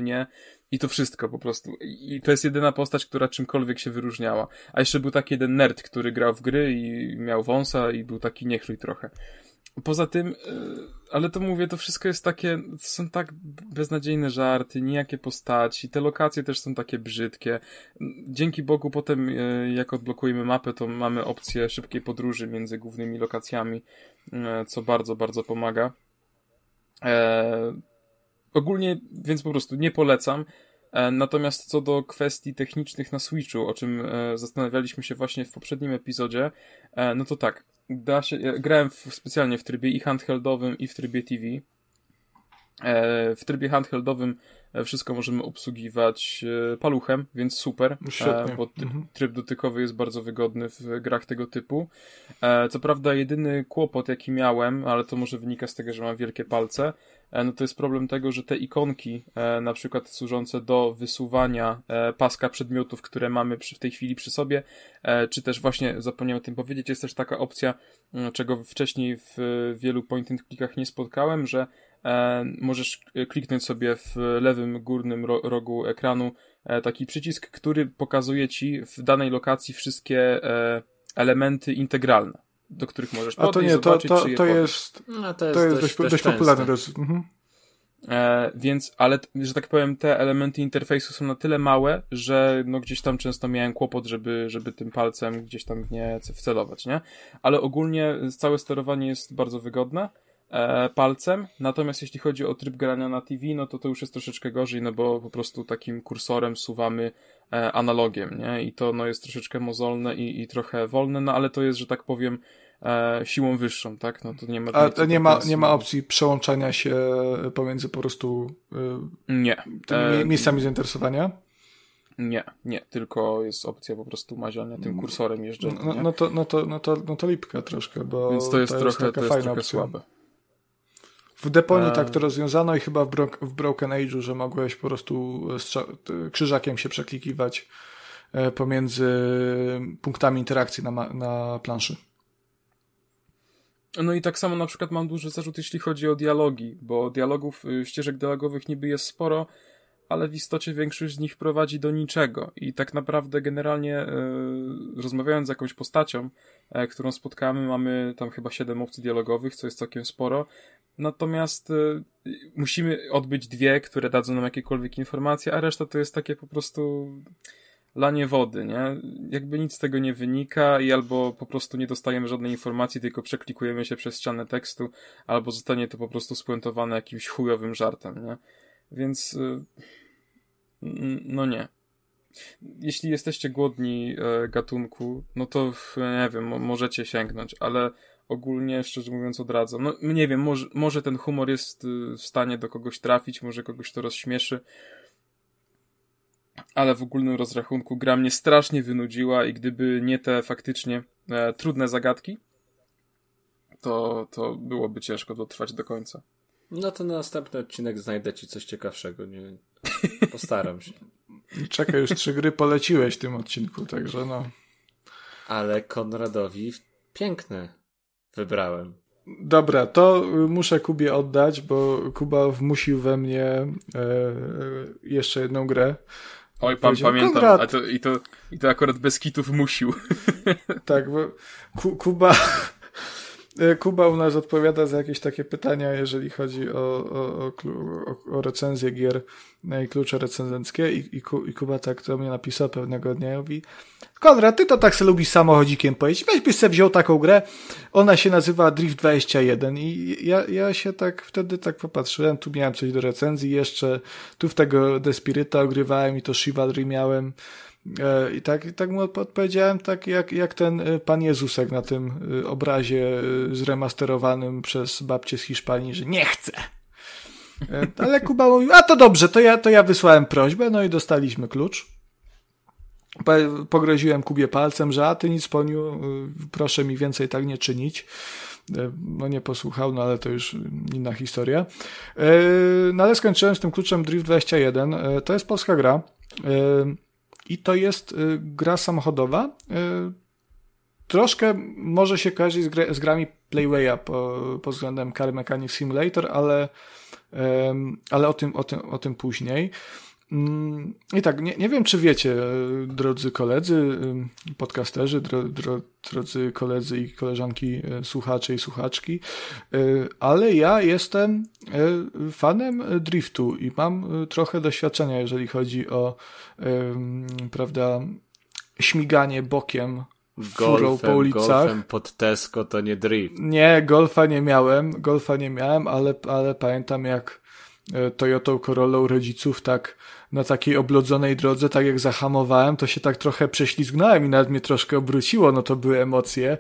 nie? I to wszystko po prostu. I to jest jedyna postać, która czymkolwiek się wyróżniała. A jeszcze był taki jeden nerd, który grał w gry i miał wąsa i był taki niechluj trochę. Poza tym, e, ale to mówię, to wszystko jest takie, są tak beznadziejne żarty, nijakie postaci, te lokacje też są takie brzydkie. Dzięki Bogu potem, e, jak odblokujemy mapę, to mamy opcję szybkiej podróży między głównymi lokacjami, e, co bardzo, bardzo pomaga. E, ogólnie, więc po prostu nie polecam. Natomiast co do kwestii technicznych na Switchu, o czym zastanawialiśmy się właśnie w poprzednim epizodzie, no to tak, da się, grałem w, specjalnie w trybie i handheldowym, i w trybie TV. E, w trybie handheldowym e, wszystko możemy obsługiwać e, paluchem, więc super, Świetnie. bo mhm. tryb dotykowy jest bardzo wygodny w grach tego typu. Co prawda jedyny kłopot jaki miałem, ale to może wynika z tego, że mam wielkie palce, no to jest problem tego, że te ikonki, na przykład służące do wysuwania paska przedmiotów, które mamy w tej chwili przy sobie, czy też właśnie zapomniałem o tym powiedzieć, jest też taka opcja, czego wcześniej w wielu point and clickach nie spotkałem, że możesz kliknąć sobie w lewym górnym rogu ekranu e, taki przycisk, który pokazuje ci w danej lokacji wszystkie e, elementy integralne, do których możesz podejść, A to nie, to, zobaczyć, to, to jest, no, to jest, to jest dość, dość, dość popularne. Dość, mhm. E, więc, ale, że tak powiem, te elementy interfejsu są na tyle małe, że no gdzieś tam często miałem kłopot, żeby, żeby tym palcem gdzieś tam w nie wcelować, nie? Ale ogólnie całe sterowanie jest bardzo wygodne e, palcem, natomiast jeśli chodzi o tryb grania na TV, no to to już jest troszeczkę gorzej, no bo po prostu takim kursorem suwamy e, analogiem, nie? I to no jest troszeczkę mozolne i, i trochę wolne, no ale to jest, że tak powiem, e, siłą wyższą, tak? No to nie ma... A to nie ma, nie ma opcji przełączania się pomiędzy po prostu e, nie. tymi e, miejscami zainteresowania? Nie, nie, tylko jest opcja po prostu maziania tym kursorem jeżdżenia. No, no, to, no, to, no, to, no to lipka troszkę, bo Więc to jest, to jest trochę, taka to jest fajna trochę opcja. słabe. W Deponii tak to rozwiązano i chyba w, Bro w Broken Age'u, że mogłeś po prostu krzyżakiem się przeklikiwać e, pomiędzy punktami interakcji na, na planszy. No i tak samo na przykład mam duży zarzut, jeśli chodzi o dialogi, bo dialogów, y, ścieżek dialogowych niby jest sporo, ale w istocie większość z nich prowadzi do niczego. I tak naprawdę generalnie e, rozmawiając z jakąś postacią, e, którą spotkamy, mamy tam chyba 7 opcji dialogowych, co jest całkiem sporo. Natomiast e, musimy odbyć dwie, które dadzą nam jakiekolwiek informacje, a reszta to jest takie po prostu lanie wody, nie? Jakby nic z tego nie wynika i albo po prostu nie dostajemy żadnej informacji, tylko przeklikujemy się przez ścianę tekstu, albo zostanie to po prostu spuentowane jakimś chujowym żartem, nie? Więc no nie. Jeśli jesteście głodni e, gatunku, no to nie wiem, możecie sięgnąć, ale ogólnie, szczerze mówiąc, odradzam. No nie wiem, może, może ten humor jest y, w stanie do kogoś trafić, może kogoś to rozśmieszy. ale w ogólnym rozrachunku gra mnie strasznie wynudziła i gdyby nie te faktycznie e, trudne zagadki, to, to byłoby ciężko dotrwać do końca. No to na następny odcinek znajdę ci coś ciekawszego, nie postaram się. Czekaj, już trzy gry poleciłeś w tym odcinku, także no. Ale Konradowi piękne wybrałem. Dobra, to muszę Kubie oddać, bo Kuba wmusił we mnie e, jeszcze jedną grę. Oj, pan pamiętam, a to, i, to, i to akurat bez kitów musił. Tak, bo Kuba E, Kuba u nas odpowiada za jakieś takie pytania, jeżeli chodzi o, o, o, o recenzję gier i klucze recenzenckie. I, i, i Kuba tak do mnie napisał pewnego dnia i mówi Konrad, ty to tak se lubisz samochodzikiem pojeździć, weź byś se wziął taką grę, ona się nazywa Drift 21 i ja, ja się tak wtedy tak popatrzyłem, tu miałem coś do recenzji jeszcze, tu w tego Despirita ogrywałem i to Chivalry miałem, E, I tak, tak mu odpowiedziałem, tak jak, jak ten e, pan Jezusek na tym e, obrazie zremasterowanym przez babcię z Hiszpanii, że nie chcę. Ale Kuba mówił, a to dobrze, to ja, to ja wysłałem prośbę, no i dostaliśmy klucz. Pogroziłem Kubie palcem, że a ty nic poniu, proszę mi więcej tak nie czynić. No nie posłuchał, no ale to już inna historia. No ale skończyłem z tym kluczem Drift 21. To jest polska gra. I to jest y, gra samochodowa. Y, troszkę może się kojarzyć z, gr z grami Playwaya po, pod względem Car Mechanic Simulator, ale, ale o, tym, o, tym, o tym później. Mm, I tak, nie, nie wiem, czy wiecie, drodzy koledzy, podcasterzy, dro, dro, drodzy koledzy i koleżanki, e, słuchacze i słuchaczki, e, ale ja jestem e, fanem driftu i mam trochę doświadczenia, jeżeli chodzi o, prawda, śmiganie bokiem furą po ulicach. Golfem pod Tesco to nie drift. Nie, golfa nie miałem, golfa nie miałem, ale, ale pamiętam jak Toyotą Corollą rodziców tak na takiej oblodzonej drodze, tak jak zahamowałem, to się tak trochę prześlizgnąłem i nawet mnie troszkę obróciło, no to były emocje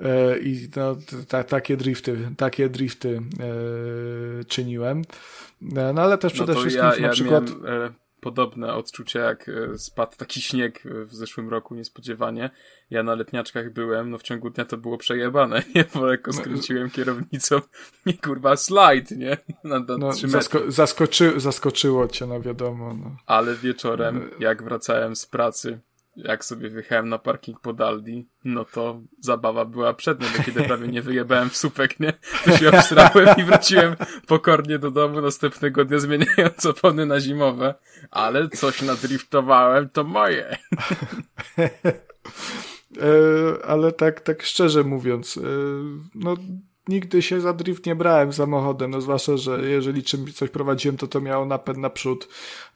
e, i no, ta, takie drifty, takie drifty e, czyniłem. E, no ale też przede no wszystkim ja, na przykład... Miałem, e, podobne odczucia, jak e, spadł taki śnieg w zeszłym roku niespodziewanie. Ja na letniaczkach byłem, no w ciągu dnia to było przejebane, nie? Bo lekko no, skręciłem kierownicą, nie kurwa, slajd, nie? Na, na no, zasko zaskoczy zaskoczyło cię, no wiadomo. No. Ale wieczorem, jak wracałem z pracy, jak sobie wyjechałem na parking pod Aldi, no to zabawa była przednia, bo kiedy prawie nie wyjebałem w supek, nie? To się obstrałem i wróciłem pokornie do domu następnego dnia, zmieniając opony na zimowe. Ale coś nadriftowałem, to moje. E, ale tak, tak szczerze mówiąc, e, no nigdy się za drift nie brałem samochodem, no zwłaszcza, że jeżeli czymś coś prowadziłem, to to miało napęd naprzód.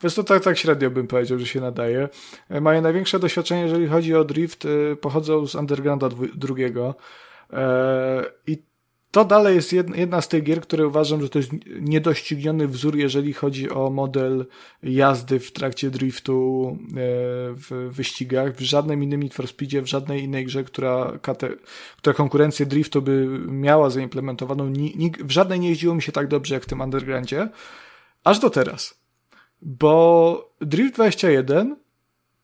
Więc to tak, tak średnio bym powiedział, że się nadaje. Moje największe doświadczenie, jeżeli chodzi o drift, e, pochodzą z Undergrounda drugiego. E, I to dalej jest jedna z tych gier, które uważam, że to jest niedościgniony wzór, jeżeli chodzi o model jazdy w trakcie driftu e, w wyścigach. W żadnym innym Need for Speedzie, w żadnej innej grze, która, która konkurencję driftu by miała zaimplementowaną, w żadnej nie jeździło mi się tak dobrze jak w tym Undergroundzie. Aż do teraz. Bo Drift 21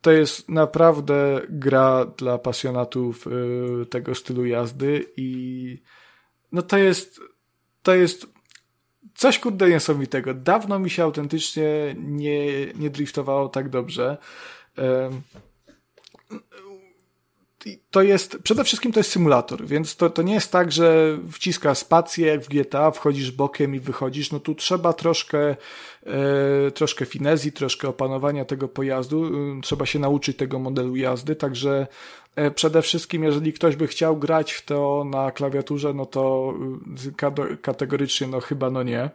to jest naprawdę gra dla pasjonatów e, tego stylu jazdy i no to jest, to jest coś kurde niesamowitego. Dawno mi się autentycznie nie, nie driftowało tak dobrze. To jest, przede wszystkim to jest symulator, więc to, to nie jest tak, że wciska spację jak w GTA, wchodzisz bokiem i wychodzisz. No tu trzeba troszkę, e, troszkę finezji, troszkę opanowania tego pojazdu. Trzeba się nauczyć tego modelu jazdy, także przede wszystkim, jeżeli ktoś by chciał grać w to na klawiaturze, no to y, kategorycznie no chyba no nie. E,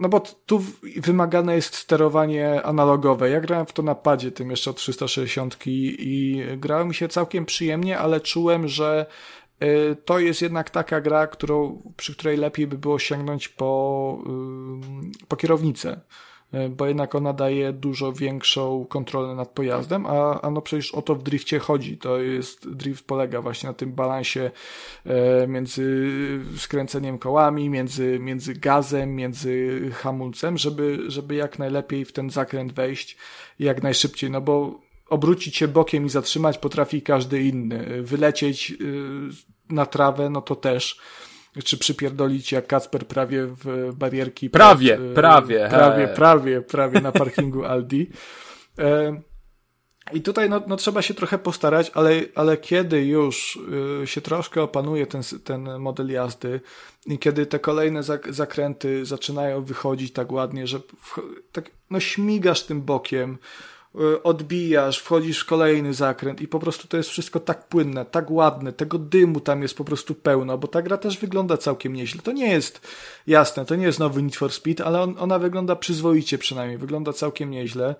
no bo tu wymagane jest sterowanie analogowe. Ja grałem w to na padzie, tym jeszcze od 360 i grałem się całkiem przyjemnie, ale czułem, że e, to jest jednak taka gra, którą, przy której lepiej by było sięgnąć po, po kierownicę E, bo jednak ona daje dużo większą kontrolę nad pojazdem, a, a no przecież o to w drifcie chodzi. To jest, drift polega właśnie na tym balansie e, między skręceniem kołami, między, między gazem, między hamulcem, żeby, żeby jak najlepiej w ten zakręt wejść jak najszybciej, no bo obrócić się bokiem i zatrzymać potrafi każdy inny. Wylecieć y, na trawę, no to też czy przypierdolić jak Kacper prawie w barierki. Prawie, przed, prawie. Prawie, prawie, prawie na parkingu Aldi. E, I tutaj no, no, trzeba się trochę postarać, ale, ale kiedy już y, się troszkę opanuje ten, ten model jazdy i kiedy te kolejne zakręty zaczynają wychodzić tak ładnie, że w, tak, no śmigasz tym bokiem, Y, odbijasz, wchodzisz w kolejny zakręt i po prostu to jest wszystko tak płynne, tak ładne, tego dymu tam jest po prostu pełno, bo ta gra też wygląda całkiem nieźle. To nie jest jasne, to nie jest nowy Need for Speed, ale on, ona wygląda przyzwoicie przynajmniej, wygląda całkiem nieźle.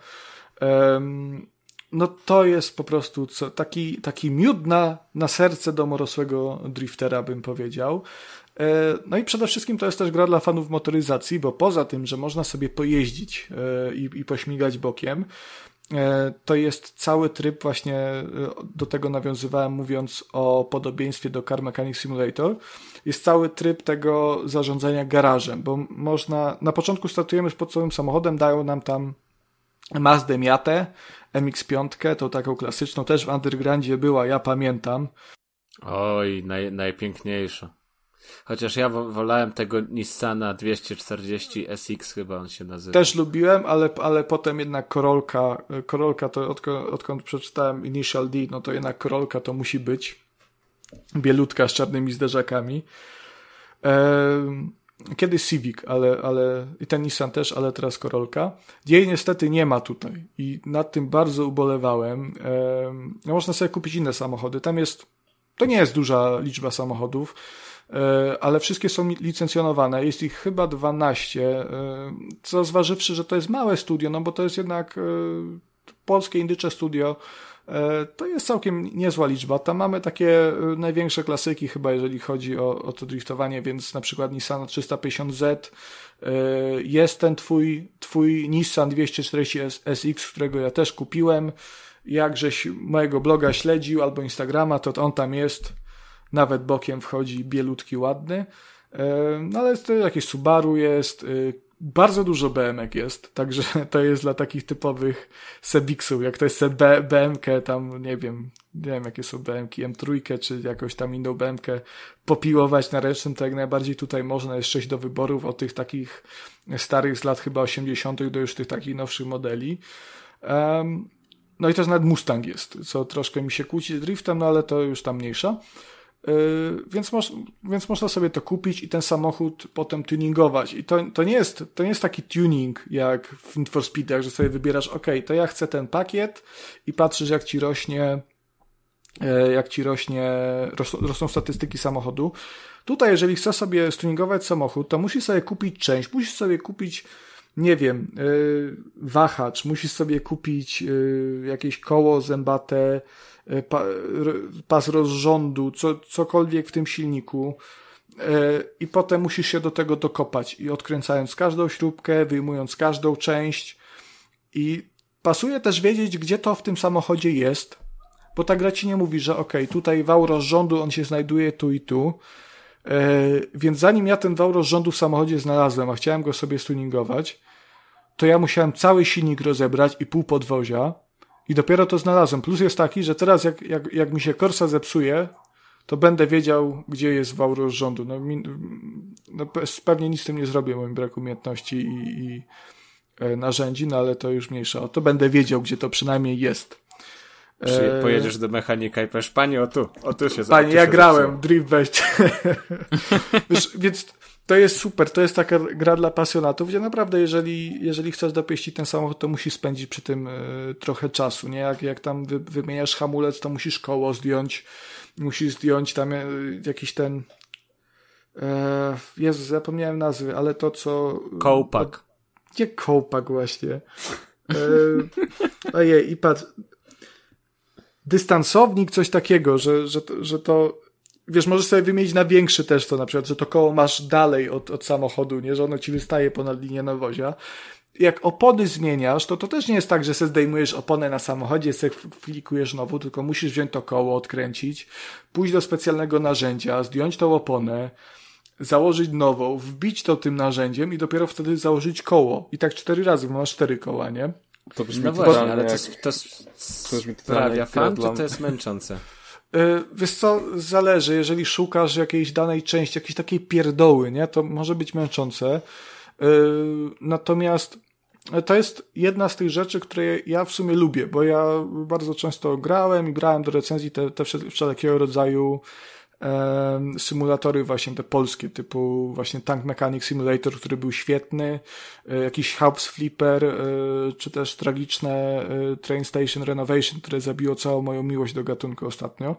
Um, no to jest po prostu co, taki, taki miód na, na serce domorosłego driftera, bym powiedział. E, no i przede wszystkim to jest też gra dla fanów motoryzacji, bo poza tym, że można sobie pojeździć e, i, i pośmigać bokiem, to jest cały tryb właśnie, e, do tego nawiązywałem mówiąc o podobieństwie do Car Mechanic Simulator, jest cały tryb tego zarządzania garażem, bo można, na początku startujemy z podstawowym samochodem, dają nam tam Mazdę Miatę, MX-5, tą taką klasyczną, też w Undergroundzie była, ja pamiętam. Oj, naj, najpiękniejsza. Chociaż ja wolałem tego Nissana 240 SX chyba on się nazywa. Też lubiłem, ale, ale potem jednak Korolka, Korolka to odkąd, przeczytałem Initial D, no to jednak Korolka to musi być. Bielutka z czarnymi zderzakami. Ehm, Kiedyś Civic, ale, ale i ten Nissan też, ale teraz Korolka. Jej niestety nie ma tutaj i nad tym bardzo ubolewałem. No można sobie kupić inne samochody. Tam jest, to nie jest duża liczba samochodów. E, ale wszystkie są licencjonowane. Jest ich chyba 12, e, co zważywszy, że to jest małe studio, no bo to jest jednak e, polskie indycze studio, to jest całkiem niezła liczba. Tam mamy takie największe klasyki chyba, jeżeli chodzi o, o to driftowanie, więc na przykład Nissan 350Z, jest ten twój, twój Nissan 240 SX, którego ja też kupiłem. Jakżeś mojego bloga śledził albo Instagrama, to on tam jest nawet bokiem wchodzi bielutki, ładny. E, no ale to jakieś Subaru jest, e, bardzo dużo BMK jest, także to jest dla takich typowych Sebixów, jak to jest B, BMK, tam nie wiem, nie wiem jakie są BMK, M3 czy jakąś tam inną BMK popiłować na ręcznym, to jak najbardziej tutaj można, jest sześć do wyborów od tych takich starych z lat chyba 80. do już tych takich nowszych modeli. Um, no i też nawet Mustang jest, co troszkę mi się kłóci z driftem, no ale to już tam mniejsza. Yy, więc, moż, więc można sobie to kupić i ten samochód potem tuningować. I to, to, nie, jest, to nie jest taki tuning jak w Need for Speedach, że sobie wybierasz, ok, to ja chcę ten pakiet i patrzysz jak ci rośnie yy, jak ci rośnie, rosną statystyki samochodu. Tutaj, jeżeli chcesz sobie stuningować samochód, to musisz sobie kupić część, musisz sobie kupić nie wiem, yy, wahacz, musisz sobie kupić jakieś koło zębate, E, pas rozrządu, co, cokolwiek w tym silniku e, i potem musisz się do tego dokopać. I odkręcając każdą śrubkę, wyjmując każdą część. I pasuje też wiedzieć, gdzie to w tym samochodzie jest, bo ta gra ci nie mówi, że ok, tutaj wał rozrządu, on się znajduje tu i tu, e, więc zanim ja ten wał rozrządu w samochodzie znalazłem, a chciałem go sobie stuningować, to ja musiałem cały silnik rozebrać i pół podwozia, i dopiero to znalazłem. Plus jest taki, że teraz jak, jak, jak mi się korsa zepsuje, to będę wiedział, gdzie jest wał rozrządu. No, mi, no, pewnie nic z tym nie zrobię, moim brak umiejętności i, i e, narzędzi, no ale to już mniejsza. O to będę wiedział, gdzie to przynajmniej jest. E... Pojedziesz do mechanika i powiesz, panie, o tu, o tu się Panie, ja grałem, drift wejść. więc to jest super, to jest taka gra dla pasjonatów, gdzie naprawdę jeżeli, jeżeli chcesz dopieścić ten samochód, to musisz spędzić przy tym y, trochę czasu, nie? Jak, jak tam wy, wymieniasz hamulec, to musisz koło zdjąć, musisz zdjąć tam y, jakiś ten Jezu, zapomniałem nazwy, ale to co... Kołpak. Nie kołpak właśnie. Ojej, i patrz, dystansownik, coś takiego, że, że, że to wiesz, możesz sobie wymienić na większy też to, na przykład, że to koło masz dalej od, od samochodu, nie, że ono ci wystaje ponad linię nawozia. jak opony zmieniasz, to to też nie jest tak, że sobie zdejmujesz oponę na samochodzie, sobie klikujesz nową, tylko musisz wziąć to koło, odkręcić, pójść do specjalnego narzędzia, zdjąć tą oponę, założyć nową, wbić to tym narzędziem i dopiero wtedy założyć koło. I tak cztery razy, bo masz cztery koła, nie? To brzmi no właśnie, ale to, jest, to, to sprawia fan, czy to jest męczące? Yy, wiesz co, zależy, jeżeli szukasz jakiejś danej części, jakiejś takiej pierdoły, nie, to może być męczące. Yy, natomiast to jest jedna z tych rzeczy, które ja w sumie lubię, bo ja bardzo często grałem i brałem do recenzji te, te wszelkiego rodzaju symulatory właśnie te polskie, typu właśnie Tank Mechanic Simulator, który był świetny, e, jakiś House Flipper, e, czy też tragiczne e, Train Station Renovation, które zabiło całą moją miłość do gatunku ostatnio.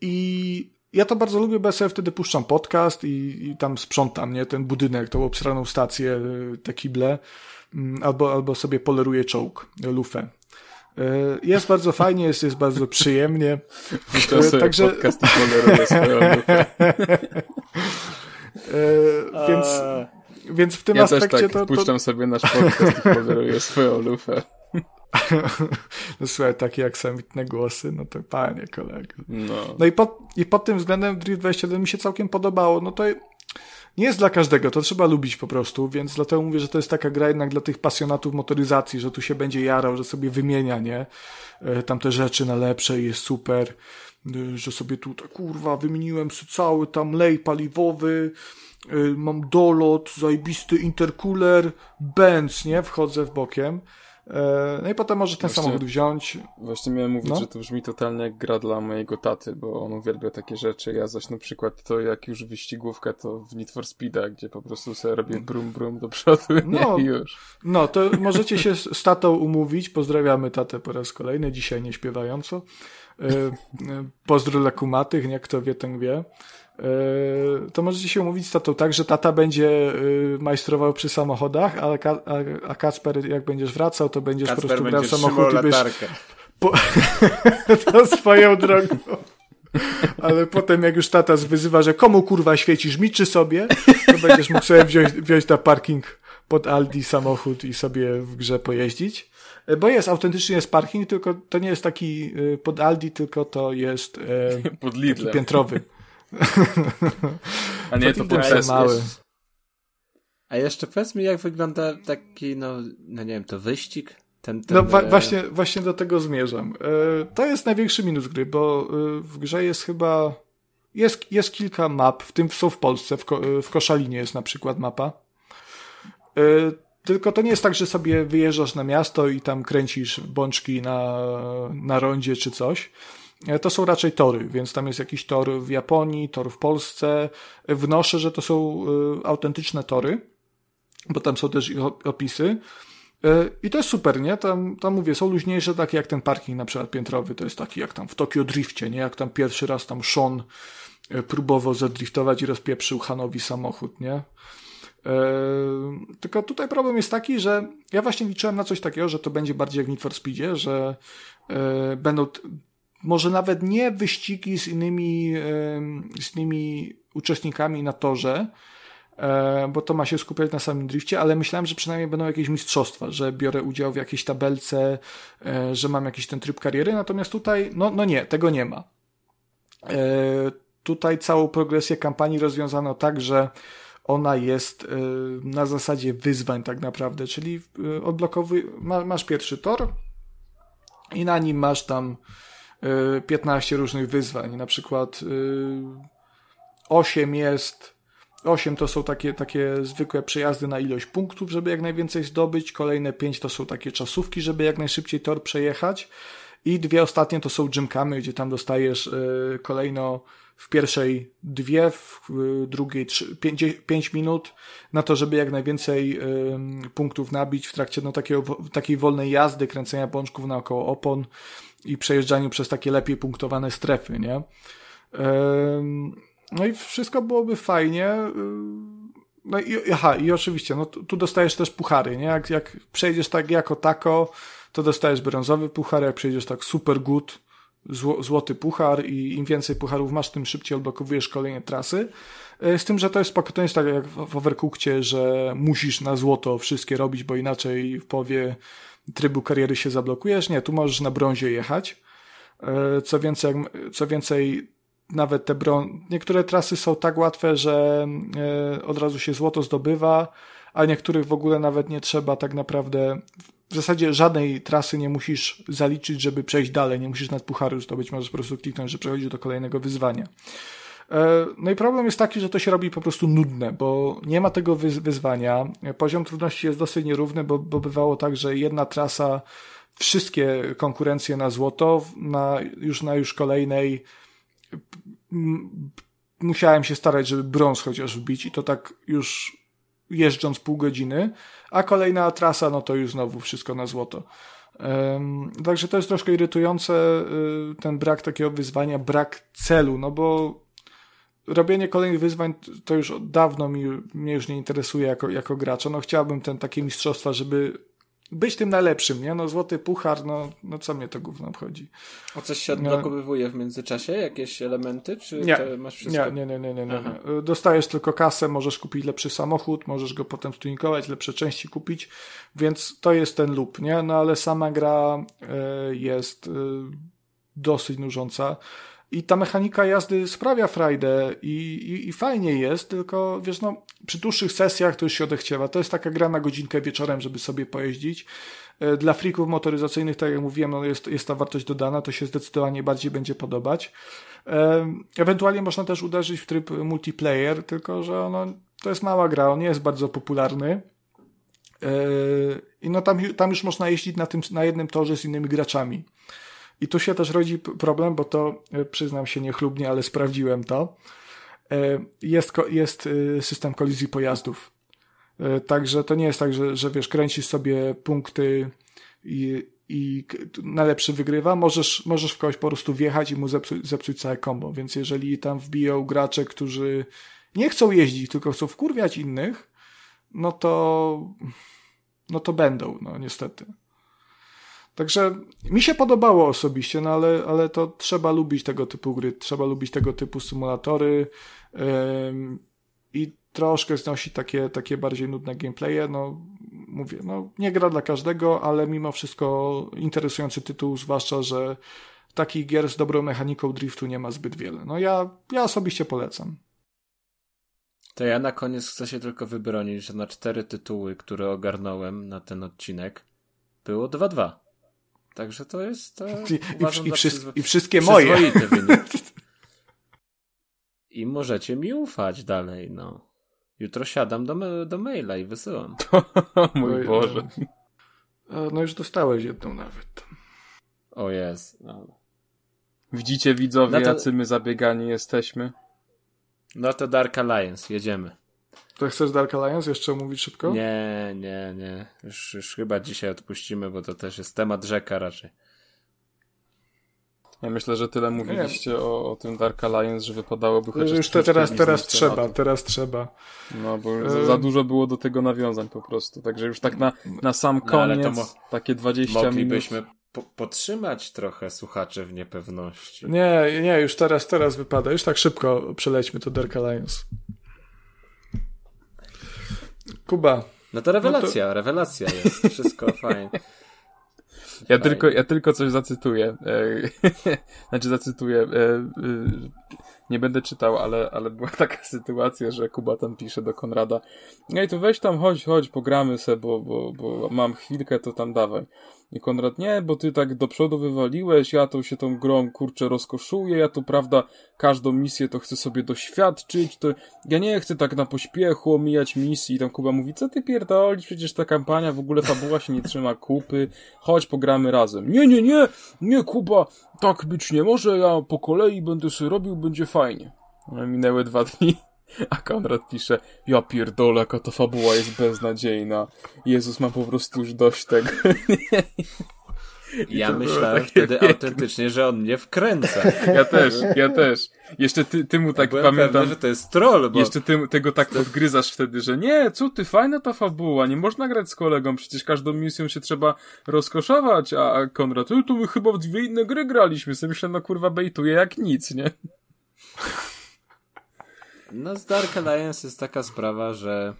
I ja to bardzo lubię, bo ja sobie wtedy puszczam podcast i, i tam sprzątam, nie? Ten budynek, tą obsraną stację, te kible, mm, albo, albo sobie poleruję czołg, lufę. E, jest bardzo fajnie, jest, jest bardzo przyjemnie. To sobie Także... podcast swoją lufę. E, więc, więc w tym ja aspekcie też tak, to, to... puszczam sobie nasz podcast i poleruję swoją lufę. No słuchaj, takie jak samitne głosy, no to panie kolego. No, no i, pod, i pod tym względem Drift 21 mi się całkiem podobało. No to nie jest dla każdego, to trzeba lubić po prostu, więc dlatego mówię, że to jest taka gra jednak dla tych pasjonatów motoryzacji, że tu się będzie jarał, że sobie wymienia, nie? E, tam te rzeczy na lepsze i jest super, e, że sobie tutaj, kurwa, wymieniłem cały tam lej paliwowy, e, mam dolot, zajbisty intercooler, Benz, nie? Wchodzę w bokiem. E, no i potem może ten właśnie, samochód wziąć. Właśnie miałem mówić, no? że to brzmi totalnie jak gra dla mojego taty, bo on uwielbia takie rzeczy. Ja zaś na przykład to jak już wyścigówkę, to w Need for Speeda, gdzie po prostu sobie robię brum brum do przodu no, i już. No, to możecie się z tatą umówić. Pozdrawiamy tatę po raz kolejny, dzisiaj nie śpiewająco. E, e, pozdro dla kumatych, nie kto wie, ten wie. E, to możecie się umówić z tatą tak, że tata będzie y, majstrował przy samochodach, a, a, a Kacper jak będziesz wracał, to będziesz Kacper po prostu brał samochód i będziesz... Po... to swoją drogą. Ale potem jak już tata wyzywa, że komu kurwa świecisz, mi czy sobie, to będziesz mógł sobie wziąć, wziąć na parking pod Aldi samochód i sobie w grze pojeździć. E, bo jest, autentycznie jest parking, tylko to nie jest taki pod Aldi, tylko to jest e, pod taki piętrowy. A nie, to PES mały. A jeszcze powiedz mi, jak wygląda taki, no, no nie wiem, to wyścig? Ten, ten, no wa e... właśnie, właśnie do tego zmierzam. E, to jest największy minus gry, bo e, w grze jest chyba jest, jest kilka map, w tym są w Polsce, w, Ko w Koszalinie jest na przykład mapa. E, tylko to nie jest tak, że sobie wyjeżdżasz na miasto i tam kręcisz bączki na, na rondzie czy coś to są raczej tory, więc tam jest jakiś tor w Japonii, tor w Polsce. Wnoszę, że to są e, autentyczne tory, bo tam są też opisy. E, I to jest super, nie? Tam, tam mówię, są luźniejsze, takie jak ten parking na przykład piętrowy, to jest taki jak tam w Tokio Drifcie, nie? Jak tam pierwszy raz tam Sean próbował zadriftować i rozpieprzył Hanowi samochód, nie? tylko tutaj problem jest taki, że ja właśnie liczyłem na coś takiego, że to będzie bardziej jak Need for Speedzie, że będą może nawet nie wyścigi z innymi, z innymi uczestnikami na torze, e, bo to ma się skupiać na samym drifcie, ale myślałem, że przynajmniej będą jakieś mistrzostwa, że biorę udział w jakiejś tabelce, e, że mam jakiś ten tryb kariery, natomiast tutaj, no, no nie, tego nie ma. E, tutaj całą progresję kampanii rozwiązano tak, że ona jest na zasadzie wyzwań tak naprawdę, czyli odblokowy, masz pierwszy tor i na nim masz tam 15 różnych wyzwań. Na przykład 8 y, jest 8 to są takie, takie zwykłe przejazdy na ilość punktów, żeby jak najwięcej zdobyć. Kolejne 5 to są takie czasówki, żeby jak najszybciej tor przejechać. I dwie ostatnie to są gymkamy, gdzie tam dostajesz y, kolejno w pierwszej dwie, w drugiej trzy, pięć, minut na to, żeby jak najwięcej y, punktów nabić w trakcie no, takiego, takiej wolnej jazdy, kręcenia bączków naokoło opon i przejeżdżaniu przez takie lepiej punktowane strefy, nie? No i wszystko byłoby fajnie. No i, aha, i oczywiście, no tu, tu dostajesz też puchary, nie? Jak, jak przejdziesz tak jako tako, to dostajesz brązowy puchar, jak przejdziesz tak super good, zło, złoty puchar i im więcej pucharów masz, tym szybciej odblokowujesz kolejne trasy. Z tym, że to jest spoko, to jest tak jak w Overcookcie, że musisz na złoto wszystkie robić, bo inaczej w połowie trybu kariery się zablokujesz. Nie, tu możesz na brązie jechać. Co więcej, co więcej nawet te brą... niektóre trasy są tak łatwe, że od razu się złoto zdobywa, a niektórych w ogóle nawet nie trzeba tak naprawdę w zasadzie żadnej trasy nie musisz zaliczyć, żeby przejść dalej, nie musisz nad pucharu zdobyć, możesz po prostu kliknąć, że przechodzisz do kolejnego wyzwania. E, no i problem jest taki, że to się robi po prostu nudne, bo nie ma tego wyzwania. Poziom trudności jest dosyć nierówny, bo, bo bywało tak, że jedna trasa, wszystkie konkurencje na złoto, na, już na już kolejnej musiałem się starać, żeby brąz chociaż wbić i to tak już jeżdżąc pół godziny, a kolejna trasa, no to już znowu wszystko na złoto. Um, także to jest troszkę irytujące, y, ten brak takiego wyzwania, brak celu, no bo robienie kolejnych wyzwań to już dawno mi, mnie już nie interesuje jako, jako gracza. No chciałbym ten takie mistrzostwa, żeby być tym najlepszym, nie? No złoty puchar, no, no co mnie to gówno obchodzi. A coś się odblokowywuje w międzyczasie? Jakieś elementy? Czy nie, masz wszystko? Nie, nie, nie, nie, nie. Dostajesz tylko kasę, możesz kupić lepszy samochód, możesz go potem stuningować, lepsze części kupić, więc to jest ten loop, nie? No ale sama gra y, jest y, dosyć nużąca. I ta mechanika jazdy sprawia frajdę i, i, i, fajnie jest, tylko wiesz, no, przy dłuższych sesjach to już się odechciewa. To jest taka gra na godzinkę wieczorem, żeby sobie pojeździć. E, dla freaków motoryzacyjnych, tak jak mówiłem, no jest, jest ta wartość dodana, to się zdecydowanie bardziej będzie podobać. E, ewentualnie można też uderzyć w tryb multiplayer, tylko że ono, to jest mała gra, on nie jest bardzo popularny. E, I no tam, tam już można jeździć na, tym, na jednym torze z innymi graczami. I tu się też rodzi problem, bo to e, przyznam się niechlubnie, ale sprawdziłem to. E, jest, jest e, system kolizji pojazdów. Także to nie jest tak, że, że wiesz, kręcisz sobie punkty i, i najlepszy wygrywa. Możesz, możesz w kogoś po prostu wjechać i mu zepsuć, zepsuć całe combo. Więc jeżeli tam wbiją gracze, którzy nie chcą jeździć, tylko chcą wkurwiać innych, no to, no to będą, no niestety. Także mi się podobało osobiście, no ale, ale to trzeba lubić tego typu gry, trzeba lubić tego typu symulatory yy, i troszkę znosi takie, takie bardziej nudne gameplaye. No, mówię, no nie gra dla każdego, ale mimo wszystko interesujący tytuł, zwłaszcza, że takich gier z dobrą mechaniką driftu nie ma zbyt wiele. No ja, ja osobiście polecam. To ja na koniec chcę się tylko wybronić, że na cztery tytuły, które ogarnąłem na ten odcinek, było 2-2. Także to jest. To I, i, i, i wszystkie moje. I możecie mi ufać dalej, no. Jutro siadam do, do maila i wysyłam. Mój Oj, Boże. No, no już dostałeś jedną nawet. O jest. No. Widzicie widzowie, no to... jacy my zabiegani jesteśmy? No to Dark Alliance, jedziemy. To chcesz Dark Alliance jeszcze mówić szybko? Nie, nie, nie. Już, już chyba dzisiaj odpuścimy, bo to też jest temat rzeka raczej. Ja myślę, że tyle mówiliście o, o, tym Dark Alliance, że wypadałoby chociaż... Już to teraz, teraz trzeba, teraz trzeba. No, bo za, za, dużo było do tego nawiązań po prostu. Także już tak na, na sam koniec, no, mo- takie 20 moglibyśmy minut... Po podtrzymać trochę słuchaczy w niepewności. Nie, nie, już teraz, teraz wypada. Już tak szybko przelećmy to Dark Alliance. Kuba. No to rewelacja, no to... rewelacja jest. Wszystko fajnie. Ja tylko, ja tylko coś zacytuję. E, znaczy zacytuję. E, e, nie będę czytał, ale, ale była taka sytuacja, że Kuba tam pisze do Konrada. Ej, to weź tam, chodź, chodź, pogramy se, bo, bo, bo mam chwilkę, to tam dawaj. I Konrad, nie, bo ty tak do przodu wywaliłeś, ja to się tą grą, kurczę, rozkoszuję, ja to, prawda, każdą misję to chcę sobie doświadczyć, to ja nie chcę tak na pośpiechu omijać misji. I tam Kuba mówi, co ty pierdolisz, przecież ta kampania, w ogóle fabuła się nie trzyma kupy, chodź, pogramy razem. Nie, nie, nie, nie, Kuba, tak być nie może, ja po kolei będę sobie robił, będzie fajnie. Minęły dwa dni. A Konrad pisze, ja pierdolę, jaka to fabuła jest beznadziejna. Jezus, mam po prostu już dość tego. Ja myślałem wtedy autentycznie, że on mnie wkręca. Ja też, ja też. Jeszcze ty, ty mu tak ja pamiętam. Pewny, że to jest troll, bo... Jeszcze ty tego tak podgryzasz wtedy, że nie, co ty, fajna ta fabuła, nie można grać z kolegą, przecież każdą misją się trzeba rozkoszować, a Konrad, tu my chyba w dwie inne gry graliśmy, sobie myślę, no kurwa bejtuje jak nic, nie? No z Dark Alliance jest taka sprawa, że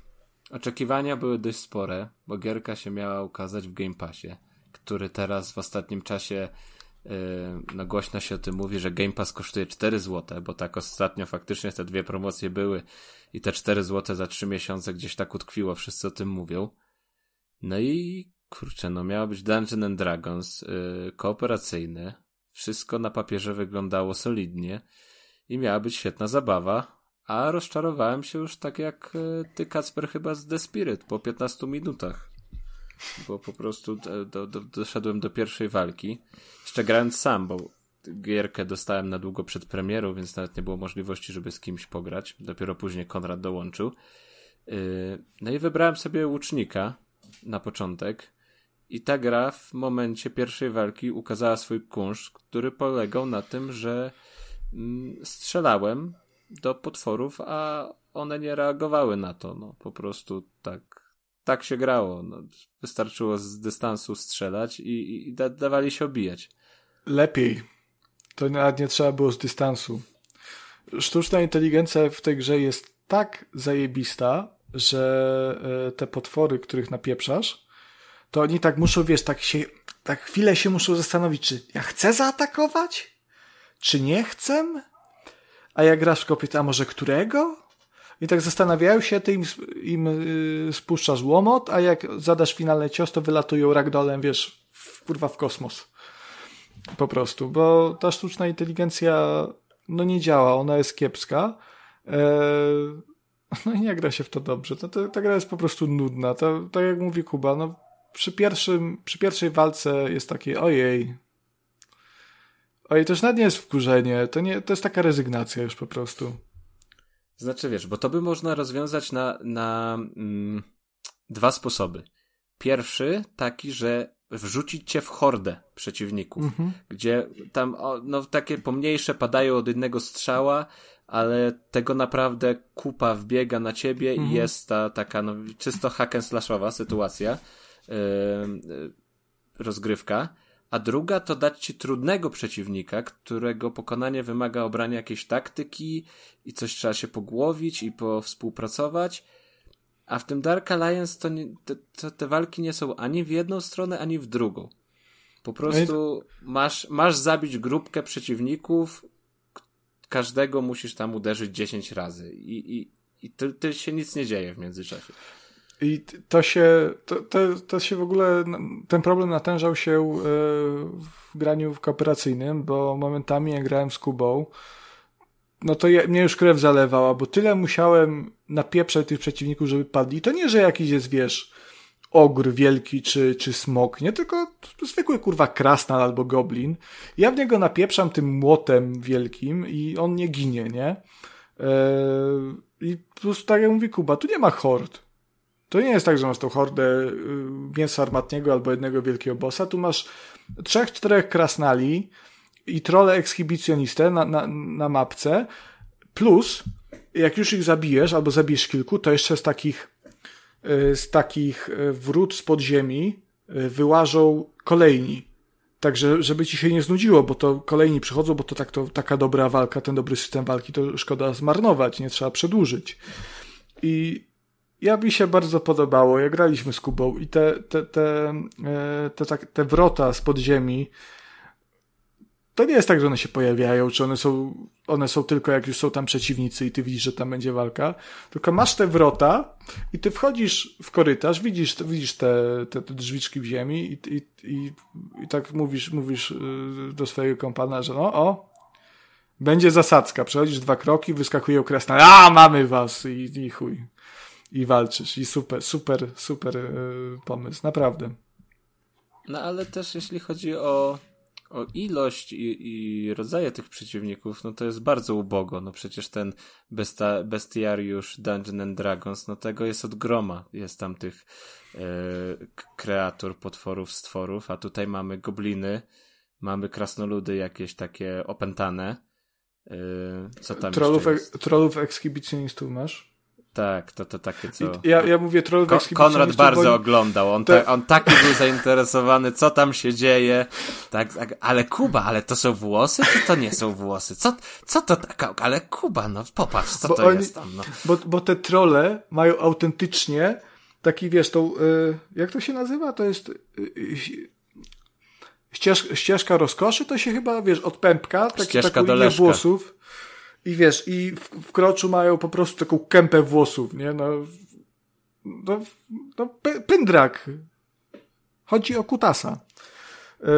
oczekiwania były dość spore, bo gierka się miała ukazać w Game Passie, który teraz w ostatnim czasie yy, no głośno się o tym mówi, że Game Pass kosztuje 4 zł, bo tak ostatnio faktycznie te dwie promocje były i te 4 zł za 3 miesiące gdzieś tak utkwiło, wszyscy o tym mówią. No i kurczę, no miała być Dungeon and Dragons yy, kooperacyjny, wszystko na papierze wyglądało solidnie i miała być świetna zabawa, a rozczarowałem się już tak jak e, ty, Kacper, chyba z The Spirit po 15 minutach. Bo po prostu do, do, doszedłem do pierwszej walki. Jeszcze grając sam, bo gierkę dostałem na długo przed premierą, więc nawet nie było możliwości, żeby z kimś pograć. Dopiero później Konrad dołączył. E, no i wybrałem sobie łucznika na początek. I ta gra w momencie pierwszej walki ukazała swój kunszt, który polegał na tym, że mm, strzelałem do potworów, a one nie reagowały na to. No, po prostu tak, tak się grało. No, wystarczyło z dystansu strzelać i, i da, dawali się obijać. Lepiej. To nawet nie trzeba było z dystansu. Sztuczna inteligencja w tej grze jest tak zajebista, że e, te potwory, których napieprzasz, to oni tak muszą, wiesz, tak się, tak chwilę się muszą zastanowić, czy ja chcę zaatakować? Czy nie chcę? A jak grasz w kopie, a może którego? I tak zastanawiają się, ty im, im yy, spuszczasz łomot, a jak zadasz finalne cios, to wylatują ragdolem, wiesz, w, kurwa w kosmos. Po prostu, bo ta sztuczna inteligencja no nie działa, ona jest kiepska. Eee, no i nie gra się w to dobrze. To, ta gra jest po prostu nudna. To, tak jak mówi Kuba, no przy, pierwszym, przy pierwszej walce jest takie ojej, Oj, to już nawet nie jest wkurzenie, to, nie, to jest taka rezygnacja już po prostu. Znaczy wiesz, bo to by można rozwiązać na, na mm, dwa sposoby. Pierwszy taki, że wrzucić cię w hordę przeciwników, mhm. gdzie tam o, no, takie pomniejsze padają od jednego strzała, ale tego naprawdę kupa wbiega na ciebie mhm. i jest ta taka no, czysto hack and slashowa sytuacja, yy, rozgrywka a druga to dać ci trudnego przeciwnika, którego pokonanie wymaga obrania jakiejś taktyki i coś trzeba się pogłowić i powspółpracować. A w tym Dark Alliance to, nie, to, te walki nie są ani w jedną stronę, ani w drugą. Po prostu masz, masz zabić grupkę przeciwników, każdego musisz tam uderzyć 10 razy i, i, i to, to się nic nie dzieje w międzyczasie. I to się, to, to, to się w ogóle, ten problem natężał się e, w graniu kooperacyjnym, bo momentami jak grałem z Kubą, no to ja, mnie już krew zalewała, bo tyle musiałem napieprzać tych przeciwników, żeby padli. To nie, że jakiś jest, wiesz, ogr wielki czy, czy smok, nie, tylko zwykły kurwa krasnal albo goblin. Ja w niego napieprzam tym młotem wielkim i on nie ginie, nie? Eee, I po prostu tak jak mówi Kuba, tu nie ma hord. To nie jest tak, że masz tą hordę y, mięsa armatniego albo jednego wielkiego bossa. Tu masz trzech, czterech krasnali i trole ekshibicjonistę na, na, na mapce. Plus, jak już ich zabijesz albo zabijesz kilku, to jeszcze z takich y, z takich y, wrót z podziemi wyłażą kolejni. Także, żeby ci się nie znudziło, bo to kolejni przychodzą, bo to, tak, to taka dobra walka, ten dobry system walki, to szkoda zmarnować, nie trzeba przedłużyć. I ja mi się bardzo podobało, jak graliśmy z Kubą i te, te, te, e, te, te, te wrota z podziemi, to nie jest tak, że one się pojawiają, czy one są, one są tylko jak już są tam przeciwnicy i ty widzisz, że tam będzie walka, tylko masz te wrota i ty wchodzisz w korytarz, widzisz, widzisz te, te, te drzwiczki w ziemi i, i, i, i tak mówisz, mówisz y, do swojego kompana, że no, o, będzie zasadzka, przechodzisz dwa kroki, wyskakuje krasna, a mamy was i, i chuj i walczysz. I super, super, super yy, pomysł, naprawdę. No ale też jeśli chodzi o o ilość i, i rodzaje tych przeciwników, no to jest bardzo ubogo. No przecież ten besta, bestiariusz Dungeon and Dragons, no tego jest od groma. Jest tam tych e, kreatur, potworów, stworów, a tutaj mamy gobliny, mamy krasnoludy jakieś takie opętane. E, co tam trollów, jest? trollów ekshibicjonistów masz? Tak, to to takie co... I ja, ja mówię trollów Ko- Konrad bardzo bo... oglądał, on, ta, on taki był zainteresowany, co tam się dzieje, tak, tak, ale Kuba, ale to są włosy, czy to nie są włosy? Co, co to taka, ale Kuba, no popatrz, co Bo to oni- jest tam, no. Bo, bo te trolle mają autentycznie taki, wiesz, tą, y, jak to się nazywa? To jest y, y, ścież, ścieżka rozkoszy, to się chyba, wiesz, od pępka, taki, Ścieżka do włosów i wiesz, i w, w kroczu mają po prostu taką kępę włosów, nie? No, no, no pędrak. Chodzi o kutasa.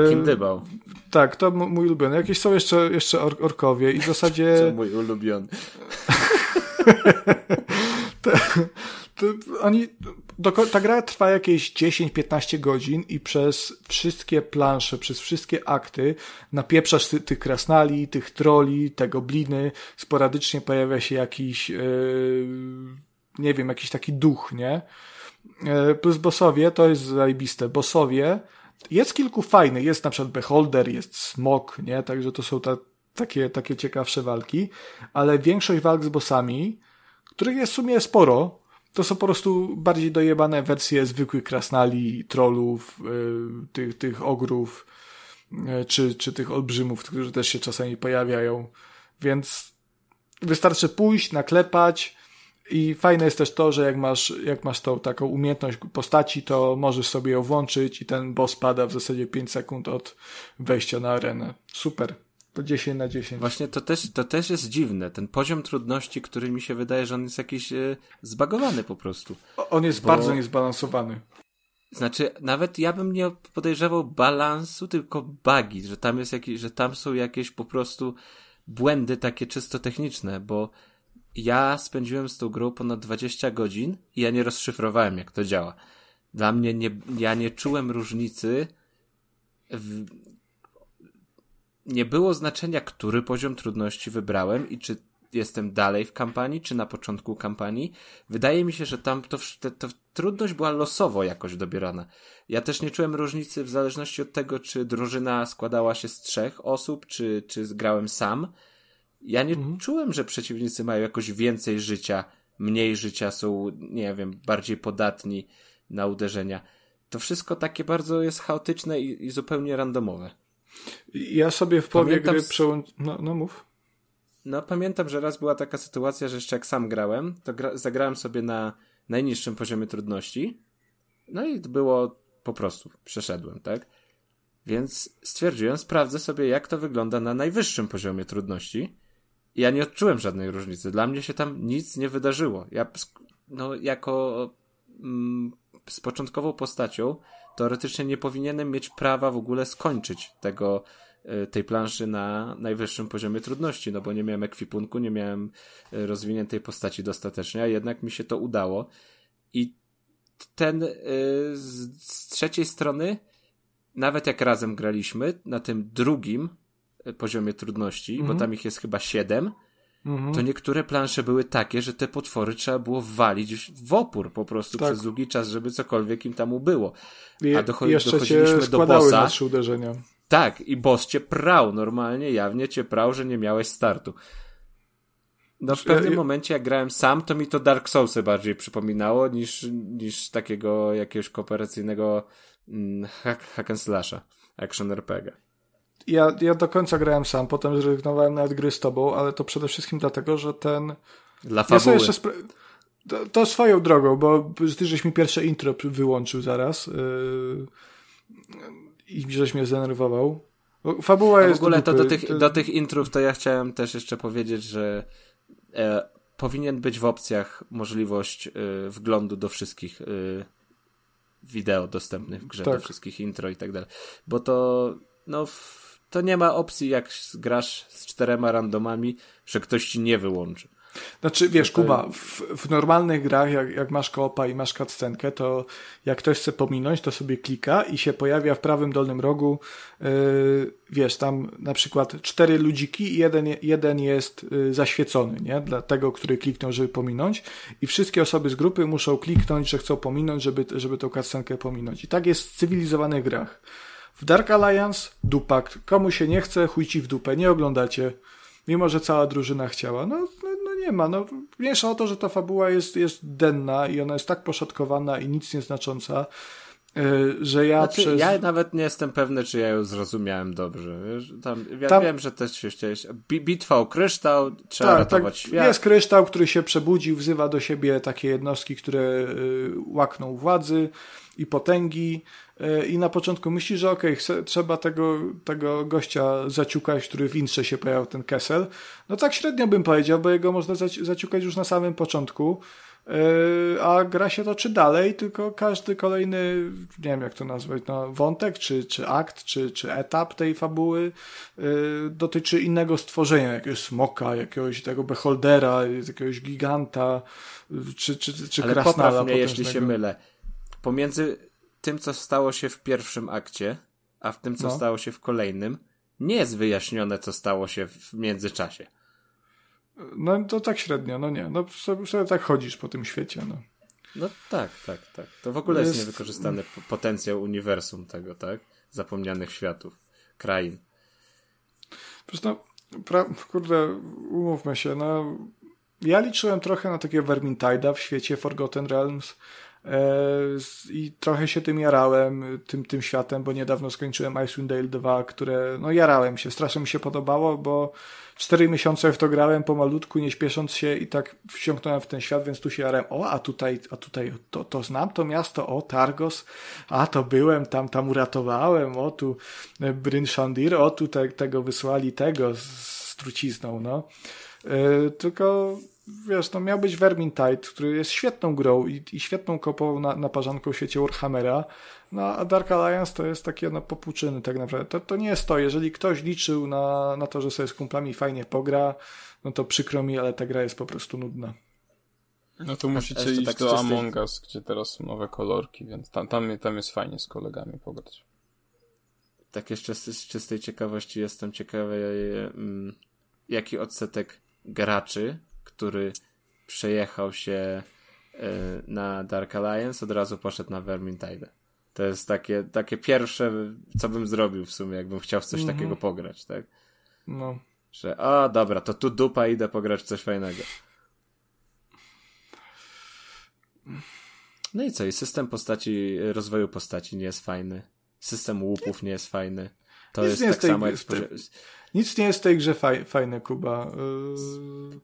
Y, Kim dybał? Tak, to mój ulubiony. Jakieś są jeszcze, jeszcze or orkowie i w Co zasadzie... mój ulubiony. to, to oni, ta gra trwa jakieś 10-15 godzin i przez wszystkie plansze, przez wszystkie akty napieprzasz ty, tych krasnali, tych troli, te gobliny, sporadycznie pojawia się jakiś, yy, nie wiem, jakiś taki duch, nie? Yy, plus bossowie, to jest zajebiste, bossowie, jest kilku fajnych, jest na przykład Beholder, jest Smok, nie? Także to są ta, takie, takie ciekawsze walki, ale większość walk z bossami, których jest w sumie sporo, to są po prostu bardziej dojebane wersje zwykłych krasnali, trollów, yy, tych, tych ogrów, yy, czy, czy tych olbrzymów, którzy też się czasami pojawiają. Więc wystarczy pójść, naklepać i fajne jest też to, że jak masz, jak masz tą taką umiejętność postaci, to możesz sobie ją włączyć i ten boss pada w zasadzie 5 sekund od wejścia na arenę. Super. To 10 na 10. Właśnie to też, to też jest dziwne, ten poziom trudności, który mi się wydaje, że on jest jakiś e, zbagowany po prostu. On jest Bo- bardzo niezbalansowany. Znaczy, nawet ja bym nie podejrzewał balansu, tylko bugi, że tam jest jakiś, że tam są jakieś po prostu błędy takie czysto techniczne, bo ja spędziłem z tą grą ponad 20 godzin i ja nie rozszyfrowałem, jak to działa. Dla mnie nie, ja nie czułem różnicy w, nie było znaczenia, który poziom trudności wybrałem i czy jestem dalej w kampanii, czy na początku kampanii. Wydaje mi się, że tam to, to, to trudność była losowo jakoś dobierana. Ja też nie czułem różnicy w zależności od tego, czy drużyna składała się z trzech osób, czy, czy grałem sam. Ja nie czułem, że przeciwnicy mają jakoś więcej życia, mniej życia, są, nie wiem, bardziej podatni na uderzenia. To wszystko takie bardzo jest chaotyczne i, i zupełnie randomowe. Ja sobie w połowie Pamiętam gry przełączyłem. No, no mów. No, pamiętam, że raz była taka sytuacja, że jeszcze jak sam grałem, to gra- zagrałem sobie na najniższym poziomie trudności. No i było po prostu, przeszedłem, tak? Więc stwierdziłem, sprawdzę sobie, jak to wygląda na najwyższym poziomie trudności. I ja nie odczułem żadnej różnicy. Dla mnie się tam nic nie wydarzyło. Ja, no, jako mm, z początkową postacią, teoretycznie nie powinienem mieć prawa w ogóle skończyć tego, y, tej planszy na najwyższym poziomie trudności, no bo nie miałem ekwipunku, nie miałem y, rozwiniętej postaci dostatecznie, a jednak mi się to udało. I ten y, z, trzeciej strony, nawet jak razem graliśmy, na tym drugim poziomie trudności, bo tam ich jest chyba siedem, Mhm. to niektóre plansze były takie, że te potwory trzeba było walić w opór po prostu Tak. przez długi czas, żeby cokolwiek im tam ubyło. A docho- i jeszcze dochodziliśmy cię do bossa. na trzy uderzenia. Tak, i boss cię prał normalnie, jawnie cię prał, że nie miałeś startu. No w pewnym momencie jak grałem sam, to mi to Dark Soulsy bardziej przypominało niż, niż takiego jakiegoś kooperacyjnego mm, hack, hack and slasha, action RPG. Ja, ja do końca grałem sam, potem zrezygnowałem nawet gry z tobą, ale to przede wszystkim dlatego, że ten. Dla Ja fabuły. jeszcze spra- to, to swoją drogą, bo ty żeś mi pierwsze intro wyłączył zaraz yy, i żeś mnie zdenerwował. Fabuła A w jest. ogóle to do tych, do tych intrów to ja chciałem też jeszcze powiedzieć, że e, powinien być w opcjach możliwość e, wglądu do wszystkich e, wideo dostępnych w grze, Tak. do wszystkich intro i tak dalej. Bo to, no, w, to nie ma opcji, jak grasz z czterema randomami, że ktoś ci nie wyłączy. Znaczy, wiesz, Kuba, w, w, normalnych grach, jak, jak masz koopa i masz cutscenkę, to jak ktoś chce pominąć, to sobie klika i się pojawia w prawym dolnym rogu, yy, wiesz, tam na przykład cztery ludziki i jeden, jeden jest yy, zaświecony, nie? Dla tego, który kliknął, żeby pominąć i wszystkie osoby z grupy muszą kliknąć, że chcą pominąć, żeby, żeby tą cutscenkę pominąć. I tak jest w cywilizowanych grach. W Dark Alliance dupak. Komu się nie chce, chuj ci w dupę, nie oglądacie. Mimo, że cała drużyna chciała. No, no, no nie ma. No, mniejsza o to, że ta fabuła jest, jest denna i ona jest tak poszatkowana i nic nieznacząca, yy, że ja znaczy, przez... Ja nawet nie jestem pewny, czy ja ją zrozumiałem dobrze. Wiesz? Tam, ja Tam- wiem, że też się chciałeś... Bi- Bitwa o kryształ, trzeba Tak, ratować tak. świat. Jest kryształ, który się przebudził, wzywa do siebie takie jednostki, które y, łakną władzy i potęgi i na początku myśli, że okej, chce- trzeba tego, tego gościa zaciukać, który w intrze się pojawił, ten Kessel. No tak średnio bym powiedział, bo jego można zaci- zaciukać już na samym początku. y, A gra się toczy dalej, tylko każdy kolejny, nie wiem jak to nazwać, no, wątek, czy, czy akt, czy, czy etap tej fabuły y, dotyczy innego stworzenia, jakiegoś smoka, jakiegoś tego beholdera, jakiegoś giganta, y, czy, czy, czy Ale krasnala popraw mnie, jeśli się mylę. Pomiędzy tym, co stało się w pierwszym akcie, a w tym, co No. stało się w kolejnym, nie jest wyjaśnione, co stało się w międzyczasie. No to tak średnio, no nie, no sobie, sobie tak chodzisz po tym świecie, no. No tak, tak, tak. To w ogóle jest, Jest- niewykorzystany potencjał uniwersum tego, tak? Zapomnianych światów, krain. Zresztą, pra, kurde, umówmy się, no, ja liczyłem trochę na takiego Vermintide'a w świecie Forgotten Realms i trochę się tym jarałem, tym, tym światem, bo niedawno skończyłem Icewind Dale 2, które, no jarałem się, strasznie mi się podobało, bo cztery miesiące w to grałem pomalutku, nie śpiesząc się i tak wsiąknąłem w ten świat, więc tu się jarałem, o, a tutaj, a tutaj to, to znam to miasto, o, Targos, a to byłem, tam, tam uratowałem, o, tu e, Bryn Shandir, o, tu te, tego wysłali, tego z, z trucizną, no. Yy, tylko wiesz, no miał być Vermintide, który jest świetną grą i, i świetną kopą na, naparzanką w świecie Warhammera, no a Dark Alliance to jest takie no popłuczyny tak naprawdę. To, to nie jest to. Jeżeli ktoś liczył na, na to, że sobie z kumplami fajnie pogra, no to przykro mi, ale ta gra jest po prostu nudna. No to musicie jeszcze iść tak z do Among Us, gdzie teraz są nowe kolorki, więc tam, tam, tam jest fajnie z kolegami pograć. Tak jeszcze z, z czystej ciekawości jestem ciekawy, mm, jaki odsetek graczy, który przejechał się y, na Dark Alliance, od razu poszedł na Vermintide. To jest takie, takie pierwsze, co bym zrobił w sumie, jakbym chciał w coś Mhm. takiego pograć, tak? No. Że, o dobra, to tu dupa, idę pograć w coś fajnego. No i co? I system postaci, rozwoju postaci nie jest fajny. System łupów nie jest fajny. To Nic jest tak jest samo jak... w tej- spozie- Nic nie jest w tej grze faj, fajne, Kuba. Yy,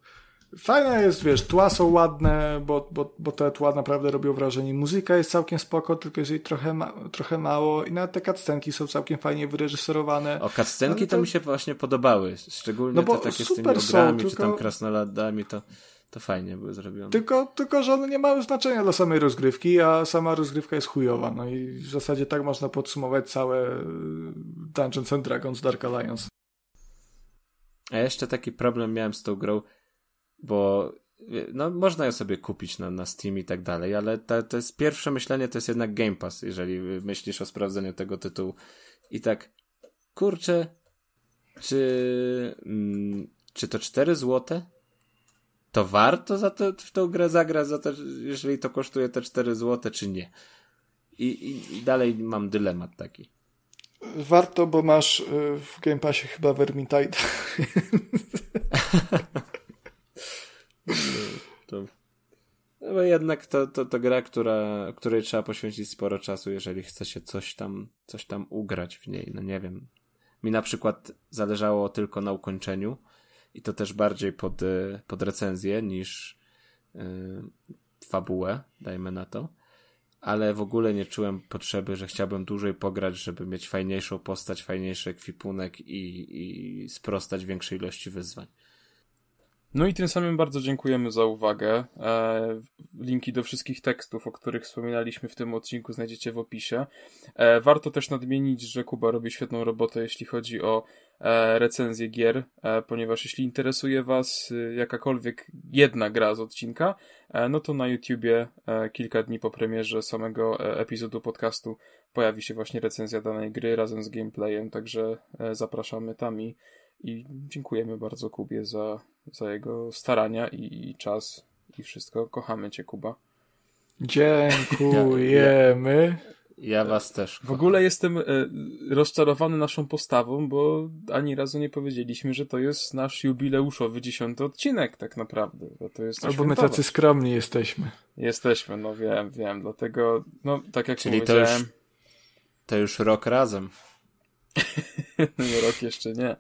fajne jest, wiesz, tła są ładne, bo, bo, bo te tła naprawdę robią wrażenie. Muzyka jest całkiem spoko, tylko jest jej trochę, ma, trochę mało i nawet te cutscenki są całkiem fajnie wyreżyserowane. O, cutscenki to... to- mi się właśnie podobały. Szczególnie No bo te takie z tymi ogrami, czy tylko- tam krasnoludami, to, to fajnie były zrobione. Tylko, tylko, że one nie mają znaczenia dla samej rozgrywki, a sama rozgrywka jest chujowa. No i w zasadzie tak można podsumować całe yy, Dungeons and Dragons Dark Alliance. A jeszcze taki problem miałem z tą grą, bo no, można ją sobie kupić na, na Steam i tak dalej, ale to, to jest pierwsze myślenie, to jest jednak Game Pass, jeżeli myślisz o sprawdzeniu tego tytułu. I tak, kurczę, czy, mm, czy to 4 złote? To warto za to, w tą grę zagrać, za to, jeżeli to kosztuje te 4 złote, czy nie? I, i, dalej mam dylemat taki. Warto, bo masz yy, w Game Passie chyba Vermintide. To... No jednak to, to, to gra, która, której trzeba poświęcić sporo czasu, jeżeli chce się coś tam, coś tam ugrać w niej. No nie wiem. Mi na przykład zależało tylko na ukończeniu i to też bardziej pod, y, pod recenzję niż yy, fabułę, dajmy na to. Ale w ogóle nie czułem potrzeby, że chciałbym dłużej pograć, żeby mieć fajniejszą postać, fajniejszy ekwipunek i, i sprostać większej ilości wyzwań. No i tym samym bardzo dziękujemy za uwagę. E, linki do wszystkich tekstów, o których wspominaliśmy w tym odcinku, znajdziecie w opisie. E, warto też nadmienić, że Kuba robi świetną robotę, jeśli chodzi o e, recenzje gier, ponieważ jeśli interesuje Was jakakolwiek jedna gra z odcinka, no to na YouTubie kilka dni po premierze samego epizodu podcastu pojawi się właśnie recenzja danej gry razem z gameplayem, także zapraszamy tam i, i dziękujemy bardzo Kubie za, za jego starania i, i czas i wszystko. Kochamy Cię, Kuba. Dziękujemy. Ja was też. W ogóle jestem e, rozczarowany naszą postawą, bo ani razu nie powiedzieliśmy, że to jest nasz jubileuszowy dziesiąty odcinek tak naprawdę. Bo to jest Albo my tacy skromni jesteśmy. Jesteśmy, no wiem, wiem. Dlatego, no tak jak Czyli to powiedziałem... już, to już rok razem. nie, rok jeszcze nie.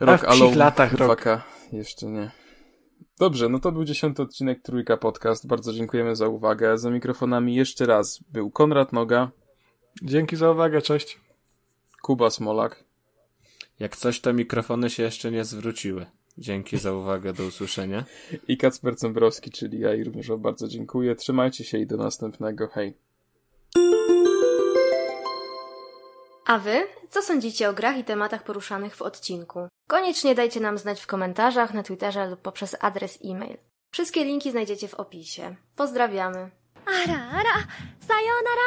A Rok w psich latach rok. Jeszcze nie. Dobrze, no to był dziesiąty odcinek Trójka Podcast. Bardzo dziękujemy za uwagę. Za mikrofonami jeszcze raz był Konrad Noga, Dzięki za uwagę, cześć. Kuba Smolak. Jak coś, to mikrofony się jeszcze nie zwróciły. Dzięki za uwagę, do usłyszenia. i Kacper Cembrowski, czyli ja i również bardzo dziękuję. Trzymajcie się i do następnego. Hej. A wy? Co sądzicie o grach i tematach poruszanych w odcinku? Koniecznie dajcie nam znać w komentarzach, na Twitterze lub poprzez adres e-mail. Wszystkie linki znajdziecie w opisie. Pozdrawiamy! あらあら、さようなら。